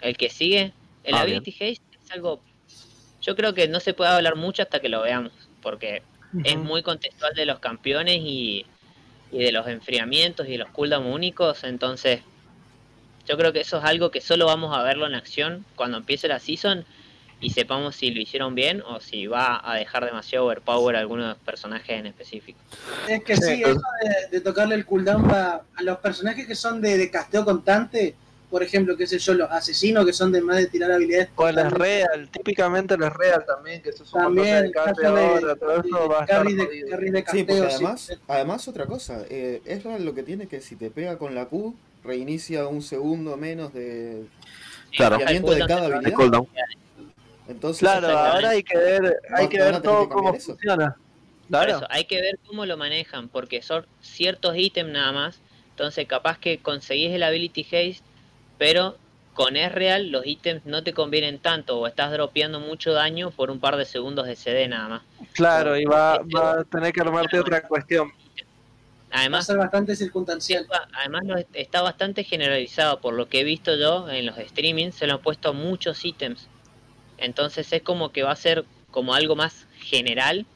El que sigue, el Ah, Ability Haste es algo. Yo creo que no se puede hablar mucho hasta que lo veamos, porque es muy contextual de los campeones y, y de los enfriamientos y de los cooldowns únicos. Entonces, yo creo que eso es algo que solo vamos a verlo en acción cuando empiece la season y sepamos si lo hicieron bien o si va a dejar demasiado overpower a algunos personajes en específico. Es que Sí, eso de, de tocarle el cooldown va a los personajes que son de, de casteo constante, por ejemplo, qué sé yo, los asesinos que son de más de tirar habilidades. O el es constantes, real, típicamente el es real también, que eso es un montón También, de cartas de- todo eso va a estar carry de, de Sí, casteo. porque sí. además, además otra cosa, eh, es real lo que tiene que si te pega con la Q, reinicia un segundo menos de... Claro. de cooldown cada habilidad. Entonces, Claro, ahora hay que ver, hay que ver todo que cómo eso. funciona. Claro. eso, hay que ver cómo lo manejan, porque son ciertos ítems nada más. Entonces, capaz que conseguís el Ability Haste, pero con es real los ítems no te convienen tanto o estás dropeando mucho daño por un par de segundos de CD nada más. Claro, y va, va a tener que armarte otra cuestión. Va a Además, ser bastante circunstancial. además está bastante generalizado por lo que he visto yo en los streamings, se lo han puesto muchos ítems. Entonces es como que va a ser como algo más general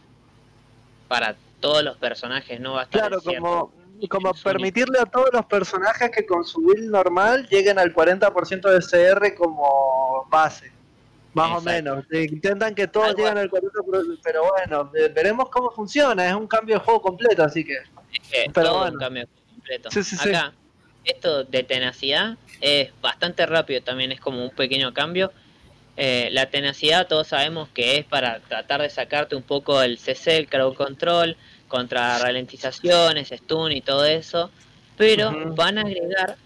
para todos los personajes, no va a estar Claro, como, como permitirle a todos los personajes que con su build normal lleguen al 40% de CR como base. Más o menos. Intentan que todos Algo lleguen al 40%, pero bueno, veremos cómo funciona. Es un cambio de juego completo, así que. Es que Pero todo bueno. un cambio completo. Sí, sí, sí. Acá, esto de tenacidad es bastante rápido, también es como un pequeño cambio. Eh, la tenacidad todos sabemos que es para tratar de sacarte un poco el CC, el crowd control, contra ralentizaciones, stun y todo eso, pero van a agregar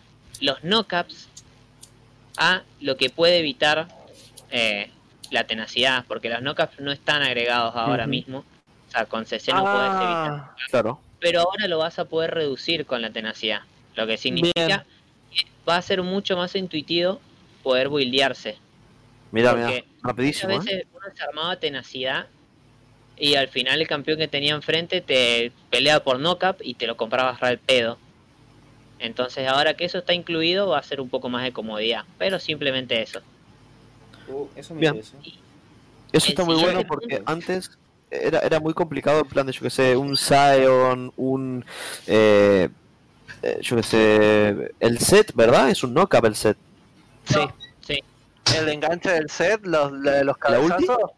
los knockups a lo que puede evitar eh, la tenacidad, porque los knockups no están agregados ahora mismo. O sea, con CC no puedes evitar. Ah, Claro. Pero ahora lo vas a poder reducir con la tenacidad. Lo que significa que va a ser mucho más intuitivo poder buildearse. Mira, Porque mira. Rapidísimo, Muchas ¿eh? veces uno se armaba tenacidad y al final el campeón que tenía enfrente te pelea por knockup y te lo comprabas al pedo. Entonces ahora que eso está incluido va a ser un poco más de comodidad, pero simplemente eso. Uh, eso me Bien. interesa. Eso el está muy bueno porque antes era, era muy complicado en plan de, yo que sé, un Zion, un... eh, eh, yo que sé... El set, ¿verdad? Es un knockup el set. sí. Sí. El enganche del set, los, la- los ¿La cabezazos.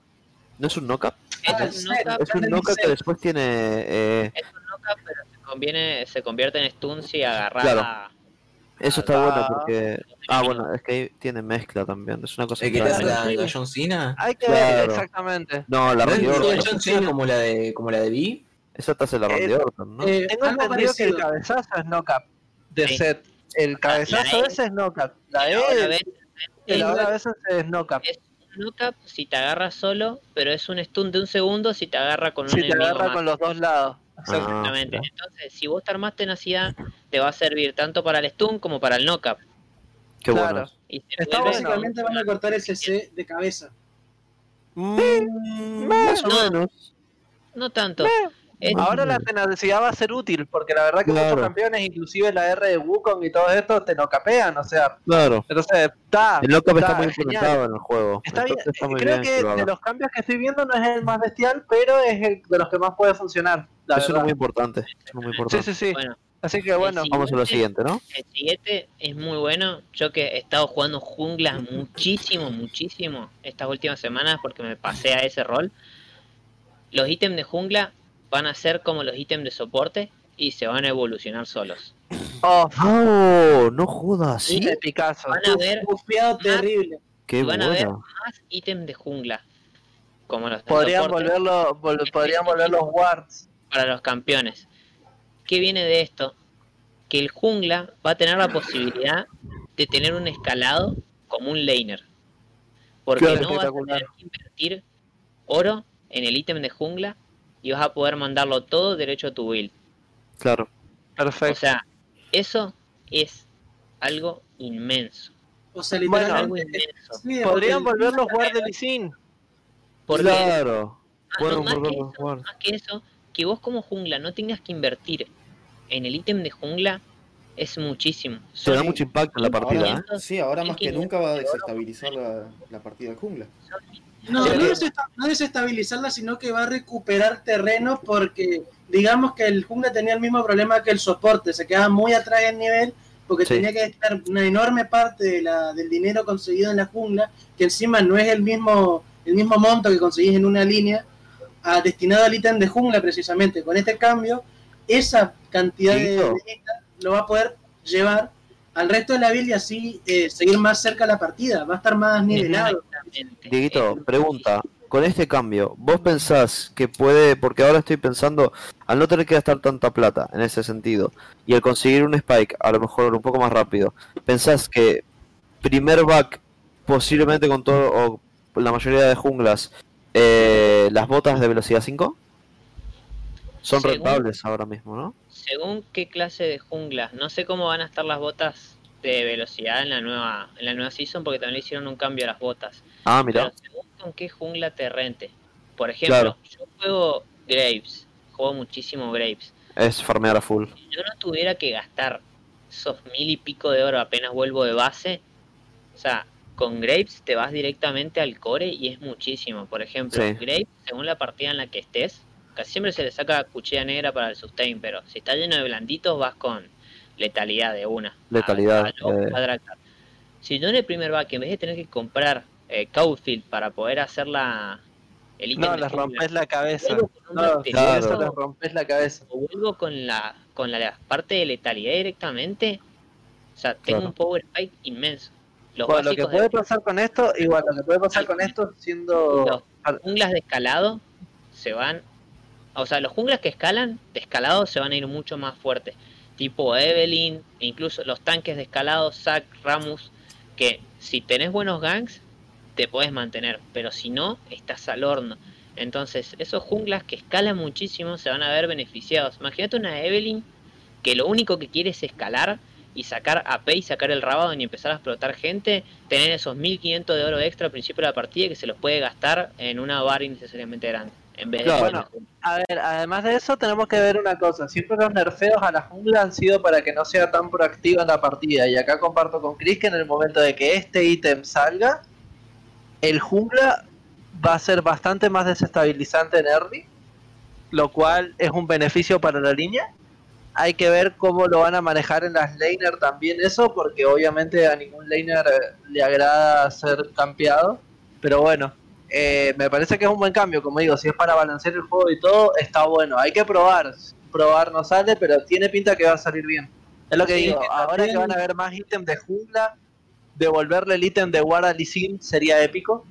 ¿No es un knockup? Es Ah, un set. knockup, Es un knockup que después tiene... eh, es un knockup, pero se, conviene, se convierte en stun si agarra Claro. eso está Ah. bueno porque... Ah, bueno, es que ahí tiene mezcla también. Es una cosa... ¿El que te hace extraña. la, la John Cena? Hay que Claro. ver exactamente. No, la ¿No es la. John Cena como la de, como la de Vi? Esa te hace la Randy Eh, Orton, ¿no? Eh, Tengo entendido que el parecido. cabezazo es knockup de Sí. set. El cabezazo la E- ese es knockup. La Y ahora E, el es ahora a veces es knockup. es un knockup si te agarra solo, pero es un stun de un segundo si te agarra con un Si te enemigo agarra más. con los dos lados. Ah, Exactamente. Entonces, si vos te armás tenacidad, te va a servir tanto para el stun como para el knockup. Qué claro. bueno. Y Está. Básicamente van a cortar el CC de cabeza. Mm, más o no. menos. No tanto. Es- Ahora la tenacidad va a ser útil, porque la verdad que Claro. muchos campeones, inclusive la R de Wukong y todo esto, te no capean, o sea, Claro. entonces está. El knockup está, está muy genial. implementado en el juego. Está bien, Entonces está muy creo bien que lo de los cambios que estoy viendo no es el más bestial, pero es el de los que más puede funcionar. La Eso es muy importante. eso es muy Sí, importante. sí, sí. Bueno, Así que bueno, Sí. Vamos a lo siguiente, ¿no? el siguiente es muy bueno. Yo que he estado jugando junglas muchísimo, muchísimo estas últimas semanas porque me pasé a ese rol. Los ítems de jungla van a ser como los ítems de soporte y se van a evolucionar solos. oh, ¡Oh! No jodas, ¿sí? de Picasso. Van a ver Bufeado terrible. Qué y van a ver más ítems de jungla. Como los Podrían soporte. volverlo, vol- podrían volver los wards. para los campeones. ¿Qué viene de esto? Que el jungla va a tener la posibilidad de tener un escalado como un laner. Porque no vas a tener que invertir oro en el ítem de jungla y vas a poder mandarlo todo derecho a tu build. Claro. O Perfecto. sea, eso es algo inmenso. O sea, Bueno, Algo literalmente. inmenso. sí, Podrían porque- volver los wards de Claro. ah, Bueno, no, más, por que eso, jugar. más que eso, que vos como jungla no tengas que invertir en el ítem de jungla es muchísimo. Se da mucho impacto en la partida, ¿eh? Ahora, sí, ahora más que 1500 nunca va a desestabilizar la, la partida de jungla. No, Sí, no, desesta- no desestabilizarla, sino que va a recuperar terreno porque digamos que el jungla tenía el mismo problema que el soporte, se quedaba muy atrás en nivel porque Sí. tenía que estar una enorme parte de la, del dinero conseguido en la jungla, que encima no es el mismo, el mismo monto que conseguís en una línea, a, destinado al ítem de jungla precisamente. Con este cambio, esa cantidad de, de lo va a poder llevar al resto de la build y así eh, seguir más cerca la partida, va a estar más nivelado. Dieguito, pregunta. Con este cambio, ¿vos pensás que puede, porque ahora estoy pensando, al no tener que gastar tanta plata en ese sentido, y al conseguir un spike a lo mejor un poco más rápido, ¿pensás que primer back, posiblemente con todo, o la mayoría de junglas, eh, las botas de velocidad 5? Son Según- rentables ahora mismo, ¿no? Según qué clase de jungla, no sé cómo van a estar las botas de velocidad en la nueva en la nueva season porque también le hicieron un cambio a las botas. Ah, Pero mira. según con qué jungla te rente. Por ejemplo, Claro. yo juego Graves, juego muchísimo Graves. Es farmear a full. Si yo no tuviera que gastar esos mil y pico de oro apenas vuelvo de base, o sea, con Graves te vas directamente al core y es muchísimo. Por ejemplo, Sí. Graves, según la partida en la que estés, casi siempre se le saca cuchilla negra para el sustain, pero si está lleno de blanditos vas con letalidad de una. Letalidad, A- a lo- eh. Si yo en el primer back, en vez de tener que comprar eh, Cowfield para poder hacer la, el ítem No, les rompes la cabeza. No, eso les rompes la cabeza. o vuelvo con la con la, la parte de letalidad directamente, o sea, tengo Claro. un power spike inmenso. Los Bueno, lo que puede de pasar con esto, igual, lo que puede pasar con esto siendo... los junglas de escalado se van o sea, los junglas que escalan, de escalado se van a ir mucho más fuertes. Tipo Evelyn, e incluso los tanques de escalado, Zack, Ramus, que si tenés buenos ganks, te puedes mantener, pero si no, estás al horno. Entonces, esos junglas que escalan muchísimo se van a ver beneficiados. Imagínate una Evelyn que lo único que quiere es escalar y sacar AP y sacar el Rabadon y empezar a explotar gente, tener esos 1500 de oro extra al principio de la partida que se los puede gastar en una bar innecesariamente grande. En vez Claro. de Bueno, A ver, además de eso tenemos que ver una cosa, siempre los nerfeos a la jungla han sido para que no sea tan proactiva en la partida y acá comparto con Chris que en el momento de que este ítem salga, el jungla va a ser bastante más desestabilizante en early, lo cual es un beneficio para la línea. Hay que ver cómo lo van a manejar en las laner también eso, porque obviamente a ningún laner eh, le agrada ser campeado, pero bueno, eh, me parece que es un buen cambio, como digo, si es para balancear el juego y todo, está bueno. Hay que probar. Probar no sale, pero tiene pinta que va a salir bien. Es lo que Sí, digo, ahora también- que van a haber más ítems de jungla, devolverle el ítem de guarda a Lee Sin sería épico,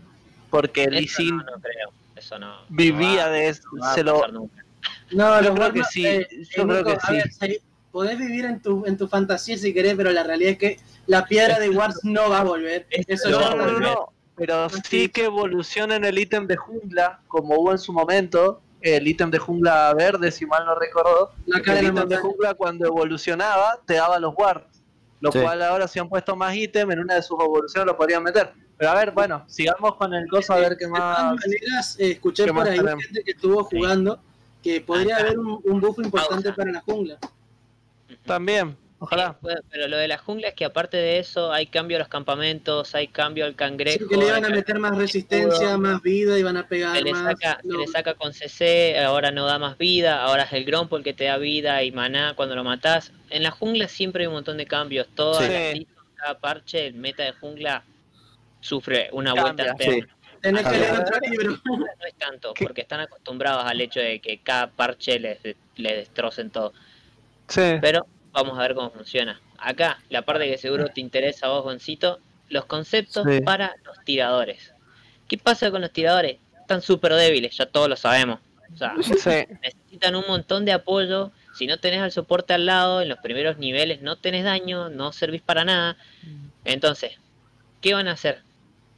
porque Lee Eso Sin no, no creo. Eso no. vivía no va- de eso, no va a se lo... nunca. No, Yo los creo que sí, eh, yo creo que a sí. ver, podés vivir en tu, en tu fantasía si querés, pero la realidad es que la piedra de Wars no va a volver. Eso No ya va a No, no, volver. no, pero sí que evolucionen el ítem de jungla, como hubo en su momento, el ítem de jungla verde, si mal no recuerdo, la el ítem de jungla cuando evolucionaba te daba los wards. Lo Sí. cual ahora si han puesto más ítem, en una de sus evoluciones lo podrían meter. Pero a ver, bueno, sigamos con el coso a ver qué De todas más. maneras, eh, escuché ¿Qué por más ahí tenemos? gente que estuvo jugando que podría haber un, un buff importante Pausa. para la jungla. También, ojalá. Sí, puede- pero lo de la jungla es que aparte de eso hay cambio a los campamentos, hay cambio al cangrejo. Sí, que le iban a meter más resistencia, más vida y van a pegar se le, más. saca, se le saca con CC, ahora no da más vida, ahora es el Grompo el que te da vida y maná cuando lo matás. En la jungla siempre hay un montón de cambios, todas Sí. las cada parche, el meta de jungla sufre una Cambia, vuelta. Tenés que leer otro libro. No es tanto, ¿Qué? porque están acostumbrados al hecho de que cada parche les, les destrocen todo. Sí. Pero vamos a ver cómo funciona. Acá, la parte que seguro te interesa a vos, Goncito, los conceptos Sí. para los tiradores. ¿Qué pasa con los tiradores? Están súper débiles, ya todos lo sabemos. O sea, Sí. necesitan un montón de apoyo. Si no tenés al soporte al lado, en los primeros niveles no tenés daño, no servís para nada. Entonces, ¿qué van a hacer?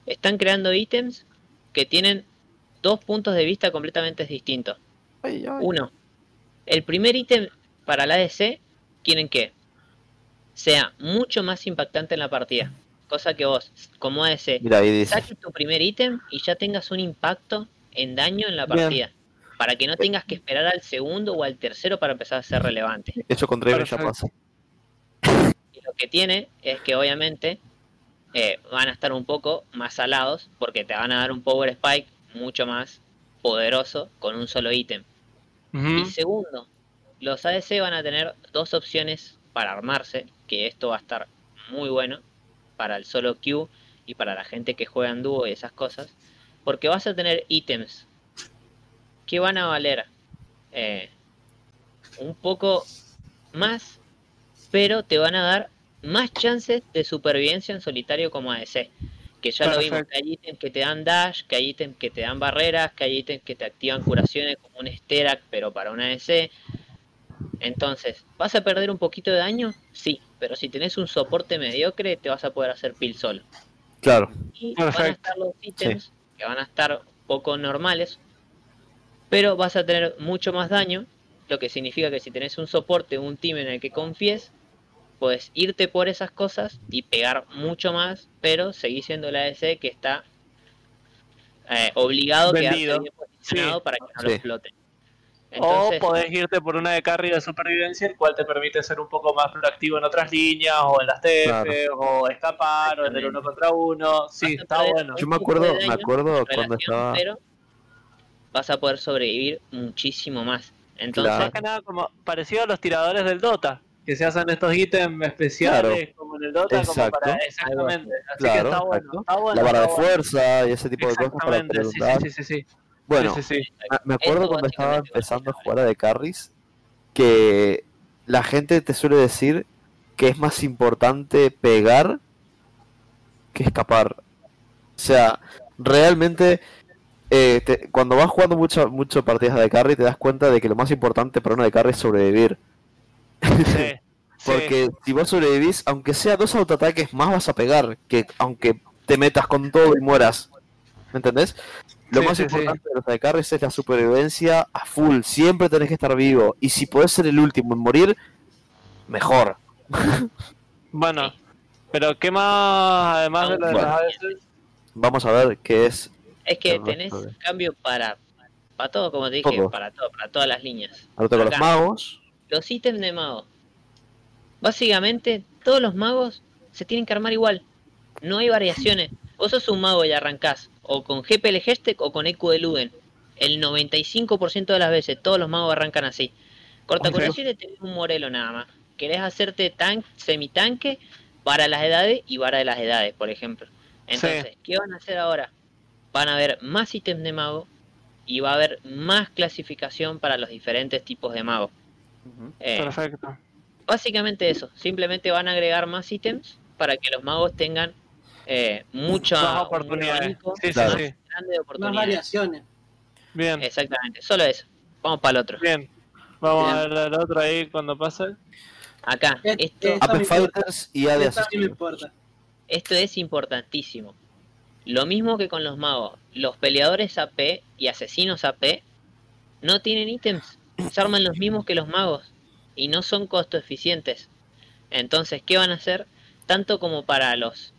Están creando ítems que tienen dos puntos de vista completamente distintos. Ay, ay. Uno, el primer ítem para la ADC quieren que sea mucho más impactante en la partida. Cosa que vos, como dice. saques tu primer ítem y ya tengas un impacto en daño en la Bien. partida. Para que no tengas que esperar al segundo o al tercero para empezar a ser relevante. Eso con Draven ya pasa. Y lo que tiene es que obviamente eh, van a estar un poco más salados porque te van a dar un power spike mucho más poderoso con un solo ítem. Y segundo, los ADC van a tener dos opciones para armarse, que esto va a estar muy bueno para el solo Q y para la gente que juega en dúo y esas cosas, porque vas a tener ítems que van a valer eh, un poco más, pero te van a dar más chances de supervivencia en solitario como ADC. Que ya lo vimos, que hay ítems que te dan dash, que hay ítems que te dan barreras, que hay ítems que te activan curaciones como un Sterak, pero para un ADC. Entonces, ¿vas a perder un poquito de daño? Sí, pero si tenés un soporte mediocre, te vas a poder hacer peel solo. Claro. Y van a estar los ítems que van a estar poco normales, pero vas a tener mucho más daño, lo que significa que si tenés un soporte, un team en el que confíes, puedes irte por esas cosas y pegar mucho más, pero seguir siendo la ADC que está eh, obligado a quedarte bien posicionado para que no lo Sí. O podés irte por una de carry de supervivencia, el cual te permite ser un poco más proactivo en otras líneas, o en las TF, o escapar, o en el uno contra uno. Sí, está bueno. Yo me acuerdo, me acuerdo cuando estaba. pero vas a poder sobrevivir muchísimo más. Entonces, Claro. Más que nada como parecido a los tiradores del Dota, que se hacen estos ítems especiales Claro. como en el Dota, como Exacto. para exactamente. Así Claro, que está bueno, exacto. está bueno. La vara de fuerza y ese tipo de cosas para Exactamente, sí, preguntar. sí, sí, sí, sí. Bueno, Sí, sí, sí. me- acuerdo Esto cuando estaba empezando a jugar a de carries que la gente te suele decir que es más importante pegar que escapar. O sea, realmente eh, te- cuando vas jugando mucho, mucho partidas de carry, te das cuenta de que lo más importante para uno de carry es sobrevivir. Sí. [laughs] sí. Porque si vos sobrevivís, aunque sea dos autoataques más vas a pegar, que aunque te metas con todo y mueras. ¿Me entendés? Lo Sí, más sí, sí. importante de los de carry es la supervivencia a full. Siempre tenés que estar vivo. Y si podés ser el último en morir, mejor. Bueno, pero ¿qué más, además de lo de Bueno. las ADCs? Vamos a ver qué es. Es que tenés de- cambio para, para todo, como te dije, para todo, para todas las líneas. Ahorita con los magos. Los ítems de mago. Básicamente, todos los magos se tienen que armar igual. No hay variaciones. Vos sos un mago y arrancás o con GPL Gestek o con EQ de Luden. El 95% de las veces todos los magos arrancan así. Corta tenés un morelo nada más. Querés hacerte tan, semitanque para las edades y para las edades, por ejemplo. Entonces, ¿qué van a hacer ahora? Van a haber más ítems de mago y va a haber más clasificación para los diferentes tipos de magos. Eh, Perfecto. básicamente eso, simplemente van a agregar más ítems para que los magos tengan eh, mucha Más un oportunidades. Sí, sí, Claro. sí. grande de Más oportunidades. variaciones. Bien, Exactamente, solo eso. Vamos para el otro. bien. Vamos Bien. a ver el otro ahí cuando pase. Acá, esto, eh, AP me Fighters y AD Esto esto es importantísimo. Lo mismo que con los magos, los peleadores AP y asesinos AP no tienen ítems, se arman los mismos que los magos y no son costo eficientes. Entonces, ¿qué van a hacer? Tanto como para los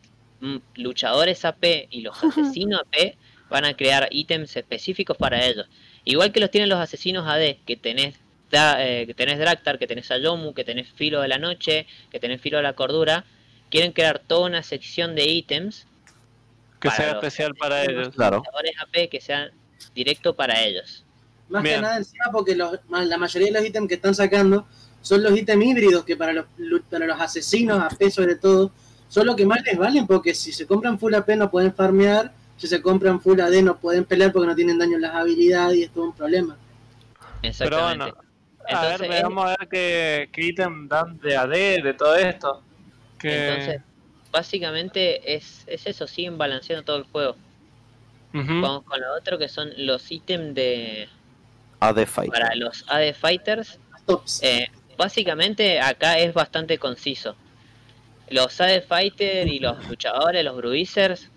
luchadores AP y los [laughs] asesinos AP, van a crear ítems específicos para ellos. Igual que los tienen los asesinos AD, que tenés, da- eh, que tenés Draktar, que tenés Ayomu, que tenés Filo de la Noche, que tenés Filo de la Cordura, quieren crear toda una sección de ítems Que sea los- especial para ellos. Claro. luchadores AP que sean directo para ellos. Más Bien. que nada encima porque los- ma- la mayoría de los ítems que están sacando son los ítems híbridos que para los, para los asesinos AP sobre todo son los que más les valen porque si se compran full AP no pueden farmear, si se compran full AD no pueden pelear porque no tienen daño en las habilidades y es todo un problema. Pero Exactamente. bueno, a ver, veamos a ver qué, qué ítem dan de AD, de todo esto. Que... Entonces, básicamente es, es eso, siguen balanceando todo el juego. Vamos con lo otro que son los ítems de AD Fighter. para los AD Fighters. Eh, básicamente acá es bastante conciso. Los AD Fighter y los luchadores, los bruisers,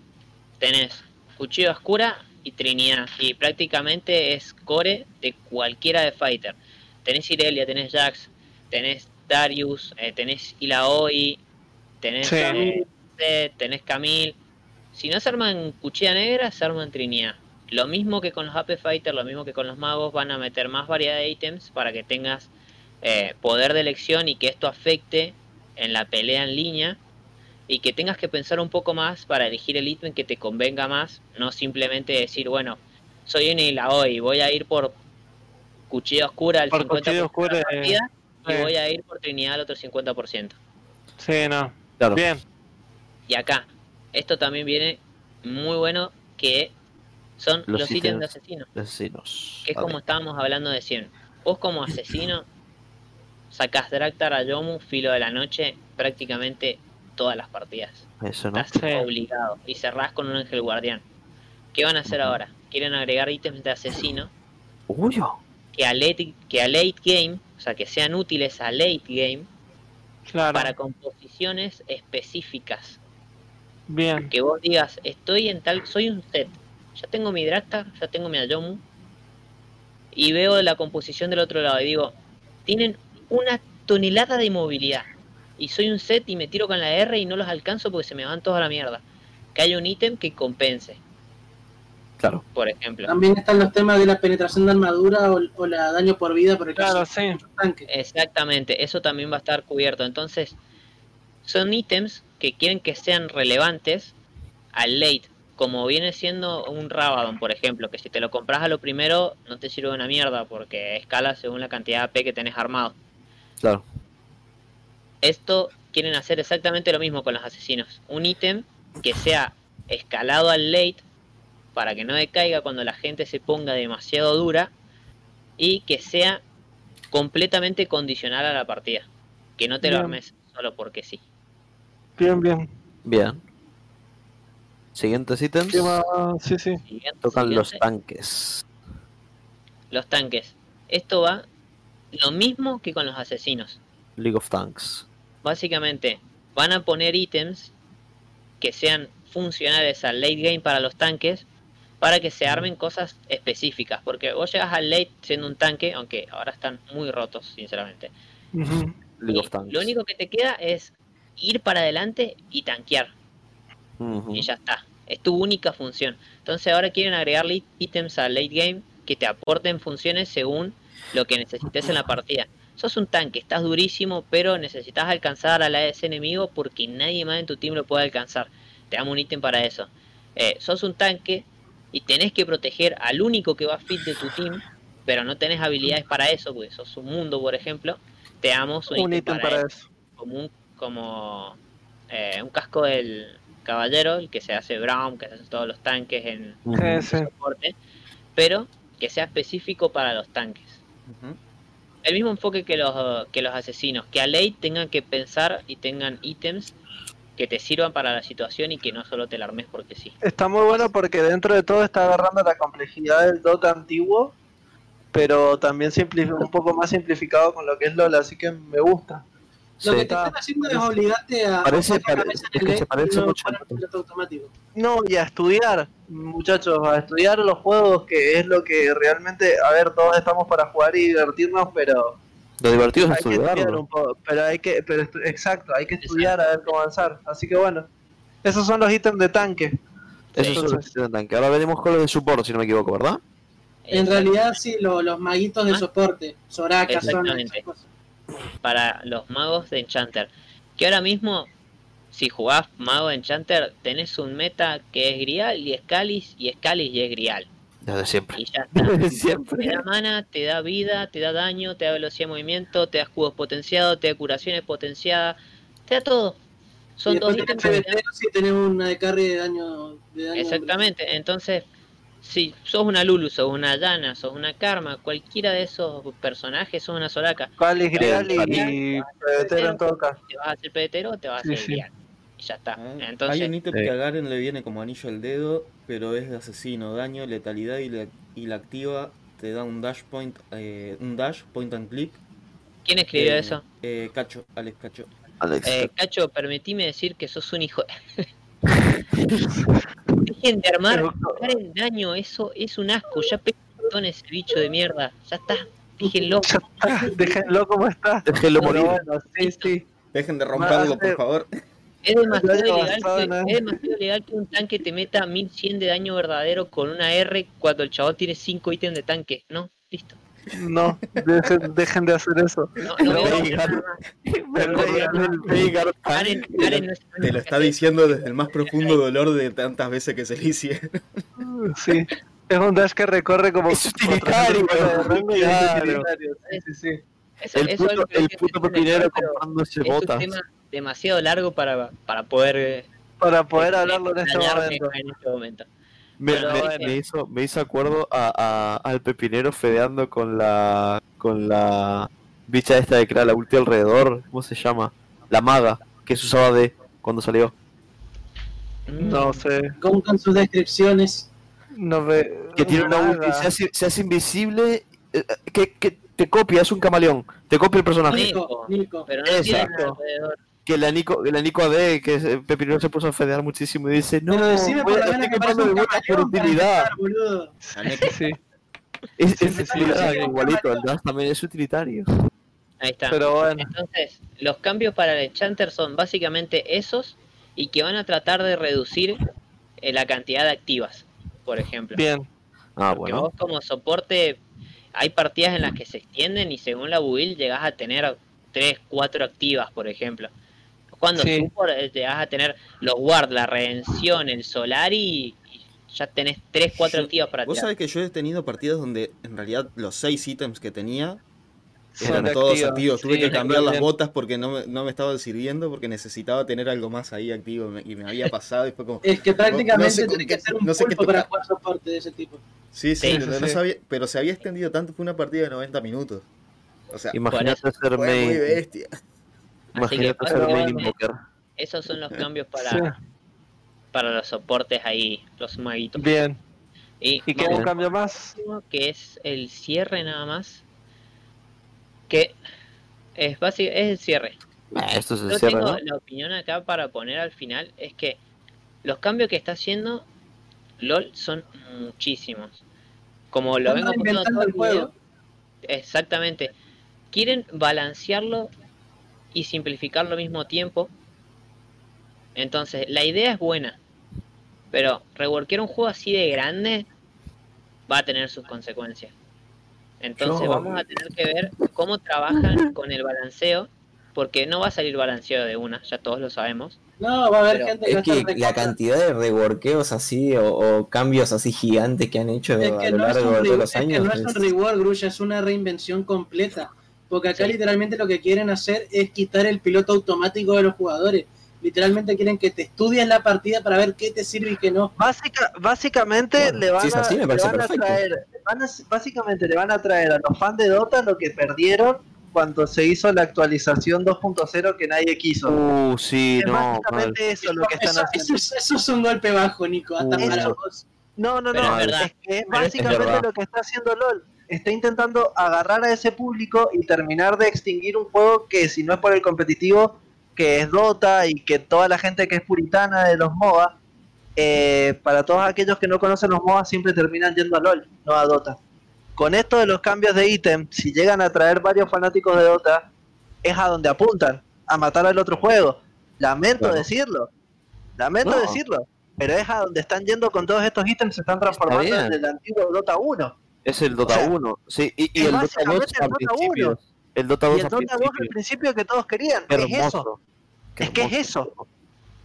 tenés cuchillo oscura y Trinidad. Y prácticamente es core de cualquiera de Fighter. Tenés Irelia, tenés Jax, tenés Darius, eh, tenés Ilaoi, tenés Sí. eh, tenés Camille. Si no se arman cuchilla negra, se arman Trinidad. Lo mismo que con los AP Fighter, lo mismo que con los magos, van a meter más variedad de ítems para que tengas eh, poder de elección y que esto afecte en la pelea en línea y que tengas que pensar un poco más para elegir el ítem que te convenga más, no simplemente decir, bueno, soy un Ilaoi, voy a ir por cuchilla oscura al Por 50% cuchillo de la eh, y voy a ir por Trinidad al otro 50%. Sí, no. Claro. Bien. Y acá, esto también viene muy bueno que son Los los, ítems de. Asesinos. Que es como estábamos hablando de 100. Vos como asesino sacás Draktar a Yomu, filo de la noche, prácticamente todas las partidas. Eso, ¿no? Estás Sí. obligado. Y cerrás con un ángel guardián. ¿Qué van a hacer ahora? Quieren agregar ítems de asesino Uy, oh. que a late, que a late game, o sea, que sean útiles a late game Claro. para composiciones específicas. Bien. Que vos digas, estoy en tal, soy un set. Ya tengo mi Draktar, ya tengo mi Ayomu. Y veo la composición del otro lado y digo, tienen una tonelada de movilidad. Y soy un set y me tiro con la R y no los alcanzo porque se me van todos a la mierda. Que haya un ítem que compense, Claro. por ejemplo. También están los temas de la penetración de armadura o, o la daño por vida por el Claro, caso sí. tanque. Exactamente, eso también va a estar cubierto. Entonces, son ítems que quieren que sean relevantes al late, como viene siendo un Rabadon, por ejemplo, que si te lo compras a lo primero no te sirve una mierda porque escala según la cantidad de AP que tenés armado. Claro. Esto quieren hacer exactamente lo mismo con los asesinos. Un ítem que sea escalado al late para que no decaiga cuando la gente se ponga demasiado dura y que sea completamente condicional a la partida. Que no te lo armes solo porque sí. Bien, bien. Bien. Siguientes ítems. Sí, sí. Siguiente, Tocan los tanques. Los tanques. Esto va lo mismo que con los asesinos. League of Tanks. Básicamente, van a poner ítems que sean funcionales al late game para los tanques para que se armen cosas específicas. Porque vos llegas al late siendo un tanque, aunque ahora están muy rotos, sinceramente. League of Tanks. lo único que te queda es ir para adelante y tanquear. Y ya está. Es tu única función. Entonces ahora quieren agregarle ítems al late game que te aporten funciones según lo que necesites en la partida. Sos un tanque, estás durísimo, pero necesitas alcanzar a la ese enemigo porque nadie más en tu team lo puede alcanzar. Te damos un ítem para eso. Eh, sos un tanque y tenés que proteger al único que va fit de tu team, pero no tenés habilidades para eso, porque sos un mundo, por ejemplo. Te damos un, Un ítem para eso eso. como un, como eh, un casco del caballero, el que se hace Brown, que se hace todos los tanques en sí. soporte, pero que sea específico para los tanques. El mismo enfoque que los, que los asesinos, que a ley tengan que pensar y tengan ítems que te sirvan para la situación y que no solo te la armes porque sí. Está muy bueno porque dentro de todo está agarrando la complejidad del Dota antiguo, pero también un poco más simplificado con lo que es LOL, así que me gusta. Lo que te están haciendo es obligarte a Parece- es que se parece no mucho automático. No, y a estudiar, muchachos, a estudiar los juegos, que es lo que realmente, a ver, todos estamos para jugar y divertirnos, pero Lo divertido es hay que estudiar estudiarlo. un poco, pero hay que, pero estu- exacto, hay que estudiar a ver cómo avanzar. Así que bueno, esos son los ítems de tanque. Eso Sí. es lo que se tanque. Ahora veremos con los de support, si no me equivoco, ¿verdad? En realidad, sí, lo- los maguitos de Ah. soporte, Soraka, Exactamente. esas cosas. Para los magos de Enchanter. Que ahora mismo, si jugás mago de Enchanter, tenés un meta que es Grial y Scalis, y Scalis y es Grial. Desde siempre. Y ya [laughs] está. Desde Te siempre. da mana, te da vida, te da daño, te da velocidad de movimiento, te da escudos potenciados, te da curaciones potenciadas, te da todo. Son y dos ítems sí tenés una de carry de daño. De daño Exactamente, entonces, si sos una Lulu, sos una Yana, sos una Karma, cualquiera de esos personajes, sos una Soraka, Calis, Grial y Grial. Pebetero en todo caso. te vas a hacer pedetero o te vas a hacer sí. Y ya está. Entonces, Hay un ítem Sí. que a Garen le viene como anillo al dedo, pero es de asesino, daño, letalidad y, la- y la activa te da un dash point, eh, un dash point and click. ¿quién escribió eh, eso? eh, Cacho, Alex Cacho. Alex. Eh, Cacho, permitime decir que sos un hijo. [laughs] Dejen de armar, dar el daño, eso es un asco. Ya pegó ese bicho de mierda. Ya está, déjenlo. Déjenlo como está. Déjenlo morir. bueno, sí, sí. Dejen de romperlo, por favor. Es demasiado, basado que, es demasiado ilegal que un tanque te meta 1100 de daño verdadero con una R cuando el chabón tiene 5 ítems de tanque. No, listo. No, dejen, dejen de hacer eso. No, no no es Te lo está diciendo desde el más profundo dolor de tantas veces que se le hicieron. Sí. Es un dash que recorre como. Es utilitario, como 300 de rango y es claro. utilitario. Sí, sí, sí. Eso- El eso es puto, que el puto tener pepinero claro, pero comprándose Es un botas. tema demasiado largo para, para poder eh, Para poder hablarlo en este momento. en este momento. Me, Pero me- bueno. me hizo, me hizo acuerdo a, a- al pepinero fedeando con la con la bicha esta de que era la ulti alrededor, ¿cómo se llama? La maga, que se usaba de cuando salió. No sé. Con, con sus descripciones. No ve. Que tiene una ulti, se hace, se hace invisible, eh, que, que te copia, es un camaleón, te copia el personaje. Nico, Nico. Pero no tiene Exacto. alrededor. Que la Nico, que la Nico AD, que el pepinero se puso a fedear muchísimo y dice, no, Pero decime por a- lo menos estoy que parece un utilidad. empezar, boludo. Sí. Es, utilidad, igualito, el Dash también es utilitario. Ahí está. Pero bueno. Entonces, los cambios para el Enchanter son básicamente esos y que van a tratar de reducir eh, la cantidad de activas, por ejemplo. Bien. Ah, Porque bueno. vos como soporte hay partidas en las que se extienden y según la build llegás a tener 3, 4 activas, por ejemplo. Cuando Sí. support eh, llegás a tener los ward, la redención, el solar y, y ya tenés 3, 4 Yo- activas para Vos tirar. sabés que yo he tenido partidas donde en realidad los seis ítems que tenía eran todos activos, activos. Tuve sí, que cambiar las botas porque no me, no me estaban sirviendo porque necesitaba tener algo más ahí activo y me había pasado y fue como... Es que prácticamente No sé tenés qué- que ser un no sé qué pulpo para jugar soporte de ese tipo. Sí, sí, Sí, pero, sí, no sabía- pero se había extendido tanto, fue una partida de 90 minutos. O sea, Imagínate ser muy bestia. Así que imagínate ser main básicamente invoker. esos son los cambios para, Sí. para los soportes ahí, los maguitos. Bien. Y, ¿Y queda vamos un cambio más? que es el cierre nada más. Que es básico, es el cierre. Ah, esto Yo cierra, tengo ¿no? la opinión acá para poner al final es que los cambios que está haciendo LOL son muchísimos. Como lo vengo poniendo todo el el juego. video, exactamente. Quieren balancearlo y simplificarlo al mismo tiempo. Entonces, la idea es buena. Pero reworkear un juego así de grande va a tener sus consecuencias. Entonces Yo- vamos a tener que ver cómo trabajan [laughs] con el balanceo, porque no va a salir balanceado de una, ya todos lo sabemos. No, va a haber Pero gente que Es que la cantidad de reworkeos así o, o cambios así gigantes que han hecho Es a lo no largo de los es que años. no es un reward, Grulla, es una reinvención completa. Porque acá Sí. literalmente lo que quieren hacer es quitar el piloto automático de los jugadores. Literalmente quieren que te estudies la partida para ver qué te sirve y qué no. Básica, básicamente Bueno, le van, si es así, a, le van a traer, van a- básicamente le van a traer a los fans de Dota lo que perdieron cuando se hizo la actualización 2.0 que nadie quiso. Uh, sí, es no. mal. básicamente eso lo que están Eso, haciendo. eso es- eso es un golpe bajo, Nico. Hasta Uh, para eso- vos. No, no, no, es es, verdad. que es es básicamente verdad. lo que está haciendo LOL. Está intentando agarrar a ese público y terminar de extinguir un juego que si no es por el competitivo, que es Dota y que toda la gente que es puritana de los MOBA, eh, para todos aquellos que no conocen los MOBA siempre terminan yendo a LOL, no a Dota. Con esto de los cambios de ítem, si llegan a traer varios fanáticos de Dota, es a donde apuntan, a matar al otro juego. Lamento decirlo, lamento No. decirlo, pero es a donde están yendo con todos estos ítems, se están transformando en el antiguo Dota 1. Es el Dota O sea, 1. Sí, y, y el Dota 2 básicamente el al Dota principio. 1. El Dota 2 Y el al Dota 2 al principio. que todos querían, Qué es eso. Qué Es que es eso.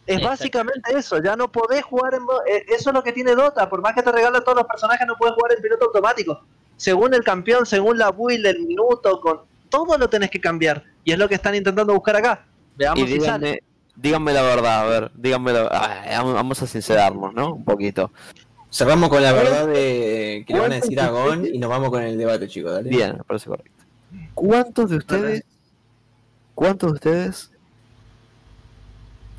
Es básicamente eso, ya no podés jugar en... eh, Eso es lo que tiene Dota, por más que te regalen todos los personajes, no puedes jugar en piloto automático. Según el campeón, según la build, el minuto, con todo lo tenés que cambiar. Y es lo que están intentando buscar acá. Veamos Y si sale. díganme, díganme la verdad, a ver, díganme la ah, vamos- Vamos a sincerarnos, ¿no? Un poquito. Cerramos con la verdad de que le van a decir a Gon y nos vamos con el debate, chicos. Dale. Bien, me parece correcto. ¿Cuántos de ustedes, cuántos de ustedes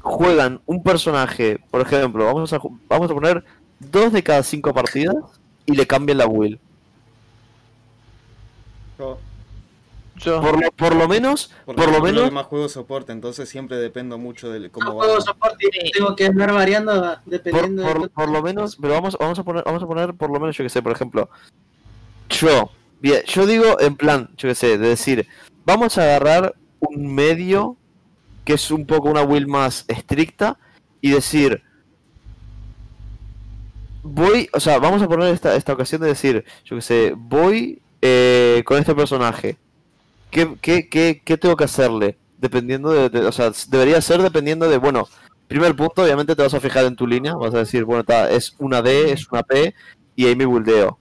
juegan un personaje, por ejemplo, vamos a, vamos a poner dos de cada cinco partidas y le cambian la will? Yo, Yo- Por lo, por lo menos, porque por lo menos, más juego soporte, entonces siempre dependo mucho de cómo juego va. soporte y Sí. tengo que andar variando por, dependiendo por- de por lo menos, pero vamos, vamos a poner, vamos a poner por lo menos, yo que sé, por ejemplo, yo, bien, yo digo en plan, yo que sé, de decir, vamos a agarrar un medio que es un poco una will más estricta y decir, voy, o sea, vamos a poner esta, esta ocasión de decir, yo que sé, voy eh, con este personaje, ¿qué, qué, qué, qué tengo que hacerle? Dependiendo de, de- o sea, debería ser dependiendo de, bueno, primer punto, obviamente te vas a fijar en tu línea, vas a decir, bueno, ta, es una D, es una P, y ahí me buildeo.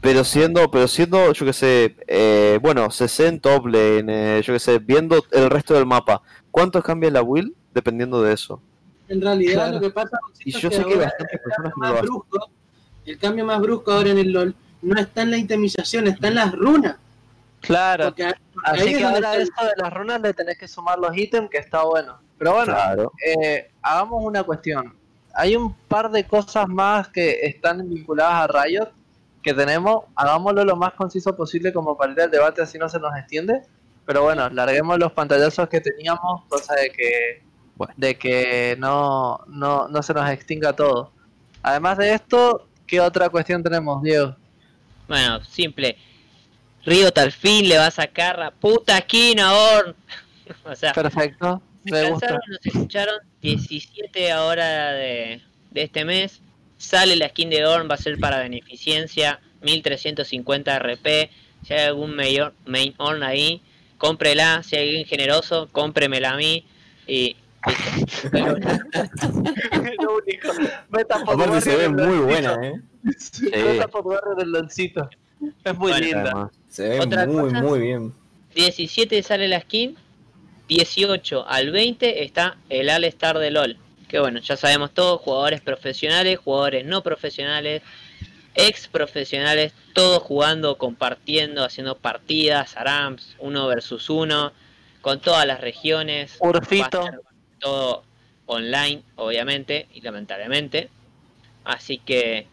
Pero siendo, pero siendo, yo que sé, eh, bueno, 60 top lane, eh, yo que sé, viendo el resto del mapa, ¿cuánto cambia la build? Dependiendo de eso. En realidad Claro. lo que pasa Y yo es sé que bastantes el personas cambio no lo más hacen. brusco, el cambio más brusco ahora en el LOL no está en la itemización, está en las runas. Claro. Porque, Así que ahora está el- eso de las runas le tenés que sumar los ítems, que está bueno. Pero bueno, Claro. eh, hagamos una cuestión. Hay un par de cosas más que están vinculadas a Riot que tenemos. Hagámoslo lo más conciso posible como para ir al debate, así no se nos extiende. Pero bueno, larguemos los pantallazos que teníamos, cosa de que Bueno. de que no, no, no se nos extinga todo. Además de esto, ¿qué otra cuestión tenemos, Diego? Bueno, simple. Riot al fin le va a sacar la puta skin a Orn. [laughs] o sea, Perfecto, me gusta. descansaron, nos escucharon 17 ahora de, de este mes. Sale la skin de Orn, va a ser para beneficencia, 1350 RP. Si hay algún main, main Orn ahí, cómprela. Si hay alguien generoso, cómpremela a mí. Y lo único. Meta por Aparte se ve muy buena. ¿eh? Warrior del LOLcito. Es muy Bueno, linda. Además. Se ve Otra muy, cosa. muy bien. 17 sale la skin, 18 al 20 está el All Star de LOL. Que bueno, ya sabemos todos, jugadores profesionales, jugadores no profesionales, ex profesionales, todos jugando, compartiendo, haciendo partidas, ARAMS, uno versus uno, con todas las regiones. Urfito. todo online, obviamente, y lamentablemente. Así que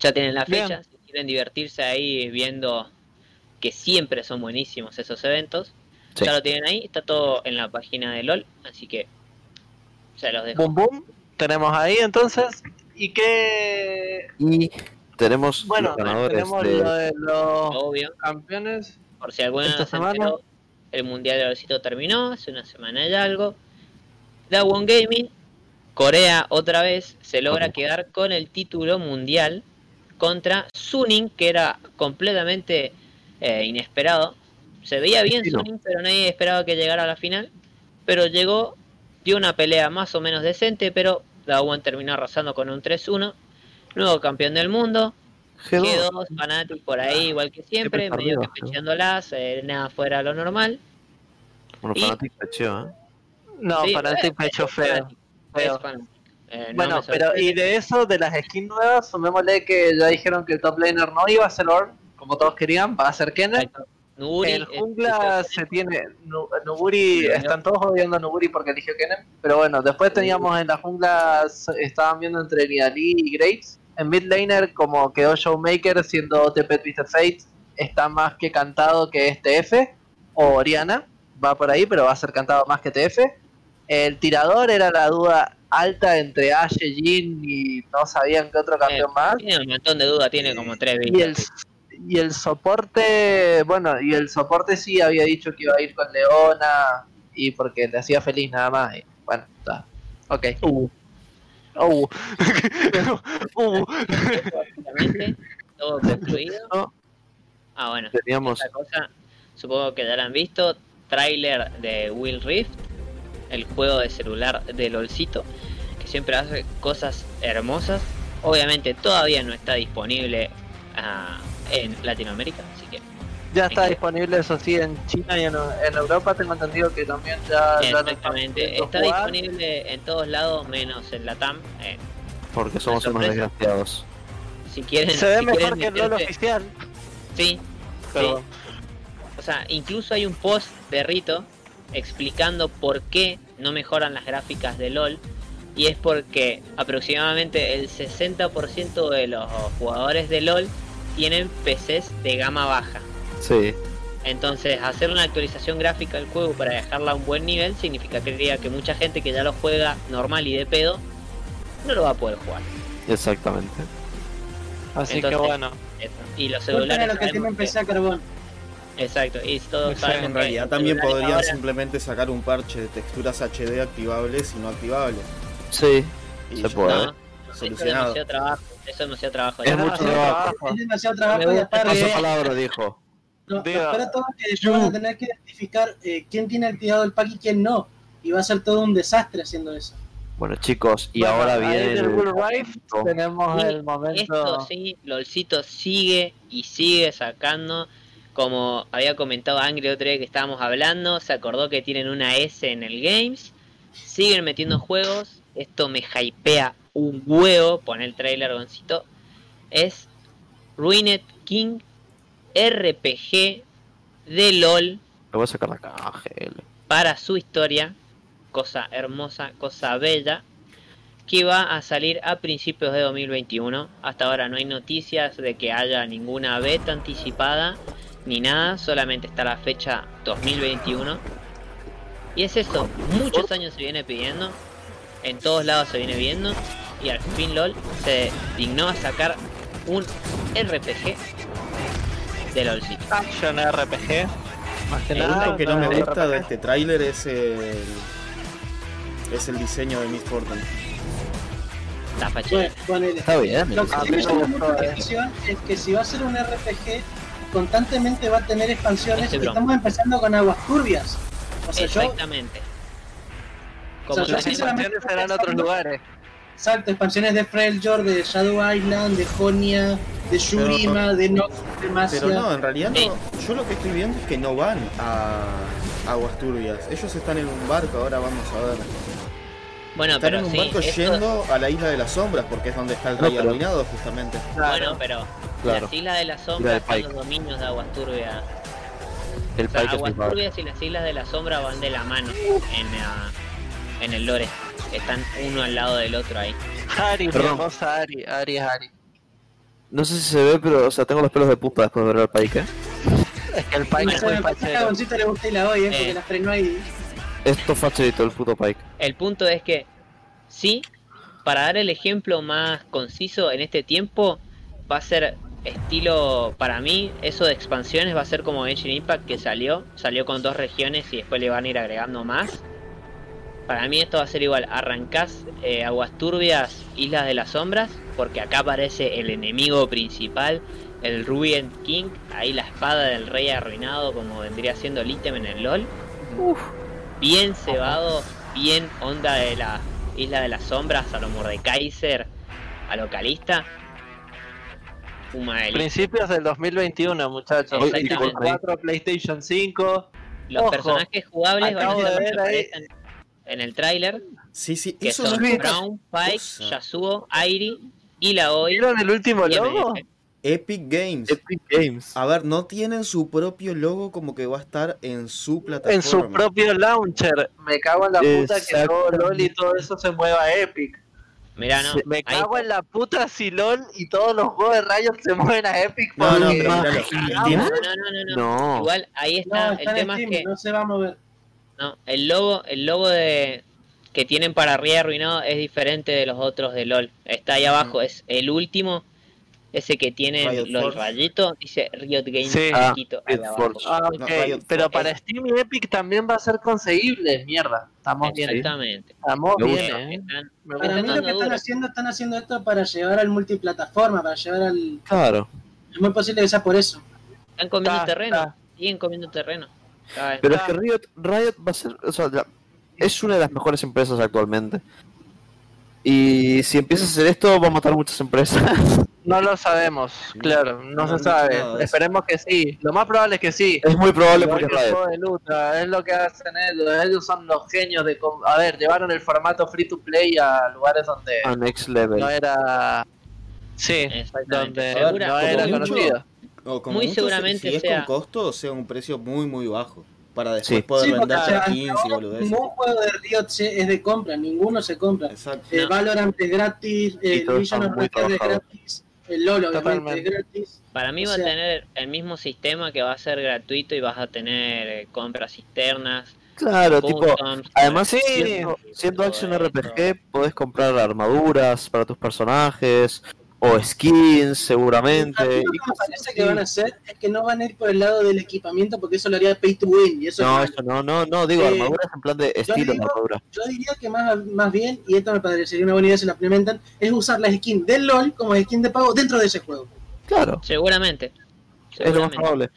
ya tienen la fecha. Quieren divertirse ahí viendo que siempre son buenísimos esos eventos, Sí. ya lo tienen ahí. Está todo en la página de LOL. Así que se los dejo. Boom boom. Tenemos ahí entonces. ¿Y qué? Y tenemos Bueno, los ganadores tenemos de... lo de los Obvio. campeones. Por si alguna se semana. enteró, el Mundial de LOLcito terminó hace una semana y algo. Dawon Gaming, Corea otra vez, se logra quedar con el título mundial contra Suning, que era completamente eh, inesperado. Se veía bien Argentino. Suning, pero nadie esperaba que llegara a la final. Pero llegó, dio una pelea más o menos decente, pero Dawon terminó arrasando con un 3-1. Nuevo campeón del mundo, G2. G2, Fnatic por ahí, igual que siempre, Siempre medio que pecheándolas, eh, nada fuera de lo normal. Bueno, Y- Fnatic pecheó, ¿eh? No, Sí, para eh, feo. Es feo. Eh, no Bueno, pero y de eso, de las skins nuevas, sumémosle que ya dijeron que el top laner no iba a ser Ornn, como todos querían, va a ser Kenneth. En eh, jungla se tiene. Nu- Nuburi, están todos odiando a Nuburi porque eligió Kenneth. Pero bueno, después teníamos en la jungla, estaban viendo entre Nidalee y Graves. En mid laner, como quedó Showmaker siendo OTP Twisted Fate, está más que cantado que es TF. O Oriana, va por ahí, pero va a ser cantado más que TF. El tirador era la duda alta entre Ashe, Jin y no sabían qué otro campeón más. Tiene un montón de dudas, tiene como tres Y el, y soporte, bueno, y el soporte sí había dicho que iba a ir con Leona y porque le hacía feliz nada más. y bueno, está. Ok. Uh. [laughs] Uh. [laughs] Uh. Todo [laughs] concluido. No. Ah, bueno. Teníamos... Cosa, supongo que ya la han visto, tráiler de Will Rift, el juego de celular de LOLcito, que siempre hace cosas hermosas. Obviamente todavía no está disponible ah, en Latinoamérica, así que Ya está disponible, eso sí, en China y en, en Europa. Tengo entendido que también ya. exactamente está jugar. disponible en todos lados menos en Latam. Eh, Porque somos unos desgraciados. si quieren, Se ve si mejor quieren que el LOL oficial. Sí, Pero O sea, incluso hay un post de Rito explicando por qué no mejoran las gráficas de LOL. Y es porque aproximadamente el 60% de los jugadores de LOL tienen PCs de gama baja. Sí. Entonces, hacer una actualización gráfica del juego para dejarla a un buen nivel significaría que mucha gente que ya lo juega normal y de pedo no lo va a poder jugar. Exactamente. Así Entonces, que bueno. Eso. Y los celulares. lo que tiene sabemos empecé a carbón. Exacto, y sabemos En realidad también podrían ahora- simplemente sacar un parche de texturas HD activables y no activables. Sí, Y Se puede. No, eso es Solucionado. demasiado trabajo. Eso es demasiado trabajo. Es mucho trabajo. Es demasiado trabajo y aparte, palabra, dijo. no, de todo que después van a tener que identificar eh, quién tiene activado el pack y quién no. Y va a ser todo un desastre haciendo eso. Bueno, chicos, y Bueno, ahora viene el Rift tenemos Sí, el momento. Esto sí, LOLcito sigue y sigue sacando. Como había comentado Angry otro día que estábamos hablando, se acordó que tienen una S en el Games. Siguen metiendo juegos. Esto me hypea un huevo. Pon el trailer, Goncito. Es Ruined King RPG de LOL Le voy a sacar la caja, GL. para su historia, cosa hermosa, cosa bella, que va a salir a principios de 2021. Hasta ahora no hay noticias de que haya ninguna beta anticipada ni nada, solamente está la fecha 2021. Y es eso, muchos años se viene pidiendo, en todos lados se viene viendo, y al fin LOL se dignó a sacar un RPG de LOLcito. Action RPG. Más que Lo nada. único que no me RPG. gusta de este tráiler es el es el diseño de Miss Fortune. Está. Bueno. Está bien. Lo que me gustó, la es que si va a ser un RPG, constantemente va a tener expansiones. Broma. estamos empezando con aguas turbias. O sea, yo, Exactamente. O sea, Como yo Las expansiones serán en otros lugares. exacto, expansiones de Freljord, de Shadow Island, de Jonia, de Shurima, de Nox, de Masia. Pero no, en realidad Sí. no. Yo lo que estoy viendo es que no van a aguas turbias. Ellos están en un barco, ahora vamos a ver. Bueno, Están pero en un sí, barco esto- yendo a la isla de las sombras, porque es donde está el No, rey pero- arruinado, justamente. Bueno, pero Claro. las Islas de la Sombra Pike. los dominios de Aguas Turbias. El O sea, Pike Aguas. Turbias y las Islas de la Sombra van de la mano en, la- en el lore. están uno al lado del otro ahí. Ari, Perdón. hermosa Ari, Ari es Ari. No sé si se ve, pero o sea, tengo los pelos de punta después de ver al Pike, ¿eh? Es que el país Bueno, es muy a le gusta y la hoy, eh, porque Eh. la frenó ahí. Esto es facherito, el puto Pike. El punto es que, sí, para dar el ejemplo más conciso en este tiempo, va a ser estilo, para mí, eso de expansiones va a ser como Genshin Impact que salió, salió con dos regiones y después le van a ir agregando más. Para mí esto va a ser igual, arrancás eh, Aguas Turbias, Islas de las Sombras, porque acá aparece el enemigo principal, el Rubian King, ahí la espada del rey arruinado como vendría siendo el ítem en el LOL. Bien cebado, bien onda de la Isla de las Sombras, a lo Mordekaiser, a lo Calista. Fuma Principios del 2021, muchachos. PlayStation disculpa, 4, PlayStation 5. Los ojo, personajes jugables van a acabo ser ahí- aparecen en el tráiler, Sí, sí, que eso son no es Brown, Pike. Yasuo, Airi y la Oi. ¿Vieron el último logo? Epic Games. Epic Games. A ver, no tienen su propio logo como que va a estar en su plataforma. En su propio launcher. Me cago en la puta que todo LOL y todo eso se mueva a Epic. Mirá, no, Me ahí- cago en la puta si LOL y todos los juegos de Riot se mueven a Epic. No, no, pero no, no, no, no. Igual ahí está, No, el tema Steam, es que no se va a mover. no, el logo, el logo de que tienen para arriba arruinado es diferente de los otros de LOL. Está ahí abajo, es el último, ese que tiene Riot los Force. rayitos, dice Riot Games Sí. Ah. Ah, No, pero para Steam y Epic también va a ser conseguible, mierda. Estamos bien, Exactamente. estamos Me bien, gusta. eh. Para mí lo que están haciendo, están haciendo esto para llevar al multiplataforma, para llevar al... Claro. Es muy posible que sea por eso. Están comiendo Está, terreno, está. siguen comiendo terreno. Pero es que Riot, Riot va a ser, o sea, la- es una de las mejores empresas actualmente. Y si empieza a hacer esto, va a matar muchas empresas. [laughs] No lo sabemos, claro, no, se sabe. Esperemos que sí. Lo más probable es que sí. es muy probable porque de lucha, es lo que hacen ellos. Ellos son los genios de. com- A ver, llevaron el formato free to play a lugares donde A next level. no era. Sí, donde Segura- no era mucho. conocido. O como Muy mucho, si- seguramente si, es sea- con costo, sea un precio muy, muy bajo. Para después Sí. poder Sí, o hasta ahora boludeces. Ningún juego de Riot es de compra, ninguno se compra. Exacto. El Valorant es gratis, el Vision están of es gratis, el LoL obviamente es gratis. Para mí O va a tener el mismo sistema que va a ser gratuito y vas a tener eh, compras cisternas. Claro, tipo, además Sí. siendo, siendo Action. RPG, podés comprar armaduras para tus personajes, o skins A seguramente. mí lo que me parece que van a hacer es que no van a ir por el lado del equipamiento porque eso lo haría pay to win y eso No, es eso no, no, no, digo Eh, armaduras en plan de estilo de digo- armadura. Yo diría que más, más bien, y esto me parecería una buena idea si la implementan, es usar la skin del LOL como skin de pago dentro de ese juego. Claro, Seguramente. es lo más Seguramente. probable.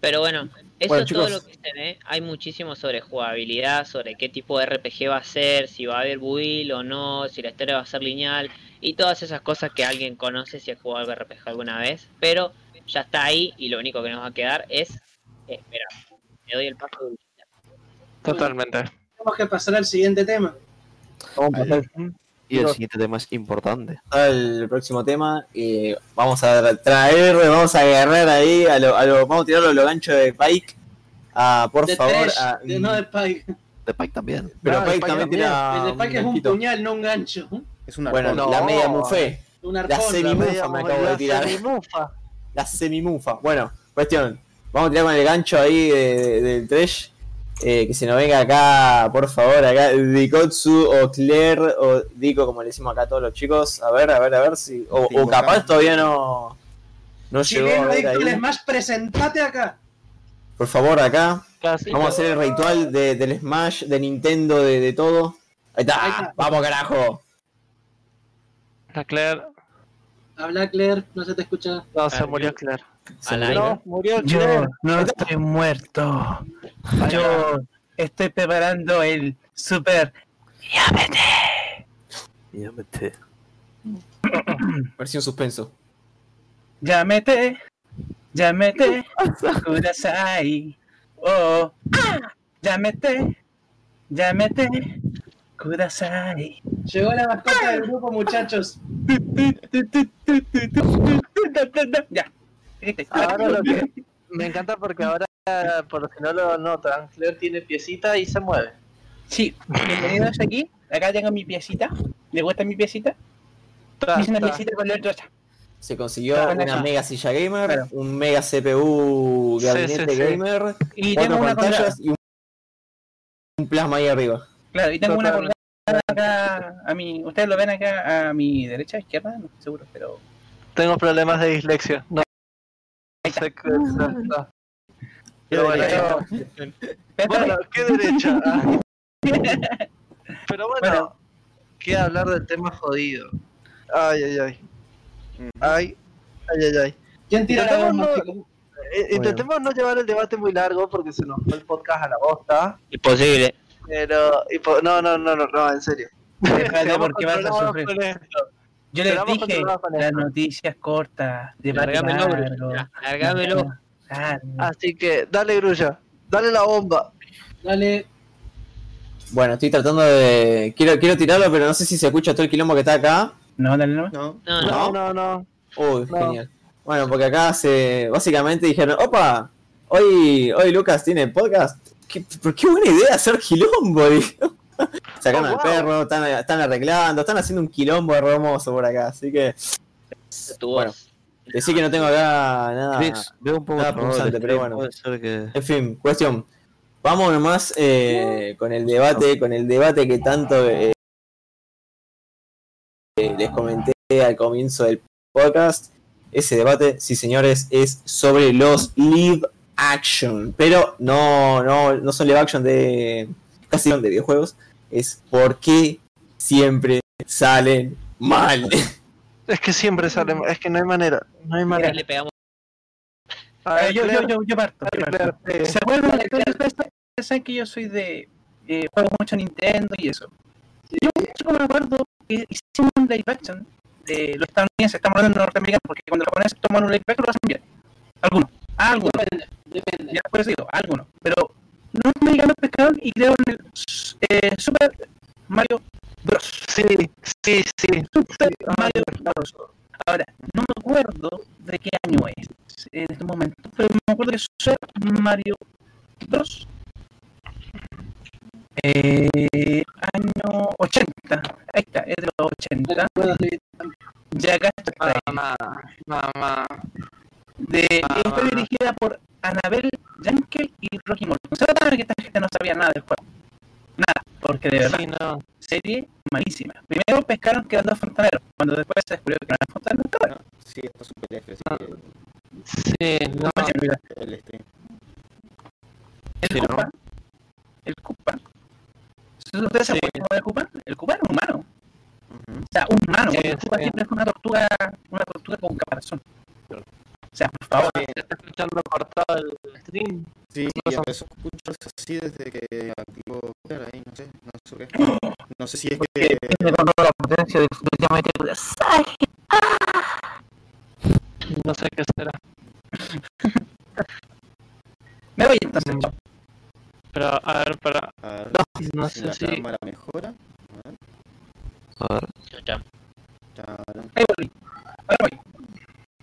Pero bueno, eso Bueno, es todo chicos. lo que se ve. Hay muchísimo sobre jugabilidad, sobre qué tipo de RPG va a ser, si va a haber build o no, si la historia va a ser lineal y todas esas cosas que alguien conoce si ha jugado algo RPG alguna vez. Pero ya está ahí y lo único que nos va a quedar es esperar. Le doy el paso de Totalmente. Tenemos que pasar al siguiente tema. Y el siguiente tema es importante. el próximo tema y vamos a traer, vamos a agarrar ahí a lo, a lo- vamos a tirarlo a lo gancho de Pike. Ah, por de favor, Thresh, ah, de, no de Pike. De Pike también. pero No, Pike Pike también también. tira el de Pike es un puñal, no un gancho. Es una Bueno, No. la media mufé, Un la semimufa me acabo de tirar. Semimufa. [laughs] La semimufa. Bueno, cuestión, vamos a tirar con el gancho ahí de- de- del Thresh. Eh, que se nos venga acá, por favor, acá Dikotsu o Claire o Dico, como le decimos acá a todos los chicos. A ver, a ver, a ver si. O, capaz todavía no. No llegó a ahí. Smash, presentate acá. Por favor, acá. Casi. Vamos a hacer el ritual de- del Smash, de Nintendo, de, de todo. Ahí está. Ahí está. Vamos, carajo. La Claire. Habla Claire, no se te escucha. No, se murió Claire. Se murió. No, murió Yo no estoy muerto. Yo estoy preparando el super. Llámete. [clears throat] Versión suspenso. Llámete. Llámete. Kudasai. Oh. ah, Llámete. Llámete. Kudasai. Llegó la mascota del grupo, muchachos. Ya. Ahora lo que me encanta porque ahora, por si no lo notan, Claire tiene piecita y se mueve. Sí, bienvenidos aquí acá tengo mi piecita. ¿Le gusta mi piecita? Ta, Hice una ta. piecita con la otra. Se consiguió Claro, una mega silla gamer, Claro. un mega CPU gabinete sí, sí. gamer, Y cuatro tengo una pantallas y un, plasma ahí arriba. Claro, y tengo una Acá a mi. Ustedes lo ven acá a mi derecha, izquierda, no estoy seguro, pero. Tengo problemas de dislexia. No Ahí está. sé qué está. [laughs] [laughs] Pero bueno, bueno, ¿qué derecha? Pero bueno, Bueno. queda hablar del tema jodido. Ay, ay, ay. Ay, ay, ay, ay. ¿Quién tira la Intentemos bomba, no- chicos? Eh, Intentemos no llevar el debate muy largo porque se nos fue el podcast a la bosta. Imposible. Pero, y po- no, no, no, no, no, en serio. Déjate Seamos porque vas a sufrir. Yo les dije, las noticias cortas, debate Largámelo, largo. Largámelo. Así que, dale, Grulla. Dale la bomba. Dale. Bueno, estoy tratando de. Quiero, quiero tirarlo, pero no sé si se escucha todo el quilombo que está acá. No, dale. No, No, no. No, no, no. Uy, No. genial. Bueno, porque acá se. Básicamente dijeron: Opa, hoy, hoy Lucas tiene podcast. ¿Qué, ¿Por qué buena idea hacer quilombo? Dijo. Sacaron [laughs] Oh, al perro, están, están arreglando, están haciendo un quilombo hermoso por acá. Así que. Bueno, decir que no tengo acá nada. Chris, veo un poco nada punzante, pero bueno. Que. En fin, cuestión. Vamos nomás eh, con el debate, con el debate que tanto eh, eh, les comenté al comienzo del podcast. Ese debate, sí señores, es sobre los live action. Pero no, no, no son live action de casi de videojuegos. Es por qué siempre salen mal. Es que siempre sale. Es que no hay manera. No hay manera. le pegamos. A ver, yo, yo, yo, yo parto. ¿Se acuerdan? Saben que yo soy de. Eh, juego mucho Nintendo y eso. Yo mucho me acuerdo que hicimos un live action de los estadounidenses, estamos hablando de norteamericanos, porque cuando los japoneses toman un live action lo hacen bien. Algunos. Algunos. Depende. Ya por digo, algunos. Pero los norteamericanos pescaron y crearon el eh, Super Mario Bros. Sí, sí, sí. Super Sí, Mario Bros. Ahora, no me acuerdo de qué año es en este momento, pero me acuerdo que es Super Mario Bros. Eh, año 80, ahí está, es de los 80. Bueno, sí. Ya acá está. Mamá, mamá. De. Fue dirigida por Anabel Jankel y Rocky Morton. Se notaba que esta gente no sabía nada del juego. Nada, porque de verdad, Sí, no. serie malísima. Primero pescaron que eran dos fontaneros, cuando después se descubrió que eran fontaneros. cabrón. sí, está súper F, sí, Sí, no. No, se me olvida. el stream. El Sí, ¿no? El Koopa. ¿Ustedes se Sí. acuerdan del Koopa? El Koopa era un humano. O sea, un humano. Sí, el sí. siempre fue una tortuga, una tortuga con caparazón. O sea, por favor. Se está escuchando cortado el stream. Sí, No y son- empezó a escucharse así desde que activó ahí, no sé, no sé qué. No sé si es Porque que tiene control la potencia de definitivamente No sé qué será. [laughs] Me voy entonces. chao. Pero, a ver, para. a ver, No si sé la si. cámara mejora. A ver, A ver. Chao, chao. tarán. Ahí volví. Ahora voy.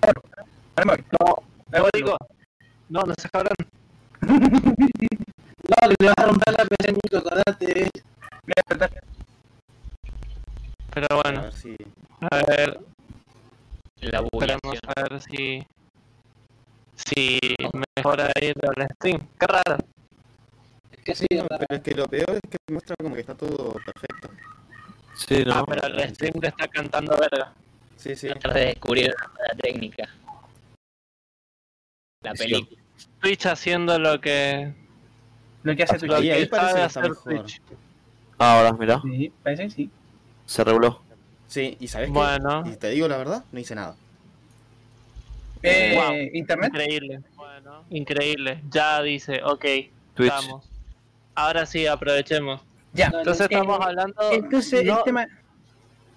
Ahora ahora me voy. No, voy. digo. No, no se cabrón. [laughs] No, le vas a romper la PC, Nico, acordate. Voy a despertar. Pero A bueno, ver si. a ver, La esperemos a ver si. Si mejora ahí el stream. Qué raro. Es que sí, No, pero es que lo peor es que muestra como que está todo perfecto. Sí, Ah, no. pero el stream te está cantando verga. Sí, sí. Tratar de descubrir la técnica. La película. Twitch haciendo lo que. Lo que hace Twitch. Ahí- que ahí parece sabe que está mejor. Twitch. Ahora, mirá. Sí, parece que sí. Se reguló. Sí, y sabes Bueno, qué? Y te digo la verdad, no hice nada. Eh, Wow. Internet. increíble. Bueno, increíble. Ya dice, ok, Twitch. estamos. Ahora sí, aprovechemos. Ya. No, Entonces Eh, estamos hablando. Entonces, no- el tema.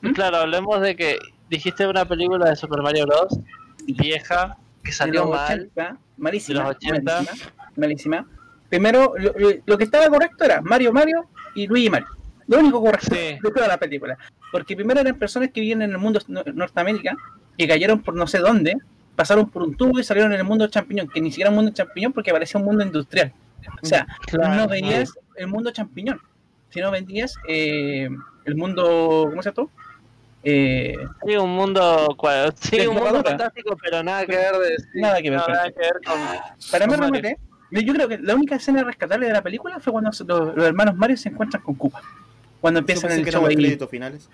¿Mm? Claro, hablemos de que dijiste una película de Super Mario Bros. vieja que salió los mal. 80, malísima, de los 80. malísima, malísima. Primero, lo, que estaba correcto era Mario Mario y Luigi Mario. Lo único correcto Sí. de toda la película. Porque primero eran personas que vivían en el mundo no- Norteamérica, que cayeron por no sé dónde, pasaron por un tubo y salieron en el mundo champiñón, que ni siquiera un mundo champiñón porque parecía un mundo industrial. O sea, Claro, no veías el mundo champiñón. si no Ben 10, eh, el mundo, ¿cómo se llama? Eh, Sí, un mundo, sí, [laughs] un mundo fantástico, pero nada que ver de, sí, Nada que ver nada que ver con para mí Mario. realmente, yo creo que la única escena rescatable de la película fue cuando los, los hermanos Mario se encuentran con Koopa. Cuando empiezan el show ahí. finales.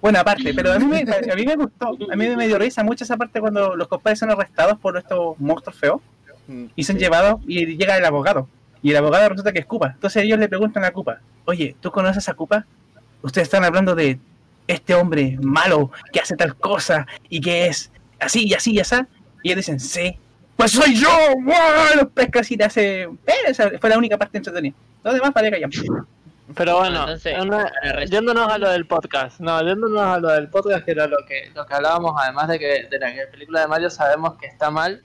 Bueno, aparte, pero a mí, me, a mí me gustó, [laughs] a mí me dio risa mucho esa parte cuando los compadres son arrestados por estos monstruos feos Mm, y son sí. llevados y llega el abogado. Y el abogado resulta que es Koopa. Entonces ellos le preguntan a Koopa, oye, ¿tú conoces a Koopa? Ustedes están hablando de este hombre malo que hace tal cosa y que es así y así y así. Y ellos dicen, sí. Pues soy yo, ¡Wow! Los pesca así le hace... Eh, esa fue la única parte entretenida. Lo demás vale callar. Pero bueno, Entonces, una- para yéndonos a lo del podcast, no, yéndonos a lo del podcast, que era lo que, lo que hablábamos, además de que de la película de Mario sabemos que está mal,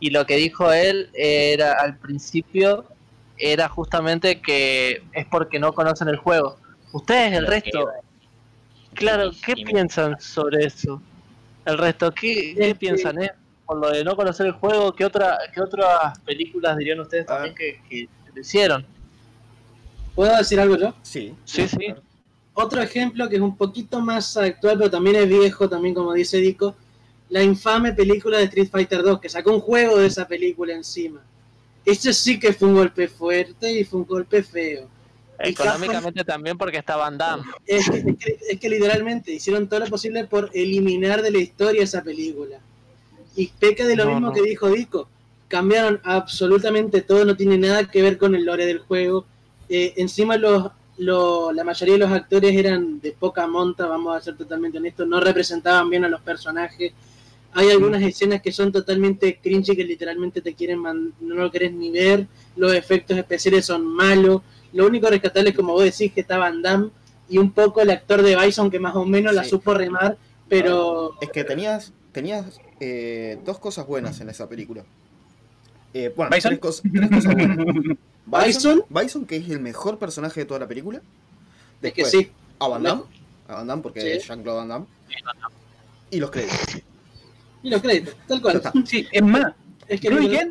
y lo que dijo él era al principio era justamente que es porque no conocen el juego. Ustedes, el resto, claro, ¿qué piensan sobre eso? El resto, ¿qué, qué piensan, eh? Por lo de no conocer el juego, ¿qué, otra, qué otras películas dirían ustedes también que, que lo hicieron? ¿Puedo decir algo yo? Sí. Sí, sí. Otro ejemplo que es un poquito más actual, pero también es viejo, también como dice Dico, la infame película de Street Fighter 2, que sacó un juego de esa película encima. Ese sí que fue un golpe fuerte y fue un golpe feo. Y Económicamente también porque está Van Damme. Es que, es que- es que literalmente hicieron todo lo posible por eliminar de la historia esa película. Y peca de lo No, mismo no. que dijo Dico. Cambiaron absolutamente todo, no tiene nada que ver con el lore del juego. Eh, encima los, lo- la mayoría de los actores eran de poca monta, vamos a ser totalmente honestos, no representaban bien a los personajes. Hay algunas escenas que son totalmente cringy que literalmente te quieren no lo querés ni ver, los efectos especiales son malos. Lo único rescatable es como vos decís que está Van Damme y un poco el actor de Bison que más o menos la supo remar, pero Es que tenías, tenías eh, dos cosas buenas en esa película. Eh, bueno, ¿Bison? tres, cosas, tres cosas buenas. [laughs] Bison, Bison, que es el mejor personaje de toda la película. es que Después, sí. a Van Damme, a Van Damme porque Sí. es Jean-Claude Van Damme. Y los créditos. Y los créditos, tal cual. está. Sí, es más, Es que Ken,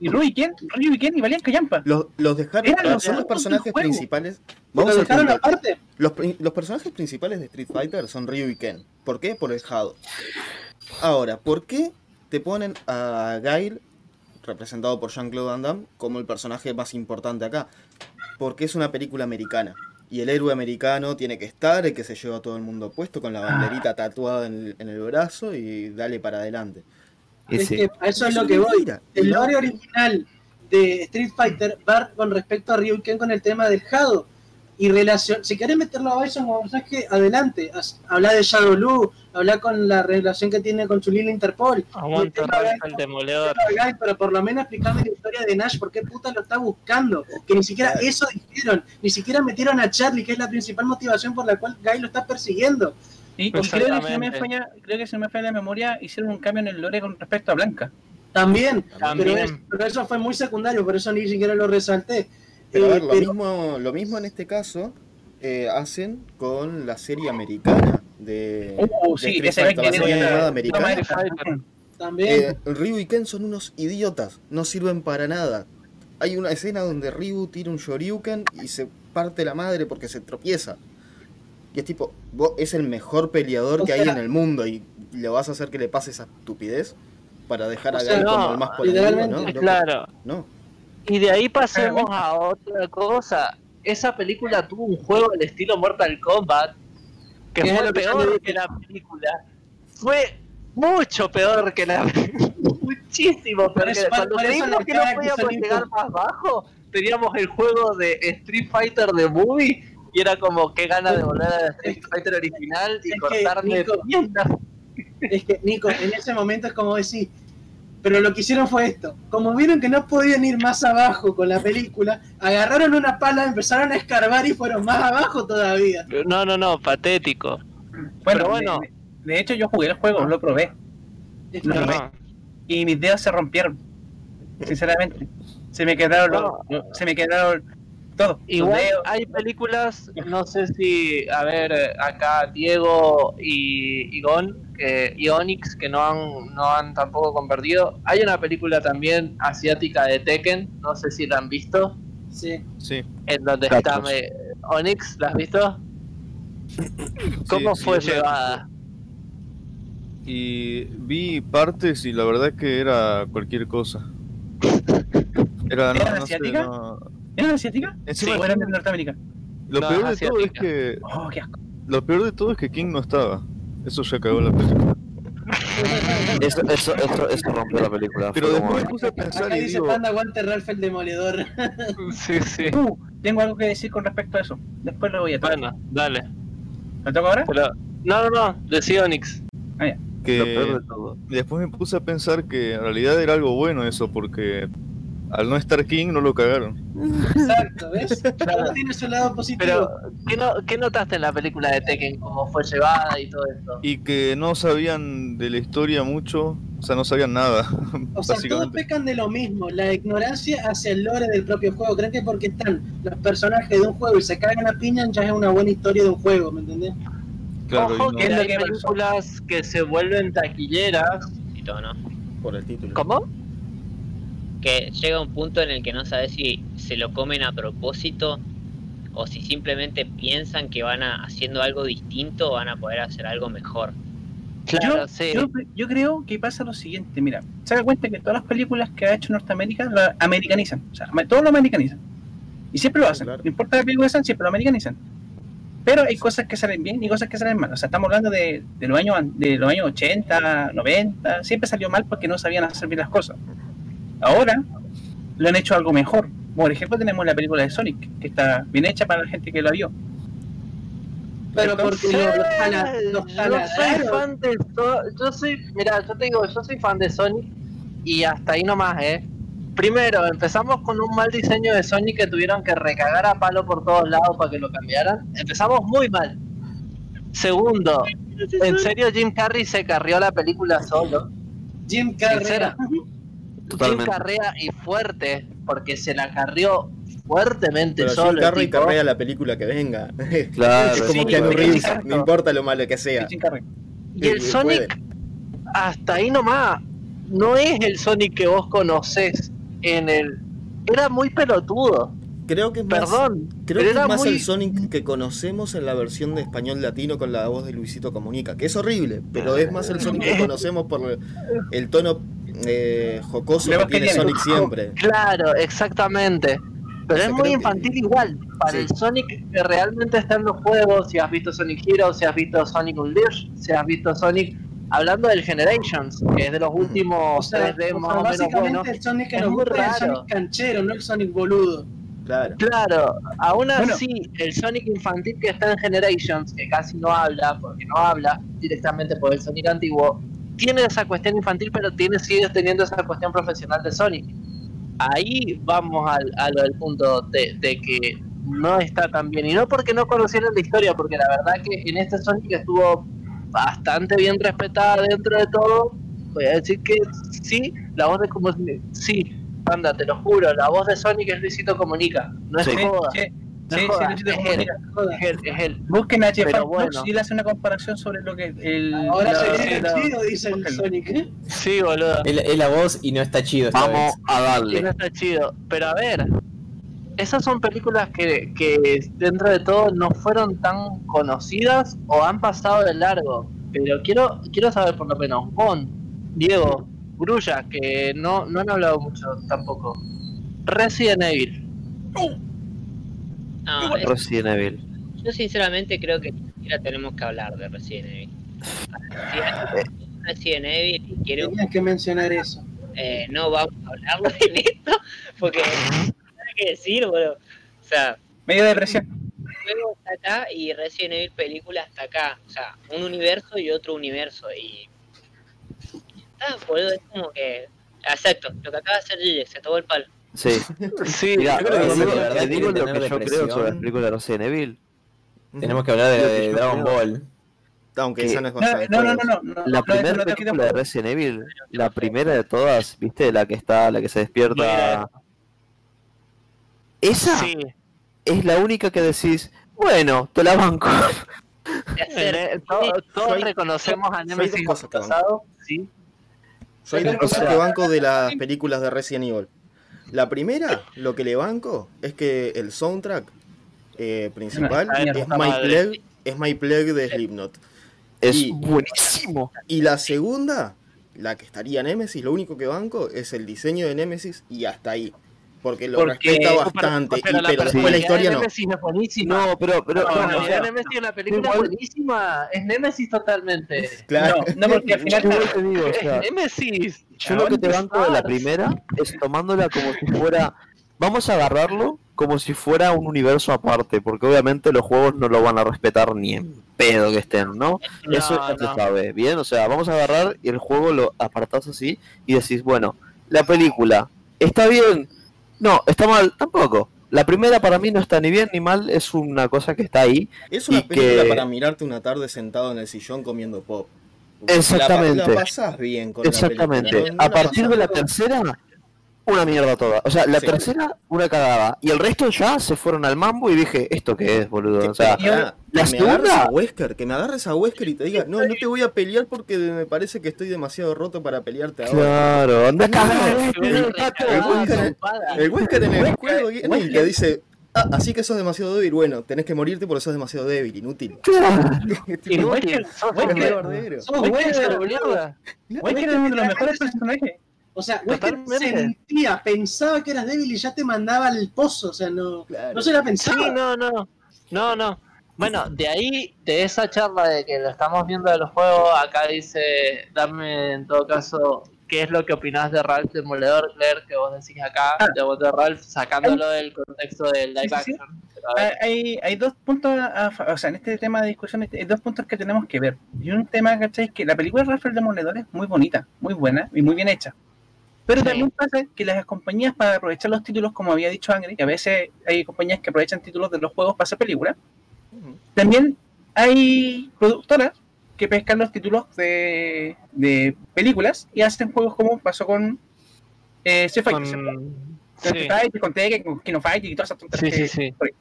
y Ryu y Ken, Ryu y Ken y Valían Callampa. Los, los dejaron, Eran los son los personajes principales. ¿Lo Vamos al dejaron aparte? Los, los personajes principales de Street Fighter son Ryu y Ken. ¿Por qué? Por el Hado. Ahora, ¿por qué te ponen a Gail, representado por Jean-Claude Van Damme, como el personaje más importante acá? Porque es una película americana. Y el héroe americano tiene que estar, el que se lleva a todo el mundo puesto, con la banderita tatuada en el, en el brazo y dale para adelante. Es que a eso es lo que voy. El lore original de Street Fighter va con respecto a Ryuken con el tema del Hado. Y relación, si querés meterlo a Bison como personaje, adelante. Habla de Shadow Lu, habla con la relación que tiene con Chulila Interpol. Aguanta el demoledor. pero por lo menos explícame la historia de Nash, por qué puta lo está buscando. Que ni siquiera eso dijeron, ni siquiera metieron a Charlie, que es la principal motivación por la cual Guy lo está persiguiendo. Y, y creo, que si no me falla, creo que si no me falla la memoria, hicieron un cambio en el lore con respecto a Blanca. También, Pero, También. es- pero eso fue muy secundario, por eso ni siquiera lo resalté. Pero a Eh, ver, lo, pero- mismo, lo mismo en este caso eh, hacen con la serie americana de, Uh, de sí, Fighter, la serie animada americana. También. Eh, Ryu y Ken son unos idiotas, no sirven para nada. Hay una escena donde Ryu tira un Shoryuken y se parte la madre porque se tropieza. Y es tipo, vos es el mejor peleador O que hay sea- en el mundo y le vas a hacer que le pase esa estupidez para dejar a sea, Guy como no, el más literalmente, ¿no? Claro. No. Y de ahí pasemos a otra cosa. Esa película tuvo un juego del estilo Mortal Kombat que fue lo peor que la película. Fue mucho peor que la [laughs] Muchísimo peor eso- que por- Cuando creímos la que no podíamos llegar más bajo, teníamos el juego de Street Fighter de Movie y era como qué gana de volver a Street Fighter original y Es que, cortarme Nico. Es que, Nico, en ese momento es como decir, pero lo que hicieron fue esto. Como vieron que no podían ir más abajo con la película, agarraron una pala, empezaron a escarbar y fueron más abajo todavía. No, no, no, patético. Bueno, Pero bueno. De, de hecho yo jugué el juego, lo probé. No, que- no. Y mis dedos se rompieron. Sinceramente. Se me quedaron los- se me quedaron todo. Igual hay películas, no sé si, a ver, acá Diego y, y Gon, que, y Onyx, que no han, no han tampoco convertido. Hay una película también asiática de Tekken, no sé si la han visto, sí. Sí. en donde está... eh, Onyx, ¿la has visto? ¿Cómo Sí, fue sí, llevada? Y vi partes y la verdad que era cualquier cosa. Era, no, ¿Era no sé, asiática? no- ¿Era asiática? Encima- ¿O era de Norteamérica? Lo No, peor de todo es que Oh, qué asco. lo peor de todo es que King no estaba. Eso ya cagó la película. Eso, eso, eso, eso rompió la película. Pero después me puse a pensar Acá y dice digo, Panda aguante Ralph el demoledor. [laughs] Sí, sí. Uh, tengo algo que decir con respecto a eso. Después lo voy a tocar. Bueno, dale. ¿Lo toco ahora? Pero, no, no, no, decí Onyx. Lo peor que de todo. después me puse a pensar que en realidad era algo bueno eso porque al no estar King no lo cagaron. Exacto, ¿ves? [laughs] Todo tiene su lado positivo. Pero, ¿qué, no, ¿qué notaste en la película de Tekken? ¿Cómo fue llevada y todo esto? Y que no sabían de la historia mucho, o sea, no sabían nada, [laughs] O sea, todos pecan de lo mismo, la ignorancia hacia el lore del propio juego. Creen que porque están los personajes de un juego y se cagan a piña ya es una buena historia de un juego, ¿me entendés? Claro, Ojo que no- hay que pasó? películas que se vuelven taquilleras. Y todo, ¿no? Por el título. ¿Cómo? Que llega un punto en el que no sabes si se lo comen a propósito o si simplemente piensan que van a haciendo algo distinto o van a poder hacer algo mejor. Claro, yo, sí. yo, yo creo que pasa lo siguiente, mira, se da cuenta que todas las películas que ha hecho Norteamérica la americanizan, o sea, ama- todo lo americanizan. Y siempre lo hacen, Claro. no importa la película sean, siempre lo americanizan. Pero hay cosas que salen bien y cosas que salen mal. O sea, estamos hablando de, de los, años, de los años 80, 90, siempre salió mal porque no sabían hacer bien las cosas. Ahora lo han hecho algo mejor. Por ejemplo, tenemos la película de Sonic, que está bien hecha para la gente que la vio. Pero porque los, los tala- los yo soy fan de So- yo soy, mira, yo te digo, yo soy fan de Sonic y hasta ahí nomás, eh. Primero, empezamos con un mal diseño de Sonic que tuvieron que recagar a palo por todos lados para que lo cambiaran. Empezamos muy mal. Segundo, en serio Jim Carrey se carrió la película solo. Jim Carrey. [laughs] Sincera. Jim Totalmente. carrea y fuerte, porque se la carrió fuertemente Pero solo. Jim el Carrey tipo. carrea la película que venga. [laughs] Claro, es como sí, sí, Reeves, no importa lo malo que sea. Y el Sí, Sonic, hasta ahí nomás, no es el Sonic que vos conocés en el... Era muy pelotudo, Creo que es más, perdón. creo pero que es era más muy... el Sonic que conocemos en la versión de español latino con la voz de Luisito Comunica, que es horrible, pero es más el Sonic que conocemos por el tono eh, jocoso que tiene. Sonic siempre. Claro, exactamente. Pero O sea, es muy que- infantil igual. Para Sí. el Sonic que realmente está en los juegos, si has visto Sonic Heroes, si has visto Sonic Unleashed, si has visto Sonic... Hablando del Generations, que es de los últimos O sea, 3D o más sea, o menos básicamente buenos. el Sonic que Es nos muy gusta es el. Sonic canchero, no el Sonic boludo. Claro. Claro, aún Bueno. así, el Sonic infantil que está en Generations, que casi no habla, porque no habla directamente por el Sonic antiguo, tiene esa cuestión infantil, pero tiene sigue teniendo esa cuestión profesional de Sonic. Ahí vamos al, a lo del punto de, de que no está tan bien. Y no porque no conocieran la historia, porque la verdad que en este Sonic estuvo bastante bien respetada dentro de todo. Voy a decir que sí, la voz de como sí, Panda, te lo juro, la voz de Sonic es Luisito Comunica, no es Sí. joda. Sí, No sí, sí, es Comunica. Joda. Es él, es él. Busquen a Jeff bueno. y él hace una comparación sobre lo que el. Ahora la- se viene chido, dice el. Sonic. ¿eh? Sí, boludo. Es, la- es la voz y no está chido esta Vamos vez. a Sí, no darle. está chido. Pero a ver, esas son películas que, que dentro de todo no fueron tan conocidas o han pasado de largo. Pero quiero quiero saber por lo menos, Bon, Diego, Grulla, que no, no han hablado mucho tampoco. Resident Evil. No, es- Resident Evil. yo sinceramente creo que ni siquiera tenemos que hablar de Resident Evil. Si alguien Resident Evil y Tenías que mencionar eso. eh, no vamos a hablarlo en esto, porque no hay nada que decir, boludo. O sea, Medio depresión. está acá y Resident Evil película está acá. O sea, un universo y otro universo. Y. Ah, boludo, es como que. Exacto, lo que acaba de hacer Gille, se tomó el palo. Sí. [laughs] Sí, Mira, yo creo que si digo, te digo quieren lo que yo creo sobre la película de Resident Evil. Tenemos que hablar de, de Dragon creo. Ball. Aunque Que- esa no es No, no, no, no, juegos. no, no. La no, primera película de Resident Evil, la primera de todas, ¿viste? La que está, la que se despierta. Esa sí. es la única que decís, bueno, te la banco. Eh, to- todos reconocemos a Nemesis pasado, sí. Yo hay dos cosas que banco de las películas de Resident Evil. La primera, lo que le banco es que el soundtrack eh, principal es My. Plague, es My Plague de Slipknot. Es Y- buenísimo. Y la segunda, la que estaría Nemesis, lo único que banco es el diseño de Nemesis y hasta ahí. Porque lo Porque- respeta Pero- bastante, y- pero la después historia de no. Nemesis es buenísima. No, pero, pero, La No, bueno, no, o personalidad sea, de Nemesis es una película igual- buenísima. Es Nemesis totalmente. [laughs] Claro. No, no, porque al final. te digo, o [laughs] sea, Es Nemesis. Yo lo que te banco de la primera es tomándola como si fuera. Vamos a agarrarlo como si fuera un universo aparte, porque obviamente los juegos no lo van a respetar ni en pedo que estén, ¿no? Eso No, ya se no. sabe, bien, o sea, vamos a agarrar y el juego lo apartás así y decís, bueno, la película, ¿está bien? No, está mal, tampoco. La primera para mí no está ni bien ni mal, es una cosa que está ahí. Es una y película que- para mirarte una tarde sentado en el sillón comiendo pop. La, Exactamente. pa- la pasás bien con la Exactamente. película, no- no a la partir de la tercera, una mierda toda. O sea, la Sí. tercera, una cagada. Y el resto ya se fueron al mambo y dije, ¿esto qué es, boludo? O sea, la que me segunda- agarres a Wesker, que me agarres a Wesker y te diga, no, no te voy a pelear porque me parece que estoy demasiado roto para pelearte ahora. claro, anda a cagar. El Wesker, el Wesker en el juego te dice, ah, así que sos demasiado débil, bueno, tenés que morirte porque sos demasiado débil, inútil. [laughs] Sos Wesker. Sos boludo. Wesker es uno de los mejores personajes. O sea, Wesker sentía, pensaba que eras débil y ya te mandaba al pozo. O sea, no, Claro. no se la Sí, pensaba. no, no. No, no. Bueno, de ahí, de esa charla de que lo estamos viendo de los juegos, acá dice, dame en todo caso, ¿qué es lo que opinás de Ralph Demoledor, Claire, que vos decís acá, Ah. de voz de Ralph, sacándolo del contexto del live Sí, sí, sí. action? Ver, Hay, hay dos puntos, a o sea, en este tema de discusión hay dos puntos que tenemos que ver. Y un tema, ¿cachai? Que la película de Rafael Demoledor es muy bonita, muy buena y muy bien hecha. Pero también pasa que las compañías para aprovechar los títulos, como había dicho Angry, que a veces hay compañías que aprovechan títulos de los juegos para hacer películas, también hay productoras que pescan los títulos de, de películas y hacen juegos como pasó con eh, Street Fighter, con... Sí, Street Fighter, con Tekken, con Kino Fighter y todas esas sí, tonterías sí, que- sí.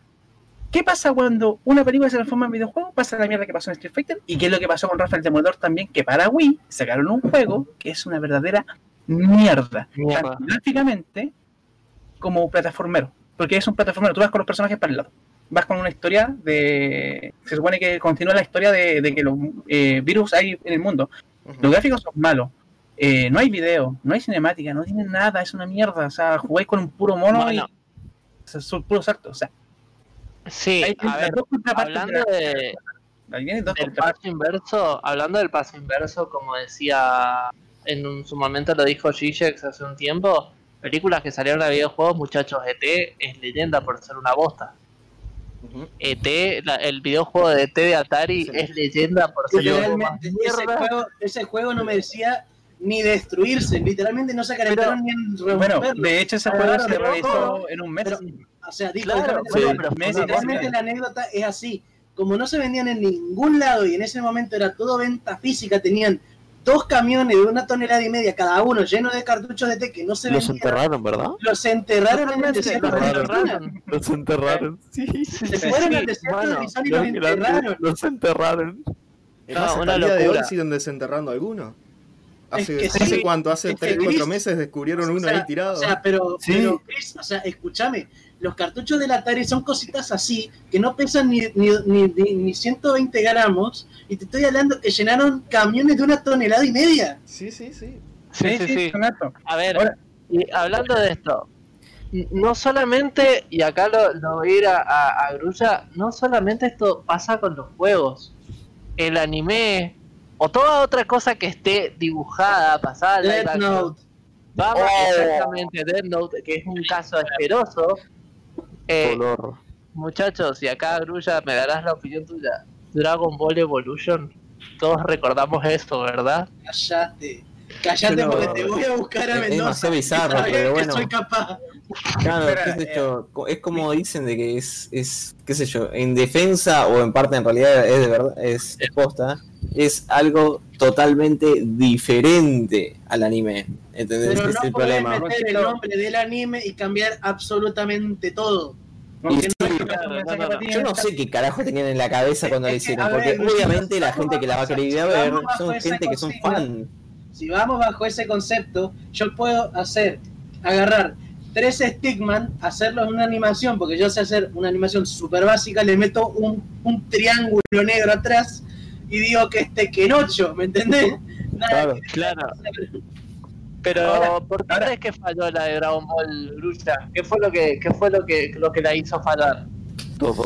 ¿Qué pasa cuando una película se transforma en videojuego? Pasa la mierda que pasó en Street Fighter y qué es lo que pasó con Rafael Demoledor también, que para Wii sacaron un juego que es una verdadera mierda, Mierda. tanto gráficamente como plataformero, porque es un plataformero, tú vas con los personajes para el lado, vas con una historia de... Se supone que continúa la historia de, de que los eh, virus hay en el mundo. Los gráficos son malos. eh, no hay video, no hay cinemática, no tiene nada, es una mierda. O sea, jugáis con un puro mono Bueno. y son puros saltos. O sea, Sí, hay a ver, de, del paso inverso, hablando del paso inverso, como decía en un- su momento lo dijo Gigex hace un tiempo, películas que salieron a videojuegos, muchachos, ET es leyenda por ser una bosta. Ujú. ET, la- el videojuego de ET de Atari Sí. es leyenda por ser Literalmente, ese juego, ese juego no merecía ni destruirse. Literalmente no se calentaron ni en Bueno, romperlo. de hecho ese juego se realizó en un mes. pero- O sea, dijo, Claro, bueno, no, pero meses una literalmente la anécdota es así. Como no se vendían en ningún lado y en ese momento era todo venta física, tenían dos camiones de una tonelada y media cada uno llenos de cartuchos de té que no se Los vendían. enterraron, ¿verdad? Los enterraron en el desierto de enterraron. Arizona. Los enterraron. [laughs] Sí. Se sí, fueron sí, al desierto de bueno, Arizona y los enterraron. Los enterraron. Es No, una el día de hoy locura. siguen desenterrando algunos. Hace, que ¿hace sí, cuánto? Hace es que 3, 4 Chris- meses descubrieron O uno sea, ahí tirado. O sea, pero, Sí. pero Chris, o sea, escúchame, los cartuchos del Atari son cositas así, que no pesan ni, ni, ni, ni- ni 120 gramos, y te estoy hablando que llenaron camiones de una tonelada y media. sí, sí, sí. Sí, sí, sí. A ver, Ahora- y hablando de esto, no solamente, y acá lo, lo voy a ir a, a, a Grulla, no solamente esto pasa con los juegos, el anime o toda otra cosa que esté dibujada, pasada, Death Note. Vamos, Oh. exactamente, Death Note, que es un caso asqueroso. Eh, Dolor. muchachos, y acá Grulla me darás la opinión tuya. Dragon Ball Evolution, todos recordamos esto, ¿verdad? Callate. Callate porque te voy a buscar a es Mendoza. demasiado bizarro, pero que bueno. soy capaz. Claro, Espera, qué sé eh. yo, es como dicen de que es, es, qué sé yo, en defensa o en parte en realidad es de verdad, es, es posta, es algo totalmente diferente al anime. ¿Entendés? Pero Ese es no el problema. meter el nombre del anime y cambiar absolutamente todo. Sí, no claro, no, no, Yo no sé qué carajo tenían en la cabeza cuando lo hicieron, porque ver, obviamente la gente que la va a querer ir a ver son gente que son fan. Si vamos bajo ese concepto, yo puedo hacer, agarrar tres Stickman, hacerlo en una animación, porque yo sé hacer una animación súper básica, le meto un, un triángulo negro atrás y digo que este que en ocho, ¿me entendés? [laughs] Nada Claro. que- Claro. Pero, Ahora- ¿por qué ahora- crees que falló la de Dragon Ball Grulla? ¿Qué fue lo que, qué fue lo que, lo que la hizo fallar? Todo.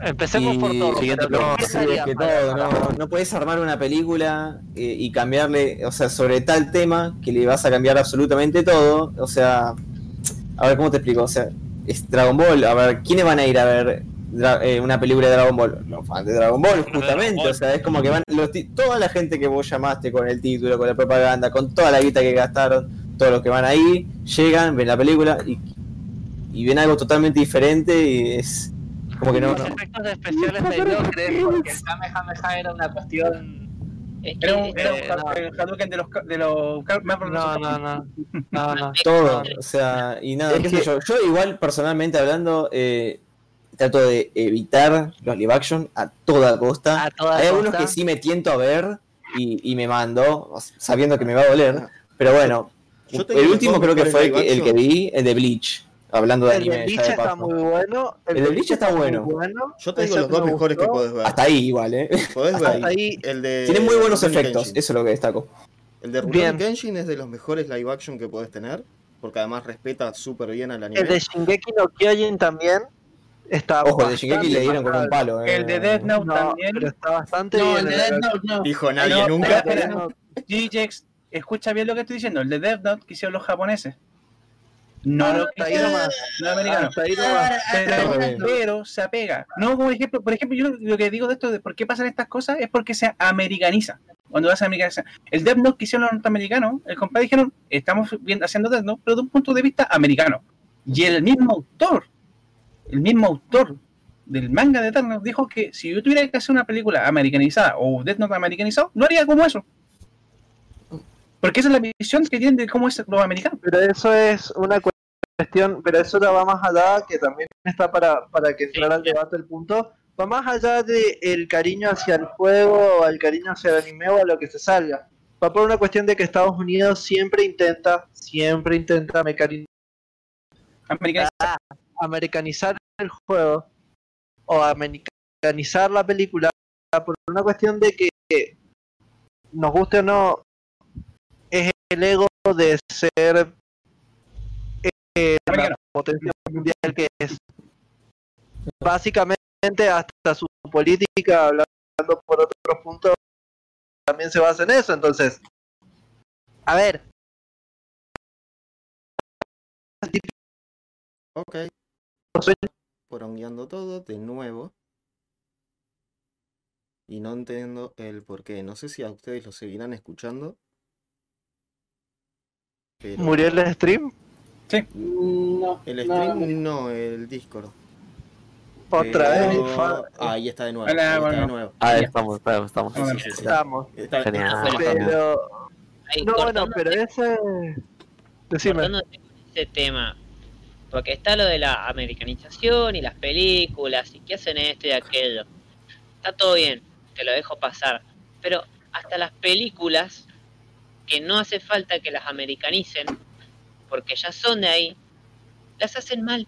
Empecemos por Y- todo. siguiente pero pregunta. ¿qué Sí, es sería que fallar todo, para no, vos? no puedes armar una película eh, y cambiarle, o sea, sobre tal tema que le vas a cambiar absolutamente todo. O sea, a ver, ¿cómo te explico? O sea, es Dragon Ball, a ver, ¿quiénes van a ir a ver eh, una película de Dragon Ball? Los fans de Dragon Ball, justamente. O sea, es como que van los ti- toda la gente que vos llamaste con el título, con la propaganda, con toda la guita que gastaron, todos los que van ahí, llegan, ven la película y, y ven algo totalmente diferente y es como que no... Los efectos especiales mediocres, porque el Kamehameha era una cuestión. Era un, Eh, no. Hadouken de los, de No, no, no. No, no. todo, [laughs] o sea, y nada, Es qué sé yo, yo igual personalmente hablando, eh, trato de evitar los live action a toda costa. A toda Hay algunos costa. que sí me tiento a ver y, y me mando, sabiendo que me va a doler, pero bueno, el último creo que fue el que, el que vi, el de Bleach, hablando de El anime. de ya Bleach de está paso. muy bueno. El de Bleach está muy bueno. Yo te digo los dos me mejores que gustó. podés ver. Hasta ahí igual, ¿eh? Podés hasta ver ahí. el de. Tiene muy buenos Rurouni efectos, Kenshin. eso es lo que destaco. El de. Rurouni Kenshin es de los mejores live action que podés tener. Porque además respeta súper bien al anime. El de Shingeki no Kyojin también está Ojo, el de Shingeki le dieron con un palo. eh. El de Death Note No, también. pero está bastante No, bien. el de el Death Note no. Dijo nadie No, nunca. GJX, escucha bien lo que estoy diciendo. El de Death Note que hicieron los japoneses. No lo Hasta ahí nomás. no americano. Ahí nomás. Pero, Está se apega. No, como ejemplo, por ejemplo, yo lo que digo de esto de por qué pasan estas cosas es porque se americaniza. Cuando vas a americanizar. El Death Note que hicieron los norteamericanos, el compadre dijeron, estamos bien haciendo Death Note, pero de un punto de vista americano. Y el mismo autor, el mismo autor del manga de Note dijo que si yo tuviera que hacer una película americanizada o Death Note americanizado, lo haría como eso. Porque esa es la visión que tienen de cómo es los americanos. Pero eso es una cu- cuestión, pero eso va más allá, que también está para, para que entrar al debate el punto, va más allá de el cariño hacia el juego, o el cariño hacia el anime o a lo que se salga. Va por una cuestión de que Estados Unidos siempre intenta, siempre intenta mecani- Americanizado. Americanizar el juego o americanizar la película por una cuestión de que nos guste o no es el ego de ser eh, la potencia mundial que es. Básicamente hasta su política hablando por otros puntos también se basa en eso entonces a ver. Ok. Porongueando todo de nuevo. Y no entiendo el por qué. No sé si a ustedes lo seguirán escuchando. Pero murió el stream Mm, No, el stream no, el Discord. otra Pero- vez Ahí está de nuevo. Hola, ahí está bueno. de nuevo. Ah, estamos, estamos, estamos. Sí, sí, sí. Está- está pero Ahí, no bueno pero ese decime cortándote con ese tema. Porque está lo de la americanización y las películas y que hacen esto y aquello. Está todo bien, te lo dejo pasar. Pero hasta las películas que no hace falta que las americanicen, porque ya son de ahí, las hacen mal.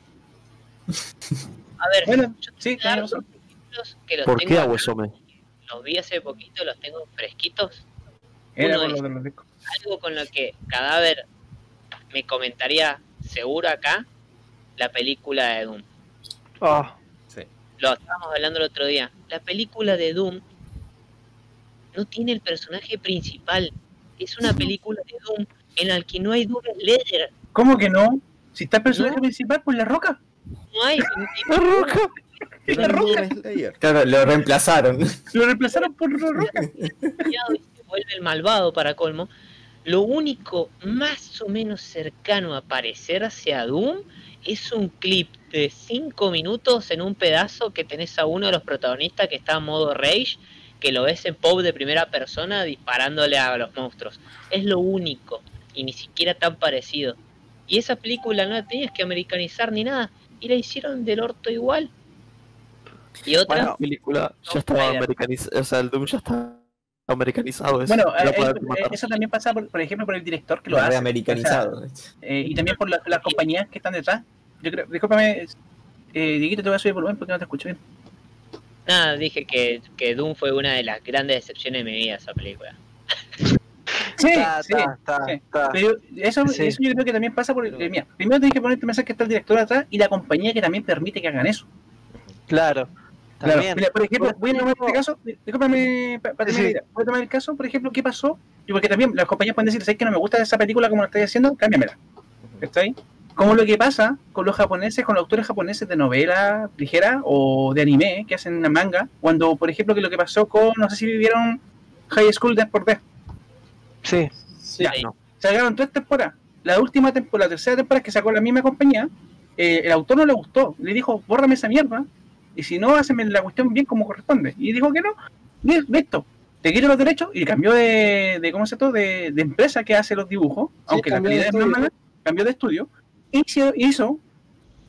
A ver, Bueno, yo sí, ejemplos que los ¿Por tengo qué hago eso, me? Los vi hace poquito, los tengo fresquitos. Era Uno es- lo de los discos. algo con lo que Cadáver me comentaría seguro acá, la película de Doom. Oh, Lo estábamos hablando el otro día. La película de Doom no tiene el personaje principal. Es una película de Doom en la que no hay Doom Slayer. ¿Cómo que no? Si está el personaje principal, pues la roca. No hay. Era el Doom Slayer. Claro, lo reemplazaron. Lo reemplazaron por la roca. y se vuelve el malvado para colmo. Lo único más o menos cercano a parecerse a Doom es un clip de 5 minutos en un pedazo que tenés a uno de los protagonistas que está en modo rage, que lo ves en pop de primera persona disparándole a los monstruos. Es lo único, y ni siquiera tan parecido. Y esa película no la tenías que americanizar ni nada, y la hicieron del orto igual. Y otra, Bueno, película ya estaba americanizada, o sea, el Doom ya estaba americanizado eso. Bueno, No eh, eso también pasa, por, por ejemplo, por el director que lo hace. Reamericanizado. O sea, eh, y también por la- las compañías que están detrás. Yo creo, discúlpame, eh, Dieguito, te voy a subir el volumen porque no te escucho bien. Nada, dije que, que Doom fue una de las grandes decepciones de mi vida esa película. Sí, Está, sí. sí. está. Pero eso, Sí. eso yo creo que también pasa por el. eh, mira, primero tienes que ponerte pensar que está el director atrás y la compañía que también permite que hagan eso. Claro. Claro. Mira, por ejemplo, voy a tomar este caso, discúlpame para terminar Sí. la idea. Voy a tomar el caso, por ejemplo, ¿qué pasó? Y porque también las compañías pueden decir, ¿sabes que no me gusta esa película como la estoy haciendo? Cámbiamela. ¿Está ahí? Como lo que pasa con los japoneses, con los autores japoneses de novela ligera o de anime que hacen una manga, cuando, por ejemplo, que lo que pasó con, no sé si vivieron High School Death por Death. Sí. Ya, Sí. no. Sacaron tres temporadas. La última temporada, la tercera temporada que sacó la misma compañía, eh, el autor no le gustó. Le dijo, bórrame esa mierda. Y si no, haceme la cuestión bien como corresponde. Y dijo que no. Li- Listo. Te quito los derechos y cambió de, de ¿cómo se llama? De, de empresa que hace los dibujos. aunque la calidad es mala, cambió de estudio. Y hizo, hizo,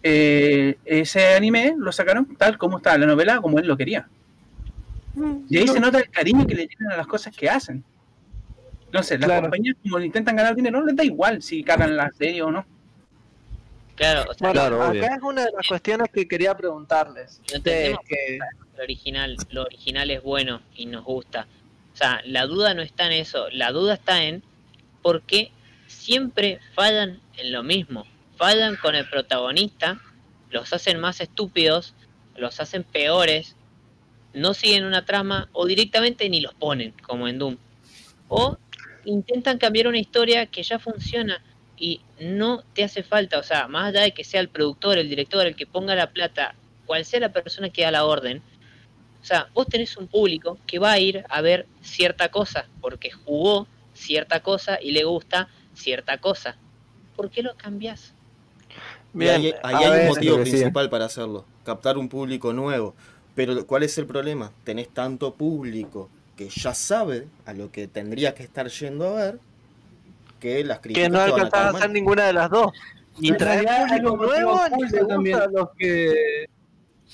eh, ese anime, lo sacaron tal como estaba la novela, como él lo quería. Y ahí se nota el cariño que le tienen a las cosas que hacen. Entonces, las Claro. compañías como intentan ganar dinero, no les da igual si cagan la serie o no. Claro, o sea, Bueno, Claro, acá obvio. es una de las cuestiones que quería preguntarles. No Ustedes entendemos que- lo original, lo original es bueno y nos gusta. O sea, la duda no está en eso, la duda está en por qué siempre fallan en lo mismo. Fallan con el protagonista, los hacen más estúpidos, los hacen peores, no siguen una trama o directamente ni los ponen, como en Doom. O intentan cambiar una historia que ya funciona y no te hace falta, o sea, más allá de que sea el productor, el director, el que ponga la plata, cual sea la persona que da la orden, o sea, vos tenés un público que va a ir a ver cierta cosa, porque jugó cierta cosa y le gusta cierta cosa. ¿Por qué lo cambias? Y Bien, ahí, hay ver, un motivo principal para hacerlo, captar un público nuevo. Pero ¿cuál es el problema? Tenés tanto público que ya sabe a lo que tendría que estar yendo a ver que las críticas que no alcanzaba a hacer ninguna de las dos. Ni traer motivo nuevo, ni le gusta a los que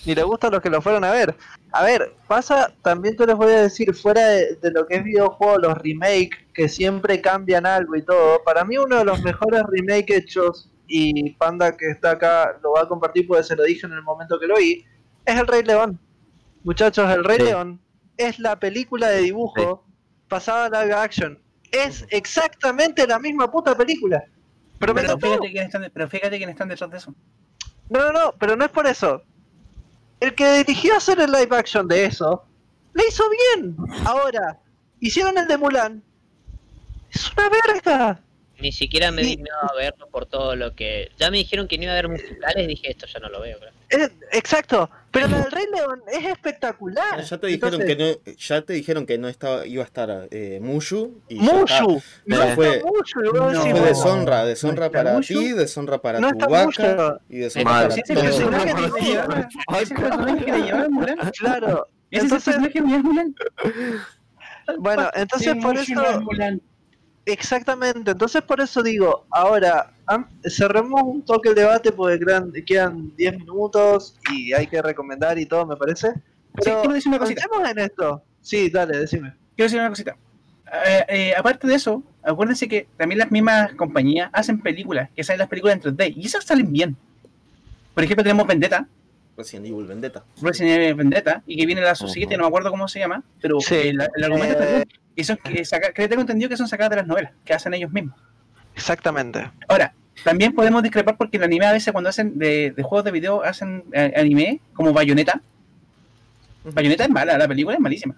ni le gusta a los que lo fueron a ver. A ver, pasa, también te les voy a decir, fuera de, de lo que es videojuego, los remake, que siempre cambian algo y todo, para mí uno de los mejores remake hechos, y Panda que está acá lo va a compartir porque se lo dije en el momento que lo vi, es El Rey León. Muchachos, El Rey Sí. León es la película de dibujo pasada a live action. Es exactamente la misma puta película. Pero Pero fíjate, quién están, pero fíjate quién están detrás de eso. No, no, no, pero no es por eso. El que dirigió hacer el live action de eso, le hizo bien. Ahora, hicieron el de Mulan. Es una verga. Ni siquiera me Sí. dignaba a verlo por todo lo que... Ya me dijeron que no iba a haber musicales, dije esto ya no lo veo. creo. Es- exacto. Pero la [laughs] del Rey León es espectacular. Ya te dijeron Entonces, que no, ya te dijeron que no estaba, iba a estar eh, Mushu y. Mushu. Pero No está fue- Mushu, no, decís, Fue deshonra, deshonra No para Mushu. ti, deshonra para No tu vaca Mushu. y deshonra Mal. para ese personaje que le [laughs] [laughs] llevaba Mulan, Claro. ese es el Entonces, personaje que le llevaba Mulan. bueno, entonces Sí, por Mushu eso... no es Mulan. Exactamente, entonces por eso digo, ahora cerremos un toque el debate porque quedan, quedan 10 minutos y hay que recomendar y todo, me parece. Sí, Pero quiero decir una cosita. en esto. Sí, dale, decime. Quiero decir una cosita. Eh, eh, aparte de eso, acuérdense que también las mismas compañías hacen películas, que salen las películas en 3D, y esas salen bien. Por ejemplo, tenemos Vendetta, Resident Evil Vendetta. Resident Evil Vendetta, y que viene la subsiguiente, no me acuerdo cómo se llama, pero Sí. el, el argumento está Eh, bien. Y son que, saca- que tengo entendido que son sacadas de las novelas, que hacen ellos mismos. Exactamente. Ahora, también podemos discrepar porque el anime a veces cuando hacen de, de juegos de video hacen eh, anime como Bayonetta. Bayonetta es mala, la película es malísima.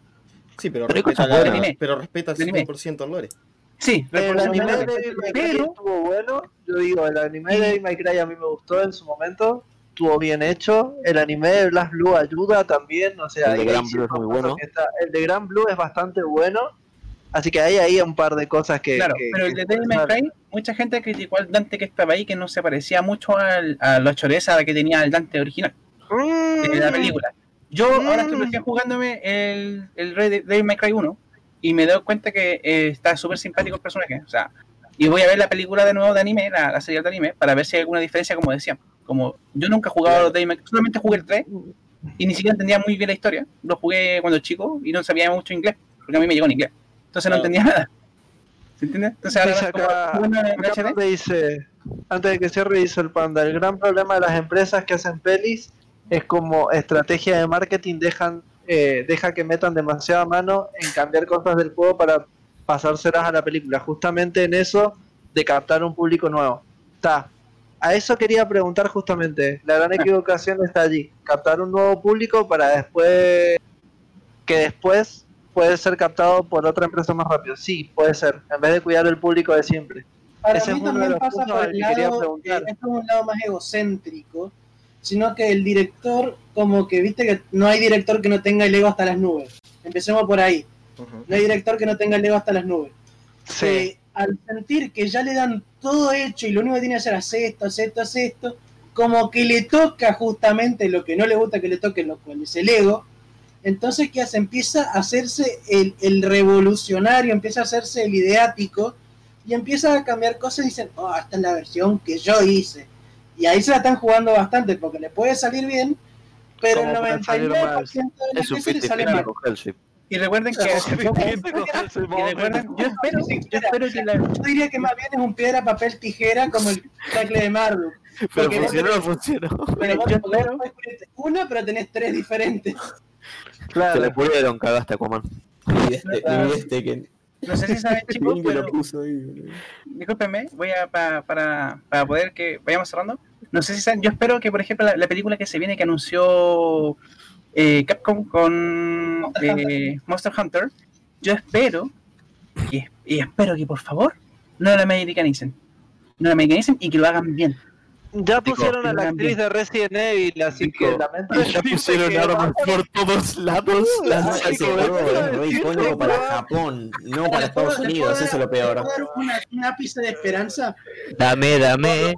Sí, pero Pero respeta, la- buenas. pero respeta anime. 100% el lore. Sí, pero, El anime de pero estuvo bueno. Yo digo, el anime de May Cry a mí me gustó en su momento. Estuvo bien hecho. El anime de Blast Blue ayuda también. O sea, El de Gran Blue es muy bueno. está- El de Gran Blue es bastante bueno. Así que hay ahí un par de cosas que. Claro, que- pero el de Devil May. Cry, mucha gente criticó al Dante que estaba ahí, que no se parecía mucho al, a la choreza que tenía el Dante original Mm, de la película. Yo Mm. ahora estoy jugándome el, el Rey de Devil May Cry 1 y me doy cuenta que eh, está súper simpático el personaje. O sea, y voy a ver la película de nuevo de anime, la, la serie de anime, para ver si hay alguna diferencia, como decían. Como yo nunca he jugado a los Devil May Cry, solamente jugué el 3 y ni siquiera entendía muy bien la historia. Lo jugué cuando chico y no sabía mucho inglés. porque a mí me llegó en inglés. Entonces no entendía nada. ¿Se entiende? Entonces ahora acá- Acá HD, me dice, antes de que cierre, dice el panda, el gran problema de las empresas que hacen pelis es como estrategia de marketing dejan eh, deja que metan demasiada mano en cambiar cosas del juego para pasárselas a la película, justamente en eso de captar un público nuevo. Está. A eso quería preguntar justamente, la gran equivocación está allí, captar un nuevo público para después que después puede ser captado por otra empresa más rápido. Sí, puede ser, en vez de cuidar el público de siempre. Para Ese mí es uno de también los pasa puntos por el que quería lado, preguntar. eh, es como un lado más egocéntrico, sino que el director, como que viste que no hay director que no tenga el ego hasta las nubes. Empecemos por ahí. No hay director que no tenga el ego hasta las nubes. Sí. Eh, al sentir que ya le dan todo hecho y lo único que tiene que hacer es esto, hacer esto, hacer esto, como que le toca justamente lo que no le gusta que le toque, lo cual es el ego. Entonces, ¿qué hace? Empieza a hacerse el, el revolucionario, empieza a hacerse el ideático y empieza a cambiar cosas y dicen, oh, esta es la versión que yo hice. Y ahí se la están jugando bastante porque le puede salir bien, pero el Como salir 99% de las veces le 50 sale mal. Y recuerden que yo espero, yo espero que la, Yo diría que más bien es un piedra, papel, tijera como el tackle de Marduk. Pero funcionó o no funcionó. Pero vos yo podés espero- poner una, pero tenés tres diferentes. Se le Claro. pudieron, cagaste Aquaman. Y este, y este que. no sé si saben [laughs] chicos, pero discúlpenme, voy a pa- para, para poder que vayamos cerrando. No sé si saben, yo espero que por ejemplo la, la película que se viene que anunció eh, Capcom con Monster eh, Monster Hunter, yo espero y, y espero que por favor no la americanicen. No la americanicen y que lo hagan bien. Ya pusieron a la actriz de Resident Evil, así que lamento Ya pusieron que armas por todos lados. No, Las re icónico para Japón, no para Estados Unidos, eso es lo peor. ¿Puedo dar una- un ápice de esperanza? Dame, dame,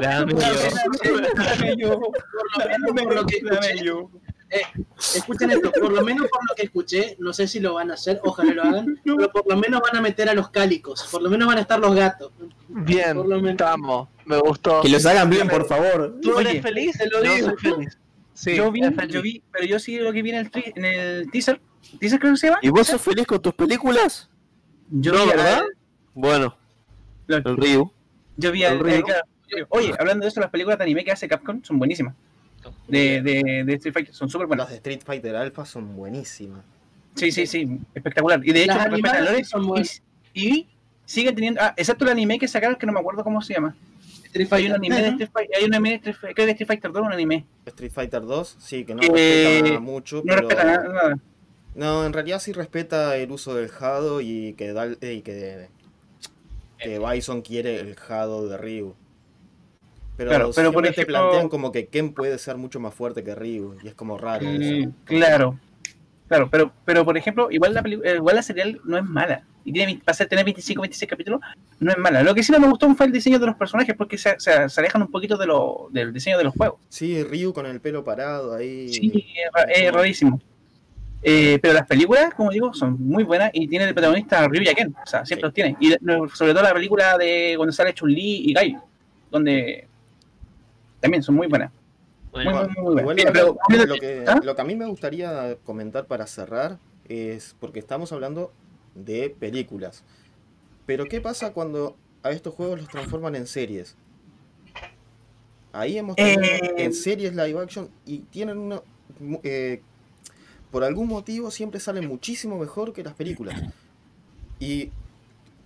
dame Dame yo. Por lo menos por lo que escuché, eh, escuchen esto, por lo menos por lo que escuché, no sé si lo van a hacer, ojalá lo hagan, pero por lo menos van a meter a los cálicos, por lo menos van a estar los gatos. Bien, Por lo menos. estamos, me gustó. Que los hagan bien, por favor. ¿Tú Oye, eres feliz? te lo Yo digo. soy feliz. [laughs] Sí, yo, vi, feliz. yo vi, pero yo sí lo que vi en el, tri- en el teaser, ¿teaser creo que se llama? ¿Y vos sos feliz con tus películas? Yo No, ¿verdad? Bueno, Lo- el Ryu. Yo vi a, El Ryu. eh, claro, Oye, hablando de eso, las películas de anime que hace Capcom son buenísimas. De, de, de Street Fighter, son súper buenas. Las de Street Fighter Alpha son buenísimas. Sí, sí, sí, espectacular. Y de hecho, Las son buenas. y, y sigue teniendo, ah, excepto el anime que sacaron, que no me acuerdo cómo se llama. Street Hay un Fighter. anime de Street Fighter, hay un anime de Street Fighter, creo que Street Fighter 2 un anime. Street Fighter 2, sí, que no Eh, respeta mucho, No pero... respeta nada. nada. No, en realidad sí respeta el uso del Hado y que, da, eh, y que, que Bison quiere el Hado de Ryu. Pero, Claro, pero por siempre te ejemplo- plantean como que Ken puede ser mucho más fuerte que Ryu y es como raro eso. Mm, claro, claro, pero, pero por ejemplo, igual la, eh, igual la serial no es mala. Y tiene, va a ser tener 25, 26 capítulos, no es mala. Lo que sí no me gustó fue el diseño de los personajes, porque se, se- se alejan un poquito de lo, del diseño de los juegos. Sí, Ryu con el pelo parado ahí. Sí, es, ra- es rarísimo. Eh, pero las películas, como digo, son muy buenas y tiene de protagonista a Ryu y a Ken. O sea, siempre Sí. los tiene. Y sobre todo la película de cuando sale Chun-Li y Guy, donde también son muy buenas. Bueno, lo, que, lo que a mí me gustaría comentar para cerrar es porque estamos hablando de películas. Pero ¿qué pasa cuando a estos juegos los transforman en series? Ahí hemos tenido Eh. en series live action y tienen una... eh, por algún motivo siempre salen muchísimo mejor que las películas. Y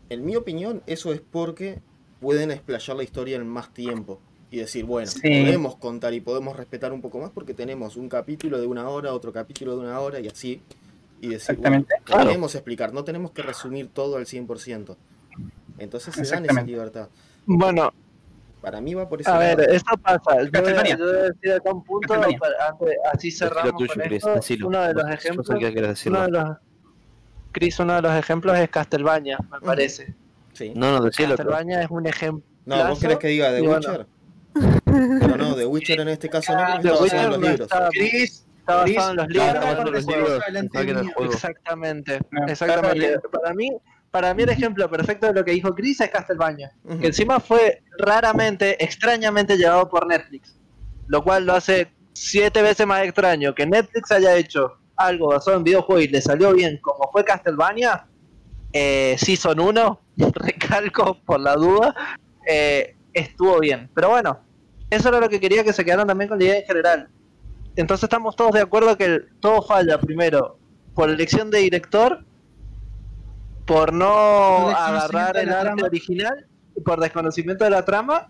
en mi opinión eso es porque pueden explayar la historia en más tiempo. Y decir, bueno, Sí. podemos contar y podemos respetar un poco más porque tenemos un capítulo de una hora, otro capítulo de una hora y así. Y decir, bueno. Claro. podemos explicar, no tenemos que resumir todo al 100%. Entonces se dan esa libertad. Bueno, Para mí va por ese a lado. ver, esto pasa. Yo voy, a, yo voy a decir acá un punto, Castlevania. para- antes- así cerramos tuyo, con Chris, esto. decilo. Uno de los ejemplos, que quieres decirlo. uno de los, Chris, uno de los ejemplos es Castlevania, me parece. Sí. No, no, decilo. Castlevania es un ejemplo. No, vos querés que diga y bueno. Pero no, The Witcher en este caso no, porque The está basado Witcher en los no libros. está, Chris, está basado en los libros. no, basado en los libros. Exactamente, exactamente. está Para mí, para mí el ejemplo perfecto de lo que dijo Chris es Castlevania, Ujú. que encima fue raramente, extrañamente llevado por Netflix, lo cual lo hace siete veces más extraño que Netflix haya hecho algo basado en videojuegos y le salió bien, como fue Castlevania, eh, Season 1, [laughs] recalco por la duda, eh, estuvo bien. Pero bueno, eso era lo que quería que se quedaran también con la idea en general. Entonces estamos todos de acuerdo que todo falla primero por elección de director, por no agarrar el trama. original, y por desconocimiento de la trama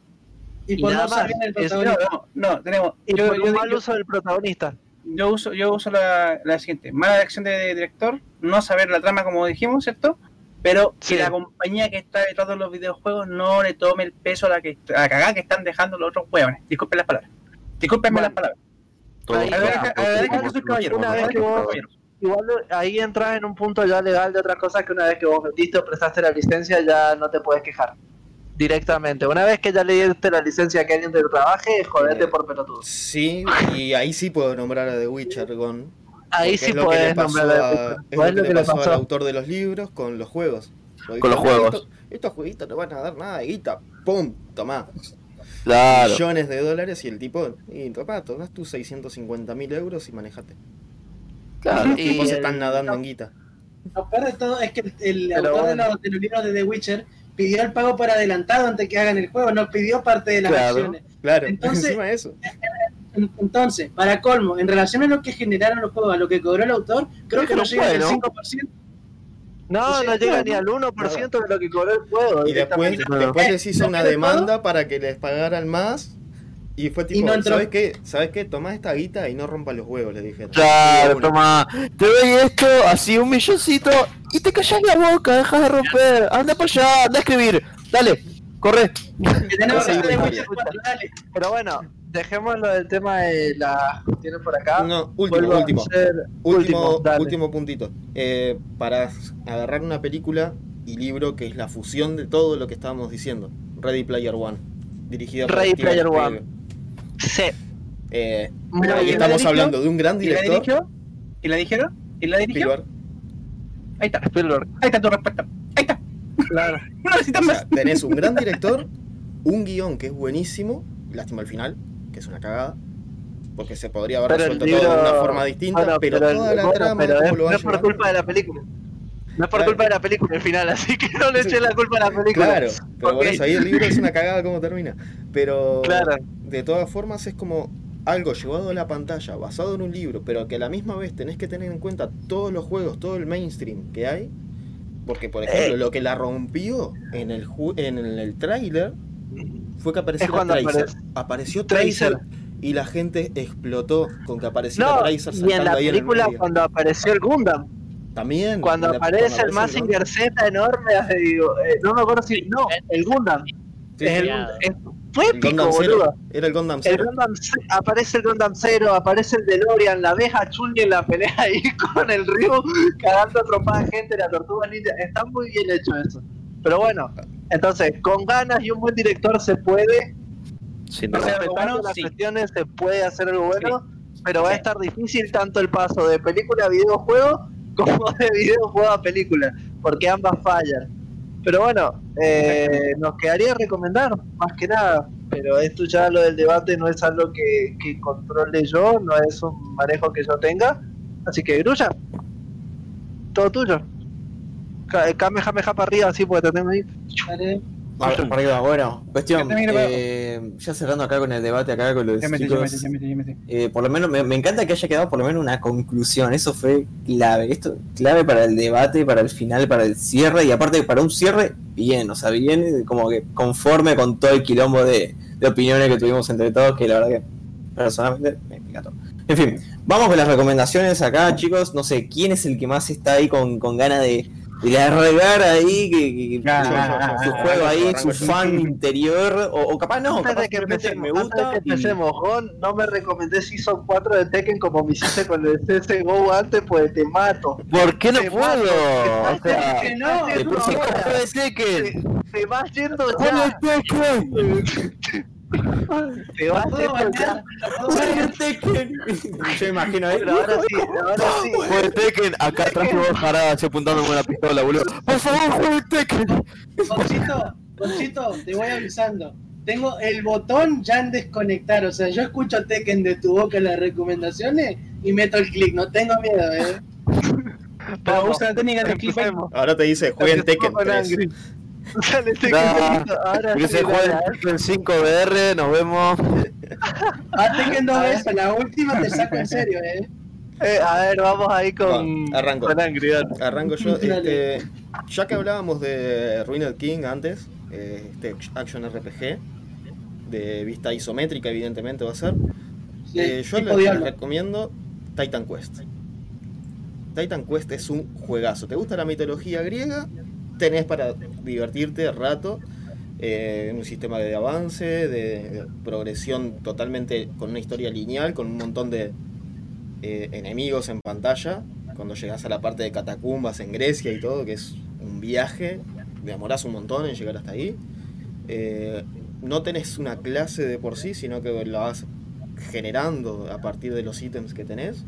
Y Y por nada más. el Es- protagonista. No, no, tenemos. y Yo, por yo- un mal yo- uso del protagonista. yo uso, yo uso la, la siguiente: mala elección de director, no saber la trama como dijimos, ¿cierto? Pero que Sí. la compañía que está detrás de los videojuegos no le tome el peso a la, que, a la cagada que están dejando los otros huevones. Disculpen las palabras. Disculpenme Bueno. las palabras. Ahí que que que. Igual ahí entras en un punto ya legal de otra cosa que una vez que vos vendiste o prestaste la licencia ya no te puedes quejar. Directamente. Una vez que ya le diste la licencia a que alguien te trabaje, jodete Eh, por pelotudo. Sí, y ahí sí puedo nombrar a The Witcher Gone. Ahí porque sí es lo que le podés pasó nombrar a- a- Es ¿Cuál lo que le pasó al autor de los libros con los juegos. Lo Con los dijo, "No, juegos". Estos, estos jueguitos no van a dar nada de guita. ¡Pum! Tomá. Claro. Millones de dólares y el tipo. Y tomá, tomás tus 650 mil euros y manejate. Claro. Los Y tipos el- están nadando en guita. Lo peor de todo es que el, el Pero autor bueno. de, los, de los libros de The Witcher pidió el pago por adelantado antes que hagan el juego, no pidió parte de las Claro. acciones. Claro, [laughs] Entonces- encima de eso. En- Entonces, para colmo, en relación a lo que generaron los juegos, a lo que cobró el autor, creo que no llega al bueno. 5%. No, no llega ni al 1% de lo que cobró el juego. Y después, después les hizo ¿Lo una demanda para que les pagaran más. Y fue tipo, no entró. ¿sabes qué? ¿Sabes qué? Tomá esta guita y no rompa los huevos, le dijeron. Claro, toma, te doy esto, así un milloncito, y te callas la boca, dejas de romper, anda para allá, anda a escribir, dale, corre. Que tenemos Sí, que The sí, Witcher sí. 4, dale. Pero bueno, dejémoslo del tema de las cuestiones por acá. No, último, último. Último, último puntito. Eh, para agarrar una película y libro que es la fusión de todo lo que estábamos diciendo. Ready Player One. Dirigida por Ready Player. One. Sí. Eh, ahí ¿y bien. la estamos hablando de un gran ¿Y la director. dirigió? ¿Y la dijeron? ¿Y la dirigió? Spielberg. Ahí está. Spielberg. Ahí está tu respuesta. Ahí está. Claro. No necesitas O más. tenés un gran [laughs] director, un guion que es buenísimo, lástima al final, que es una cagada, porque se podría haber Pero el resuelto todo de una forma distinta, Bueno, pero, toda la bueno, trama, pero es- no es por culpa de la película. No es por Claro. culpa de la película el final, [laughs] así que no le eché la culpa a la película. Claro, pero por Ok. eso ahí el libro es una cagada cómo termina. Pero Claro. de todas formas es como algo llevado a la pantalla, basado en un libro, pero que a la misma vez tenés que tener en cuenta todos los juegos, todo el mainstream que hay. Porque, por ejemplo, Eh. lo que la rompió en el ju- en el, el tráiler fue que apareció Tracer. aparece- Apareció Tracer. Tracer y la gente explotó con que apareciera No, Tracer y en la ahí en el película cuando apareció el Gundam, También. cuando la- aparece cuando el Mazinger Gundam. Z enorme, digo, eh, no me acuerdo si. No, el Gundam. Sí, es, sí, el, Cuidado. es- fue épico, Gundam boludo. Era el Gundam El Zero. Gundam aparece el Gundam Zero, aparece el DeLorean, la ves a Chun en la pelea [laughs] ahí con el Ryu cagando a trompada gente, la tortuga ninja. Está muy bien hecho eso. Pero bueno, entonces, con ganas y un buen director se puede, Sin O duda. sea, bueno, las sí. cuestiones, se puede hacer algo bueno, pero va a estar difícil tanto el paso de película a videojuego [laughs] como de videojuego a película, porque ambas fallan. Pero bueno, eh, nos quedaría recomendar, más que nada. Pero esto ya lo del debate no es algo que, que controle yo, no es un manejo que yo tenga. Así que, Grulla, todo tuyo. Kamehameha para arriba, así, porque te tengo ahí. Dale. Para para arriba, bueno, cuestión. Eh, ya cerrando acá con el debate, acá con los Ya metí, ya chicos. metí, ya metí, ya metí. eh, por lo menos me, me encanta que haya quedado por lo menos una conclusión. Eso fue clave. Esto clave para el debate, para el final, para el cierre. Y aparte, para un cierre, bien. O sea, bien, como que conforme con todo el quilombo de, de opiniones que tuvimos entre todos. Que la verdad que personalmente me encantó. En fin, vamos con las recomendaciones acá, chicos. No sé, ¿quién es el que más está ahí con, con ganas de, de largar ahí? Que, que- Ah, su, ah, ah, su ah, juego ah, ahí, ah, su fan interior. O, o capaz no, antes capaz de que simplemente empecemos, me antes gusta. de que y- Gon, no me recomendé Season 4 de Tekken como me hiciste con el CSGO antes, pues te mato. ¿Por qué no Te puedo? mato. O Te sea, Que no, te te puse ahora. como de Tekken. Te vas yendo ¡Juego ya. [laughs] de Tekken! Te bañar, ya. no puedo bañar. Yo imagino ahí. Pero ahora sí, ahora sí. Juego de Tekken, acá atrás te voy a dejar así apuntándome con la pistola, boludo. Por favor, juego de Tekken. Gonchito, Gonchito, te voy avisando. tengo el botón ya en desconectar. O sea, yo escucho Tekken de tu boca en las recomendaciones y meto el clic. No tengo miedo, ¿eh? Pero usa la técnica clickbait. empecemos. Ahora te dice, jueguen Tekken Empecemos con 3. Dale, Tekken Nah, 3. Ahora Que se juegue dale, el Tekken 5 VR, nos vemos. Tekken dos veces. La última te saco en serio, ¿eh? eh, a ver, vamos ahí con, Va, arranco. con Angry. Arranco yo. Este, ya que hablábamos de Ruined King antes, eh, este action RPG, de vista isométrica, evidentemente va a ser. Sí, Eh, yo les recomiendo Titan Quest. Titan Quest es un juegazo. ¿Te gusta la mitología griega? Tenés para divertirte rato. eh, un sistema de avance, de progresión totalmente con una historia lineal, con un montón de eh, enemigos en pantalla. Cuando llegas a la parte de catacumbas en Grecia y todo, que es un viaje, demorás un montón en llegar hasta ahí. Eh, no tenés una clase de por sí, sino que la vas generando a partir de los ítems que tenés.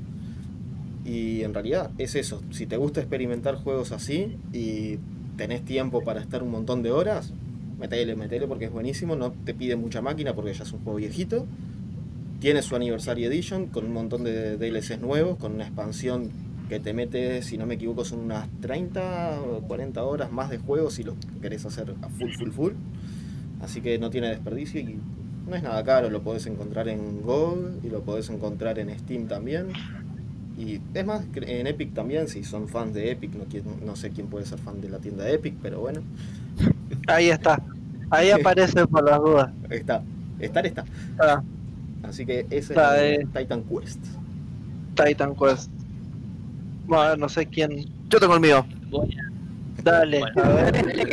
Y en realidad es eso. Si te gusta experimentar juegos así y tenés tiempo para estar un montón de horas, metele, metele porque es buenísimo. No te pide mucha máquina porque ya es un juego viejito. Tiene su Anniversary Edition con un montón de DLCs nuevos, con una expansión que te mete, si no me equivoco, son unas 30 o 40 horas más de juego si lo querés hacer a full, full, full. Así que no tiene desperdicio y no es nada caro, lo podés encontrar en GOG y lo podés encontrar en Steam también. Y es más, en Epic también, si son fans de Epic, no, qui- no sé quién puede ser fan de la tienda de Epic, pero bueno, [laughs] Ahí está. Ahí aparece por las dudas. está. Estar está. Ah, Así que ese Está, es el Titan Quest. Titan Quest. Bueno, no sé quién. Yo tengo el mío. Voy a- Dale, Bueno. a ver. [laughs]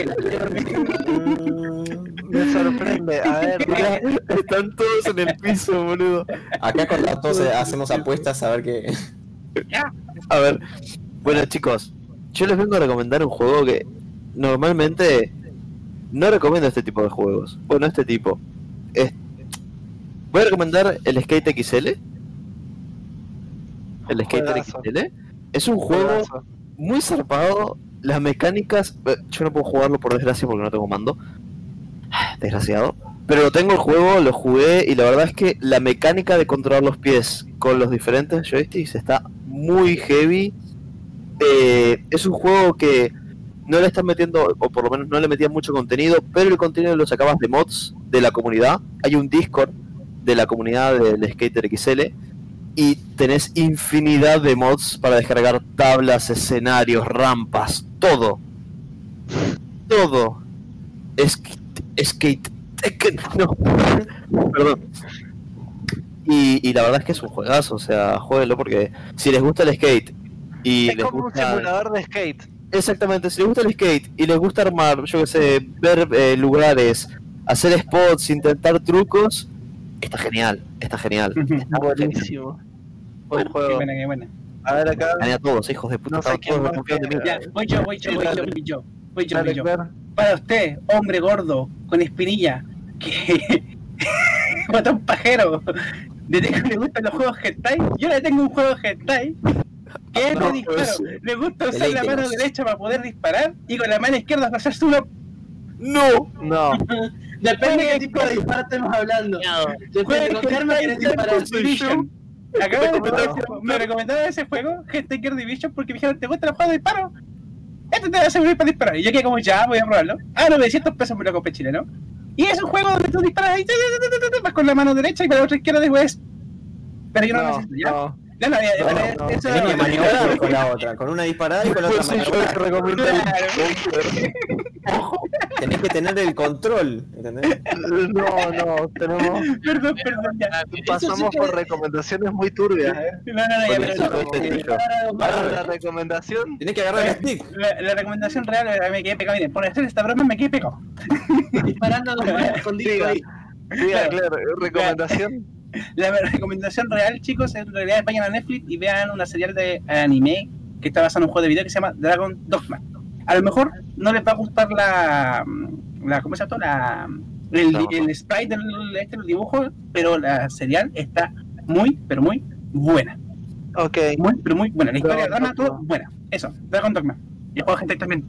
Me sorprende. A ver. [laughs] Están todos en el piso, boludo. Acá con tos hacemos apuestas a ver qué. A ver, bueno chicos, yo les vengo a recomendar un juego que normalmente no recomiendo este tipo de juegos. Bueno, este tipo. Es- Voy a recomendar el Skate XL. El Skater. XL. Es un juego muy zarpado. Las mecánicas. eh, Yo no puedo jugarlo por desgracia porque no tengo mando. [sighs] Desgraciado. Pero lo tengo el juego, lo jugué y la verdad es que la mecánica de controlar los pies con los diferentes joysticks está muy heavy. Eh, es un juego que no le están metiendo, o por lo menos no le metían mucho contenido, pero el contenido lo sacabas de mods de la comunidad. Hay un Discord de la comunidad del Skater XL y tenés infinidad de mods para descargar tablas, escenarios, rampas, todo. Todo. Skate, skate, no. [laughs] Perdón. Y, y la verdad es que es un juegazo, o sea, jueguenlo porque si les gusta el skate y Es les como un simulador de skate. Exactamente, si les gusta el skate y les gusta armar, yo que sé, ver eh, lugares, hacer spots, intentar trucos, está genial, está genial. [laughs] Está. Buenísimo. Buen Qué juego. buena, qué buena. A ver acá. Gané a todos, hijos de puta, No sé estaban quién todos más desconfiando de mí. Ya, voy yo, voy yo, voy yo, voy yo. Voy yo, voy yo. Para usted, hombre gordo, con espinilla, que [laughs] mata un pajero, desde que le gustan los juegos hentai, yo le tengo un juego hentai que es de No, disparo. pues, Le gusta usar la mano derecha para poder disparar y con la mano izquierda pasarse uno. ¡No! No. [laughs] Depende de qué tipo de disparo estemos hablando. Depende con qué arma querés disparar. Division. Acabo de Recomendado. me recomendaron ese juego, Hentai Gear Division, porque me dijeron, ¿te gusta el juego de disparo? Este te va a servir para disparar. Y yo quedé como, ya, voy a probarlo. Ah, 900 pesos me lo compré chileno. Y es un juego donde tú disparas y vas con la mano derecha y con la otra izquierda después. Pero yo no, lo No, necesito, ¿ya? no. No, no, No, no. eso que no, maniobrar con la otra, con una disparada y con la otra Pues sí, yo recomiendo el [laughs] Tenés que tener el control, ¿entendés? No, no, tenemos. [laughs] Perdón, perdón, ya. Pasamos por recomendaciones muy turbias, ¿eh? No, no, no, ya, pero eso, este la recomendación, Tenés que agarrar el stick. la, la recomendación real eh, me quedé pegado. Miren, por hacer esta broma me quedé pegado. Disparando escondido [laughs] diga, ahí. diga, claro, recomendación. La recomendación real, chicos, es en realidad vayan a Netflix y vean una serie de anime que está basada en un juego de video que se llama Dragon Dogma. A lo mejor no les va a gustar la, la ¿cómo se llama? La, el, Dragon el sprite del este, el dibujo, pero la serial está muy, pero muy buena. Ok, Muy, pero muy buena. La historia, Dragon drama, todo Dogma. buena. Eso, Dragon Dogma. Y el juego de gente también.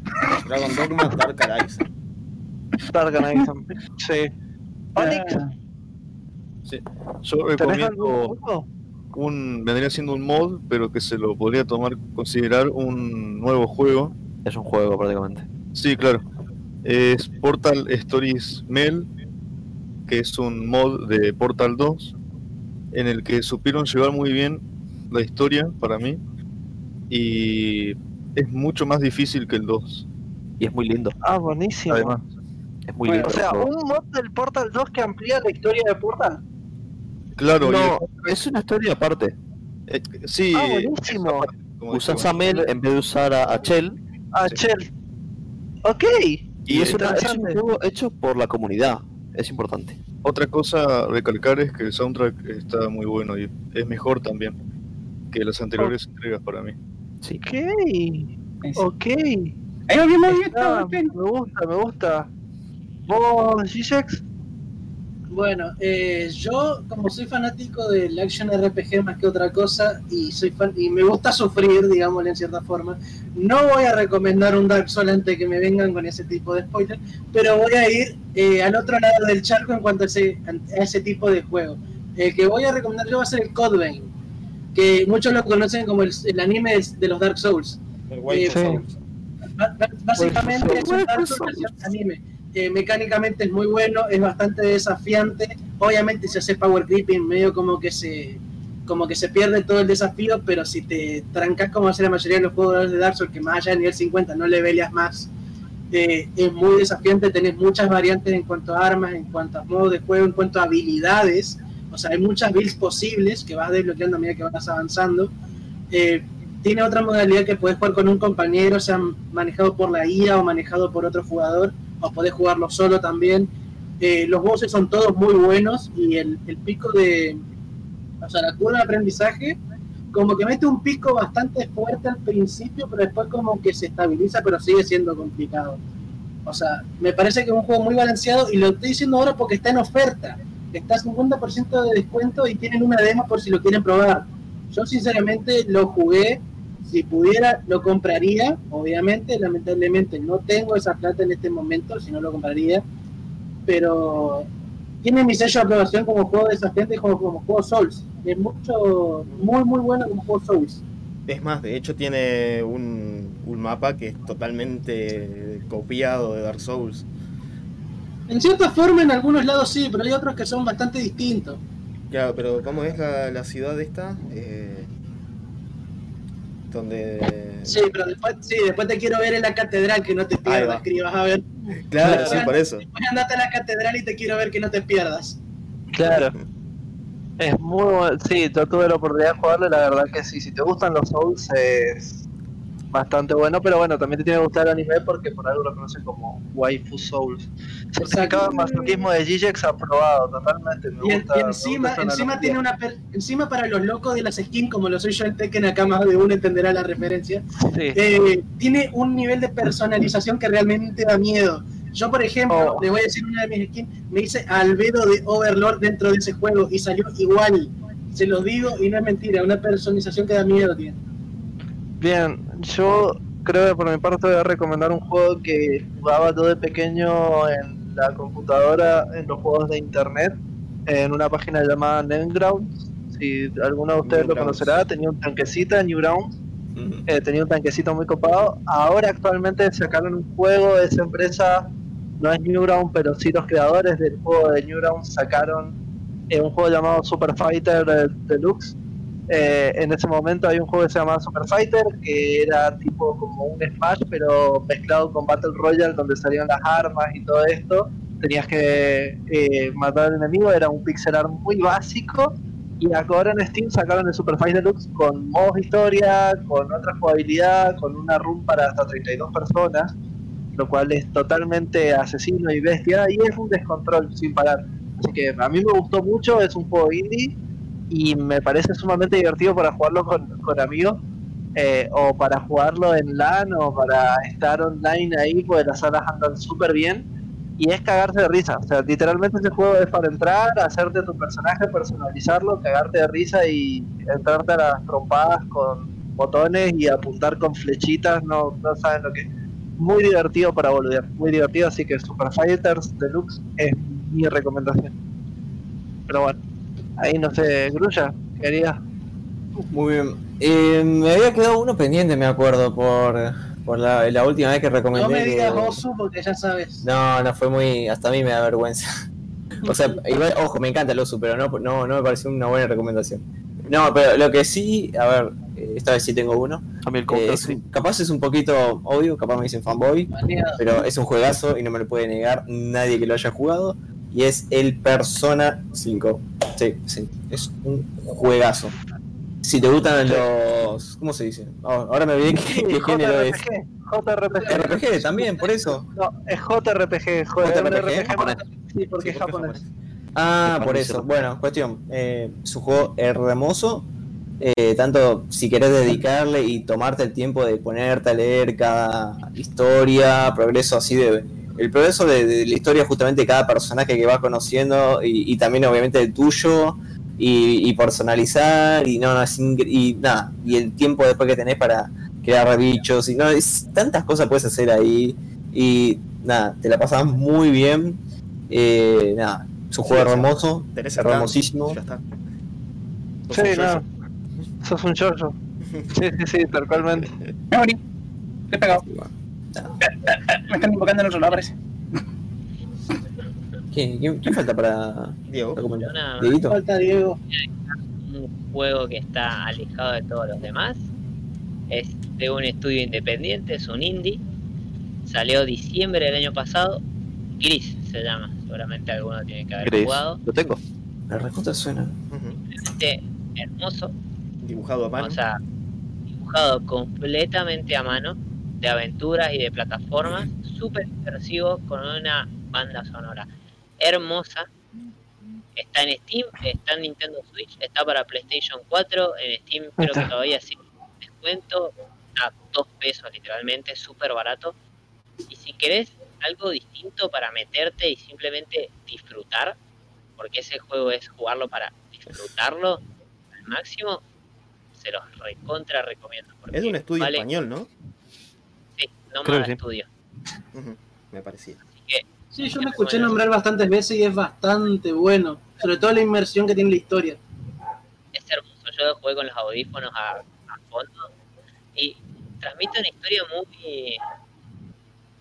Dragon Dogma Dark Horizon. Dark Knight. Sí. Onyx, Ah, Yo ¿tenés recomiendo un, vendría siendo un mod, pero que se lo podría tomar, considerar un nuevo juego. Es un juego prácticamente. Sí, claro. Es Portal Stories Mail, que es un mod de Portal 2, en el que supieron llevar muy bien la historia para mí. Y es mucho más difícil que el 2. Y es muy lindo. Ah, buenísimo. Además, Es muy Bueno, lindo. o sea, un mod del Portal 2 que amplía la historia de Portal. claro, y No, es una historia aparte. eh, sí, Ah, buenísimo. Usas a Mel en vez de usar a, a Chell. Ah, Sí. Chel. Ok. Y es, una- es un juego hecho por la comunidad. Es importante. Otra cosa a recalcar es que el soundtrack está muy bueno y es mejor también que las anteriores entregas para mí. Sí. Ok. Ok. Está, me gusta, me gusta. ¿Vos, G-Sex? Bueno, eh, yo como soy fanático del action RPG más que otra cosa y soy fan y me gusta sufrir, digámosle en cierta forma, no voy a recomendar un Dark Souls antes de que me vengan con ese tipo de spoilers, pero voy a ir eh, al otro lado del charco en cuanto a ese, a ese tipo de juego. El que voy a recomendar yo va a ser el Code Vein, que muchos lo conocen como el, el anime de, de los Dark Souls. El White Sí. Souls. Básicamente es un Dark Souls anime. Mecánicamente es muy bueno, es bastante desafiante. Obviamente si haces power creeping medio como que se como que se pierde todo el desafío, pero si te trancas como hace la mayoría de los jugadores de Dark Souls, que más allá de nivel 50 no le peleas más, eh, es muy desafiante, tenés muchas variantes en cuanto a armas, en cuanto a modo de juego, en cuanto a habilidades, o sea, hay muchas builds posibles que vas desbloqueando a medida que vas avanzando. Eh, tiene otra modalidad que puedes jugar con un compañero, sea manejado por la IA o manejado por otro jugador, o podés jugarlo solo también. Eh, los bosses son todos muy buenos y el, el pico de. O sea, la curva de aprendizaje, como que mete un pico bastante fuerte al principio, pero después como que se estabiliza, pero sigue siendo complicado. O sea, me parece que es un juego muy balanceado y lo estoy diciendo ahora porque está en oferta. Está 50% de descuento y tienen una demo por si lo quieren probar. Yo sinceramente lo jugué, si pudiera lo compraría, obviamente, lamentablemente no tengo esa plata en este momento, si no lo compraría, pero tiene mi sello de aprobación como juego desafiante y como, como juego Souls. Es mucho, muy muy bueno como juego Souls. Es más, de hecho tiene un, un mapa que es totalmente copiado de Dark Souls. En cierta forma en algunos lados sí, pero hay otros que son bastante distintos. Claro, pero ¿cómo es la, la ciudad esta? Eh, donde... Sí, pero después, sí, después te quiero ver en la catedral, que no te pierdas, vas a ver. Claro, sí, por eso. Después andate a la catedral y te quiero ver que no te pierdas. Claro. Es muy bueno. Sí, yo tuve la oportunidad de jugarlo y la verdad que sí, si te gustan los Souls es bastante bueno, pero bueno, también te tiene que gustar el anime porque por algo lo conocen como Waifu Souls. Certificado de masoquismo de Gigex aprobado, totalmente. Me Y, gusta, y me encima, gusta encima tiene una per- encima para los locos de las skins, como lo soy yo en Tekken, acá más de uno entenderá la referencia. Sí. eh, tiene un nivel de personalización que realmente da miedo. Yo, por ejemplo, Oh. le voy a decir una de mis skins, me hice Albedo de Overlord dentro de ese juego y salió igual. Se los digo y no es mentira, una personalización que da miedo tiene. Bien, yo creo que por mi parte voy a recomendar un juego que jugaba yo de pequeño en la computadora, en los juegos de internet, en una página llamada Newgrounds. Si alguno de ustedes lo conocerá, tenía un tanquecito, Newgrounds, eh, tenía un tanquecito muy copado. Ahora actualmente sacaron un juego de esa empresa, no es Newgrounds, pero sí los creadores del juego de Newgrounds sacaron eh, un juego llamado Super Fighter Deluxe. Eh, en ese momento hay un juego que se llamaba Super Fighter, que era tipo como un Smash, pero mezclado con Battle Royale, donde salían las armas y todo esto. Tenías que eh, matar al enemigo, era un pixel art muy básico. Y ahora en Steam sacaron el Super Fighter Deluxe con modos historia, con otra jugabilidad, con una room para hasta 32 personas, lo cual es totalmente asesino y bestia, y es un descontrol sin parar. Así que a mí me gustó mucho, es un juego indie y me parece sumamente divertido para jugarlo con, con amigos eh, o para jugarlo en LAN o para estar online ahí, porque las salas andan súper bien y es cagarse de risa. O sea, literalmente ese juego es para entrar, hacerte tu personaje, personalizarlo, cagarte de risa y entrarte a las trompadas con botones y apuntar con flechitas, no, no saben lo que es. Muy divertido para volver, muy divertido, así que Super Fighters Deluxe es mi recomendación. Pero bueno, ahí no sé, Grulla, quería. Muy bien. Eh, me había quedado uno pendiente, me acuerdo, por, por la, la última vez que recomendé. No me que- digas Osu porque ya sabes. No, no fue muy. Hasta a mí me da vergüenza. O sea, igual, ojo, me encanta el oso, pero no, no, no me pareció una buena recomendación. No, pero lo que sí, a ver, eh, esta vez sí tengo uno. A mí el Eh, counter, sí. un- capaz es un poquito obvio, capaz me dicen fanboy, pero es un juegazo y no me lo puede negar nadie que lo haya jugado. Y es el Persona 5. Sí, sí, es un juegazo. Si te gustan los. ¿Cómo se dice? Oh, ahora me olvidé qué, qué género es. JRPG. RPG también, por eso. No, es JRPG, joder, JRPG, japonés. Sí, porque es japonés. Ah, por eso. Bueno, cuestión. Eh, su juego es hermoso. Eh, tanto si querés dedicarle y tomarte el tiempo de ponerte a leer cada historia, progreso así de. El progreso de, de la historia justamente de cada personaje que vas conociendo y, y también obviamente el tuyo y, y personalizar y no, no, es y nada, y el tiempo después que tenés para crear bichos y no, es tantas cosas puedes hacer ahí y nada, te la pasas muy bien. Eh, nada, su Sí, juego hermoso, Tenés hermosísimo. Ya está. Sí, no. Sos un chorro. Sí, sí, sí, totalmente. Me morí. Te he pegado. [laughs] Me están invocando en otro lado, parece. ¿Quién, quién- quién falta para Diego. Una- Dieguito. Falta Diego. un juego que está alejado de todos los demás. Es de un estudio independiente, es un indie. Salió diciembre del año pasado. Gris se llama, seguramente alguno tiene que haber Gris. jugado. Lo tengo. La respuesta suena. Este hermoso, Dibujado a mano. o sea, dibujado completamente a mano, de aventuras y de plataformas, súper inmersivo con una banda sonora hermosa. Está en Steam, está en Nintendo Switch, está para PlayStation 4, en Steam creo que todavía sí descuento, a dos pesos literalmente, súper barato. Y si querés algo distinto para meterte y simplemente disfrutar, porque ese juego es jugarlo para disfrutarlo al máximo, se los recontra recomiendo. Es un estudio vale- español, ¿no? Sí, no Creo más que sí. estudio. Ujú, Me parecía. Que Sí, yo me escuché nombrar bastantes veces y es bastante bueno. Sobre todo la inmersión que tiene la historia. es hermoso. Yo jugué con los audífonos a, a fondo y transmite una historia muy.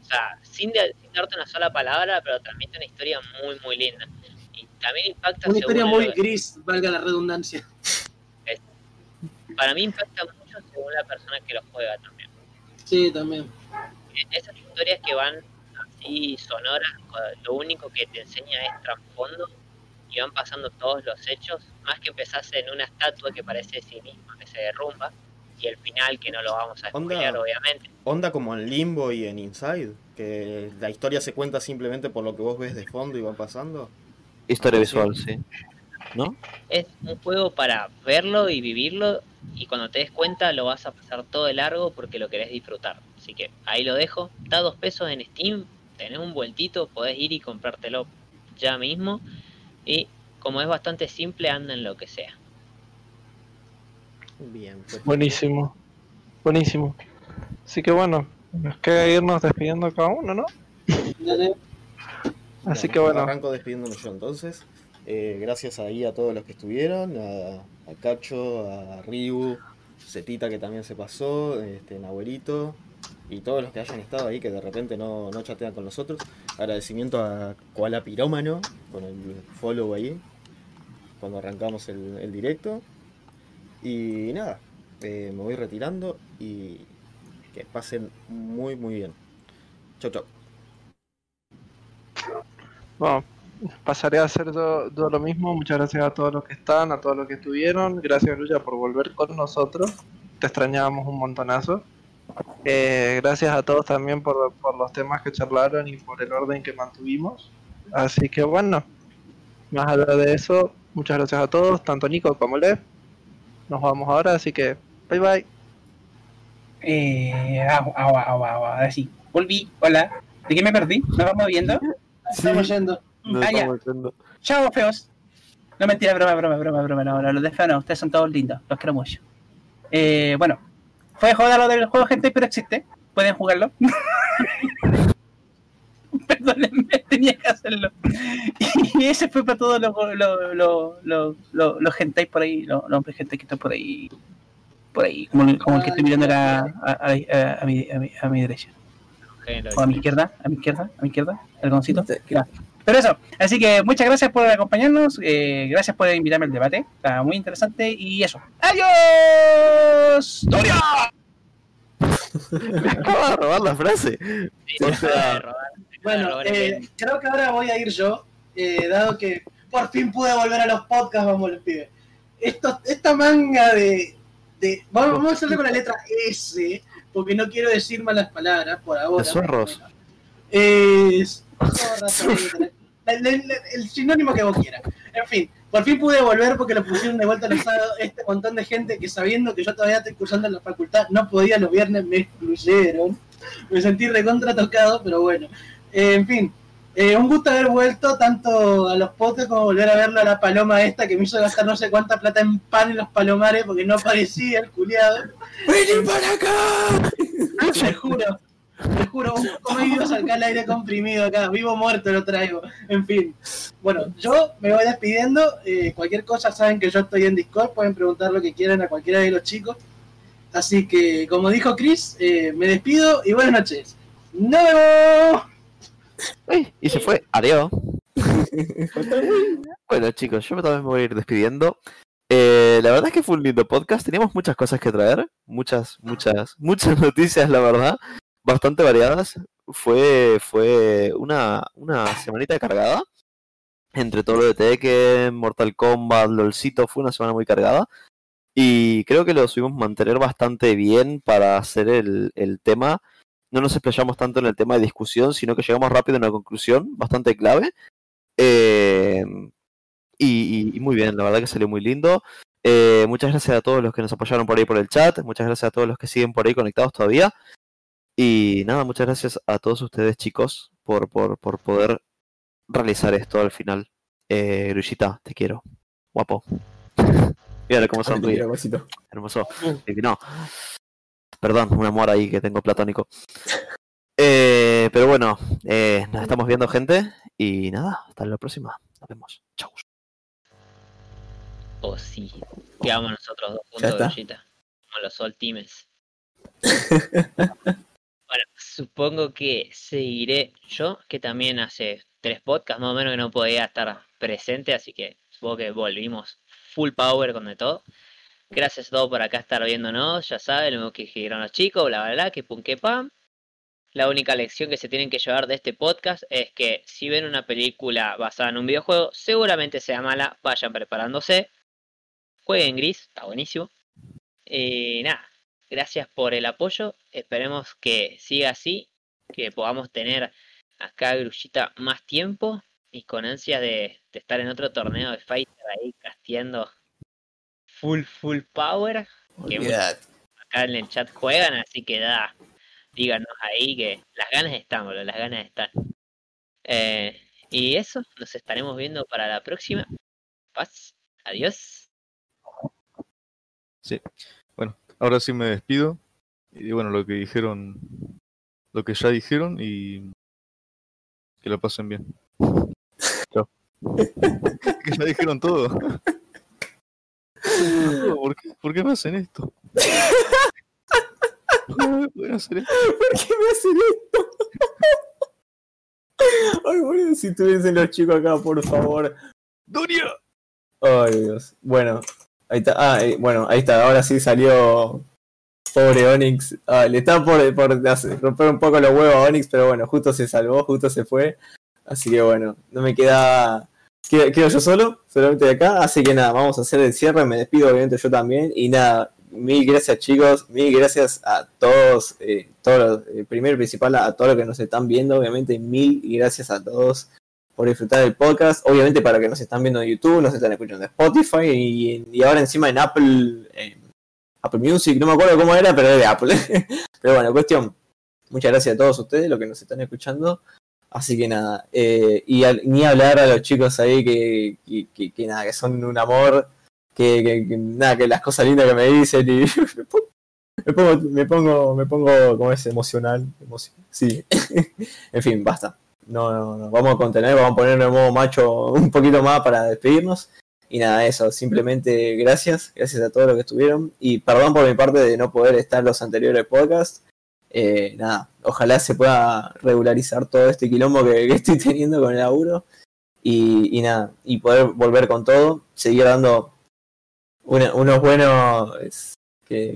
O sea, sin, de- sin darte una sola palabra, pero transmite una historia muy, muy linda. Y también impacta. Una historia muy gris, valga la redundancia. para mí impacta mucho según la persona que lo juega también. Sí, también. Esas historias que van así sonoras, lo único que te enseña es trasfondo y van pasando todos los hechos, más que empezás en una estatua que parece de sí misma, que se derrumba, y el final que no lo vamos a spoilear obviamente. Onda como en Limbo y en Inside, que la historia se cuenta simplemente por lo que vos ves de fondo y va pasando. Historia visual, sí. ¿No? Es un juego para verlo y vivirlo, y cuando te des cuenta lo vas a pasar todo de largo porque lo querés disfrutar. Así que ahí lo dejo, da dos pesos en Steam, tenés un vueltito, podés ir y comprártelo ya mismo, y como es bastante simple, anda en lo que sea. Bien, pues. Buenísimo. Buenísimo. Así que bueno, nos queda irnos despidiendo cada uno, ¿no? Dale. Así Bueno, que bueno. Arranco despidiéndome yo entonces. Eh, gracias ahí a todos los que estuvieron, a, a Cacho, a Ryu, Zetita que también se pasó, este, Nahuelito y todos los que hayan estado ahí que de repente no, no chatean con nosotros. Agradecimiento a Koala Pirómano con el follow ahí cuando arrancamos el, directo. Y nada, eh, me voy retirando y que pasen muy muy bien. Chau chau. Bueno, pasaré a hacer yo lo mismo. Muchas gracias a todos los que están, a todos los que estuvieron. Gracias, Lucha, por volver con nosotros. Te extrañábamos un montonazo. Eh, gracias a todos también por, por los temas que charlaron y por el orden que mantuvimos. Así que bueno, más allá de eso, muchas gracias a todos, tanto Nico como Lev. Nos vamos ahora, así que bye bye. Eh, agua, agua, agua, agua. Ahora sí. Volví. Hola. ¿De qué me perdí? ¿Me vamos viendo? Estamos yendo. Nos Ah, ya. estamos yendo. Chao, feos. No, mentira, broma, broma, broma, broma. No, no, los de feo no. Ustedes son todos lindos. Los quiero mucho. Eh, bueno. Fue joda lo del juego, gente, pero existe. Pueden jugarlo. [laughs] Perdónenme, tenía que hacerlo. Y ese fue para todos los los los los los, los hentai por ahí, los, los hombres hentai que están por ahí, por ahí, como, el- como el que estoy mirando a, a, a- a mi, a, mi, a mi derecha. O a mi izquierda, a mi izquierda, a mi izquierda, el goncito. Pero eso, así que muchas gracias por acompañarnos, eh, gracias por invitarme al debate, está muy interesante y eso. ¡Adiós! ¡Doria! Me [laughs] acaba de robar la frase. O sea, Bueno, eh, creo que ahora voy a ir yo, eh, dado que por fin pude volver a los podcasts, vamos los pibes. Esto, esta manga de, de- Vamos, vamos a hacerle con la letra S, porque no quiero decir malas palabras por ahora. Zorros. Es. El, el- el sinónimo que vos quieras. En fin, por fin pude volver porque lo pusieron de vuelta los sábados. Este montón de gente que sabiendo que yo todavía estoy cursando en la facultad, no podía los viernes, me excluyeron. Me sentí recontra tocado, pero bueno. Eh, en fin, eh, un gusto haber vuelto tanto a los potes como volver a verlo a la paloma esta que me hizo gastar no sé cuánta plata en pan en los palomares porque no aparecía el culiado. ¡Vení para acá! Te juro, te juro, ¿cómo he ido a sacar el aire comprimido acá? Vivo o muerto lo traigo. En fin, bueno, yo me voy despidiendo. eh, cualquier cosa saben que yo estoy en Discord, pueden preguntar lo que quieran a cualquiera de los chicos. Así que, como dijo Chris, eh, me despido y buenas noches. ¡Nos vemos! Ey, y se fue. Adiós. [laughs] Bueno, chicos, yo también me voy a ir despidiendo. Eh, la verdad es que fue un lindo podcast. Teníamos muchas cosas que traer, muchas, muchas, muchas noticias, la verdad, bastante variadas. Fue, fue una, una semanita cargada. Entre todo lo de Tekken, Mortal Kombat, LOLcito, fue una semana muy cargada. Y creo que lo subimos mantener bastante bien para hacer el, el tema. No nos explayamos tanto en el tema de discusión, sino que llegamos rápido a una conclusión bastante clave. Eh, y, y- muy bien, la verdad que salió muy lindo. Eh, muchas gracias a todos los que nos apoyaron por ahí por el chat. Muchas gracias a todos los que siguen por ahí conectados todavía. Y nada, muchas gracias a todos ustedes, chicos, por, por, por poder realizar esto al final. Eh, Grullita, te quiero. Guapo. [laughs] Mira cómo sonríe. Hermoso. Divino. Perdón, un amor ahí que tengo platónico. [laughs] Eh, pero bueno, eh, nos estamos viendo, gente. Y nada, hasta la próxima. Nos vemos. Chau. O sí. Quedamos nosotros dos juntos, está. Grullita. Como los Sol Teams. [laughs] supongo que seguiré yo, que también hace tres podcasts más o menos que no podía estar presente, así que supongo que volvimos full power con de todo. Gracias a todos por acá estar viéndonos, ya saben lo que dijeron los chicos, bla bla bla, que pum que pam. La única lección que se tienen que llevar de este podcast es que si ven una película basada en un videojuego, seguramente sea mala, vayan preparándose. Jueguen gris, está buenísimo. Y nada, gracias por el apoyo. Esperemos que siga así, que podamos tener acá Grullita más tiempo y con ansias de, de estar en otro torneo de Fighter ahí casteando full full power. Que acá en el chat juegan, así que da, díganos ahí que las ganas están, boludo, las ganas están. Eh, y eso, nos estaremos viendo para la próxima. Paz, adiós. Sí. Ahora sí me despido. Y bueno, lo que dijeron, lo que ya dijeron y que lo pasen bien. [laughs] Chao. [laughs] que ya dijeron [laughs] todo. ¿Por qué, ¿Por qué me hacen esto? ¿Por qué me hacen esto? Ay, boludo, si tuviesen los chicos acá, por favor. ¡Doria! Ay, Dios. Bueno, ahí está. Ah, eh, bueno, ahí está. Ahora sí salió. Pobre Onyx. Ah, le está por, romper un poco los huevos a Onyx, pero bueno, justo se salvó, justo se fue. Así que bueno, no me queda. Quedo, yo solo, solamente de acá. Así que nada, vamos a hacer el cierre. Me despido, obviamente, yo también. Y nada, mil gracias, chicos. Mil gracias a todos. Eh, todos eh, primero y principal a, a todos los que nos están viendo, obviamente. Mil gracias a todos por disfrutar del podcast. Obviamente para que nos están viendo en YouTube, nos están escuchando en Spotify y, y ahora encima en Apple, eh, Apple Music, no me acuerdo cómo era, pero es de Apple. [laughs] pero bueno, cuestión. Muchas gracias a todos ustedes, los que nos están escuchando. Así que nada, eh, y ni hablar a los chicos ahí que, que, que- que nada, que son un amor, que, nada, que las cosas lindas que me dicen y [laughs] me pongo, me pongo, me pongo, como es emocional, emocio- sí, [laughs] en fin, basta. No, no, no vamos a contener, vamos a poner el modo macho [laughs] un poquito más para despedirnos. Y nada, eso, simplemente gracias, gracias a todos los que estuvieron. Y perdón por mi parte de no poder estar en los anteriores podcasts. Eh, nada, ojalá se pueda regularizar todo este quilombo que, estoy teniendo con el laburo. Y, nada, y poder volver con todo, seguir dando una- unos buenos,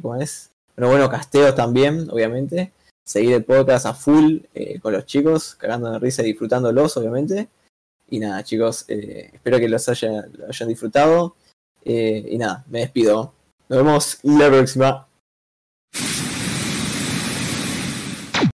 ¿cómo es? Unos buenos casteos también, obviamente. Seguir el podcast a full eh, con los chicos, cagando de risa y disfrutándolos, obviamente. Y nada, chicos, eh, espero que los haya- lo hayan disfrutado. Eh, y nada, me despido. Nos vemos la próxima.